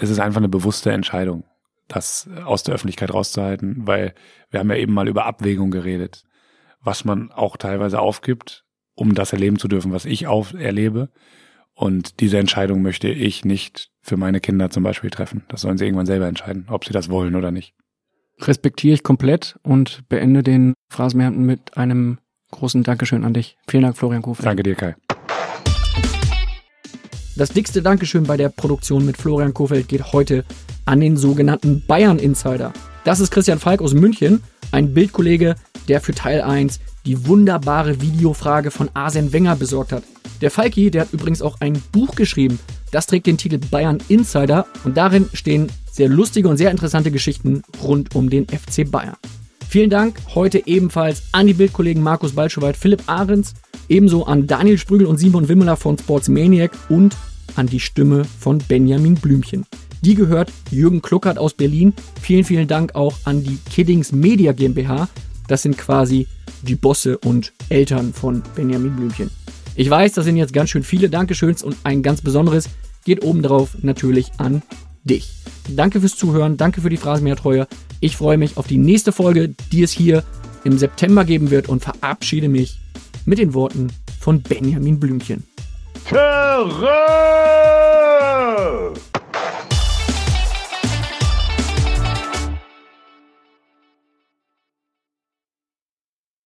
es ist einfach eine bewusste Entscheidung, das aus der Öffentlichkeit rauszuhalten, weil wir haben ja eben mal über Abwägung geredet, was man auch teilweise aufgibt, um das erleben zu dürfen, was ich auf erlebe. Und diese Entscheidung möchte ich nicht für meine Kinder zum Beispiel treffen. Das sollen sie irgendwann selber entscheiden, ob sie das wollen oder nicht. Respektiere ich komplett und beende den Phrasenmährten mit einem großen Dankeschön an dich. Vielen Dank, Florian Kofeld. Danke dir, Kai. Das dickste Dankeschön bei der Produktion mit Florian Kofeld geht heute an den sogenannten Bayern Insider. Das ist Christian Falk aus München, ein Bildkollege, der für Teil 1 die wunderbare Videofrage von Arsene Wenger besorgt hat. Der Falki, der hat übrigens auch ein Buch geschrieben. Das trägt den Titel Bayern Insider und darin stehen sehr lustige und sehr interessante Geschichten rund um den FC Bayern. Vielen Dank heute ebenfalls an die Bildkollegen Markus Balschowait, Philipp Ahrens, ebenso an Daniel Sprügel und Simon Wimmeler von Sportsmaniac und an die Stimme von Benjamin Blümchen. Die gehört Jürgen Kluckert aus Berlin. Vielen, vielen Dank auch an die Kiddings Media GmbH. Das sind quasi die Bosse und Eltern von Benjamin Blümchen. Ich weiß, das sind jetzt ganz schön viele Dankeschöns und ein ganz besonderes geht obendrauf natürlich an dich. Danke fürs Zuhören, danke für die Phrasenmähertreue. Ich freue mich auf die nächste Folge, die es hier im September geben wird und verabschiede mich mit den Worten von Benjamin Blümchen. Terrain!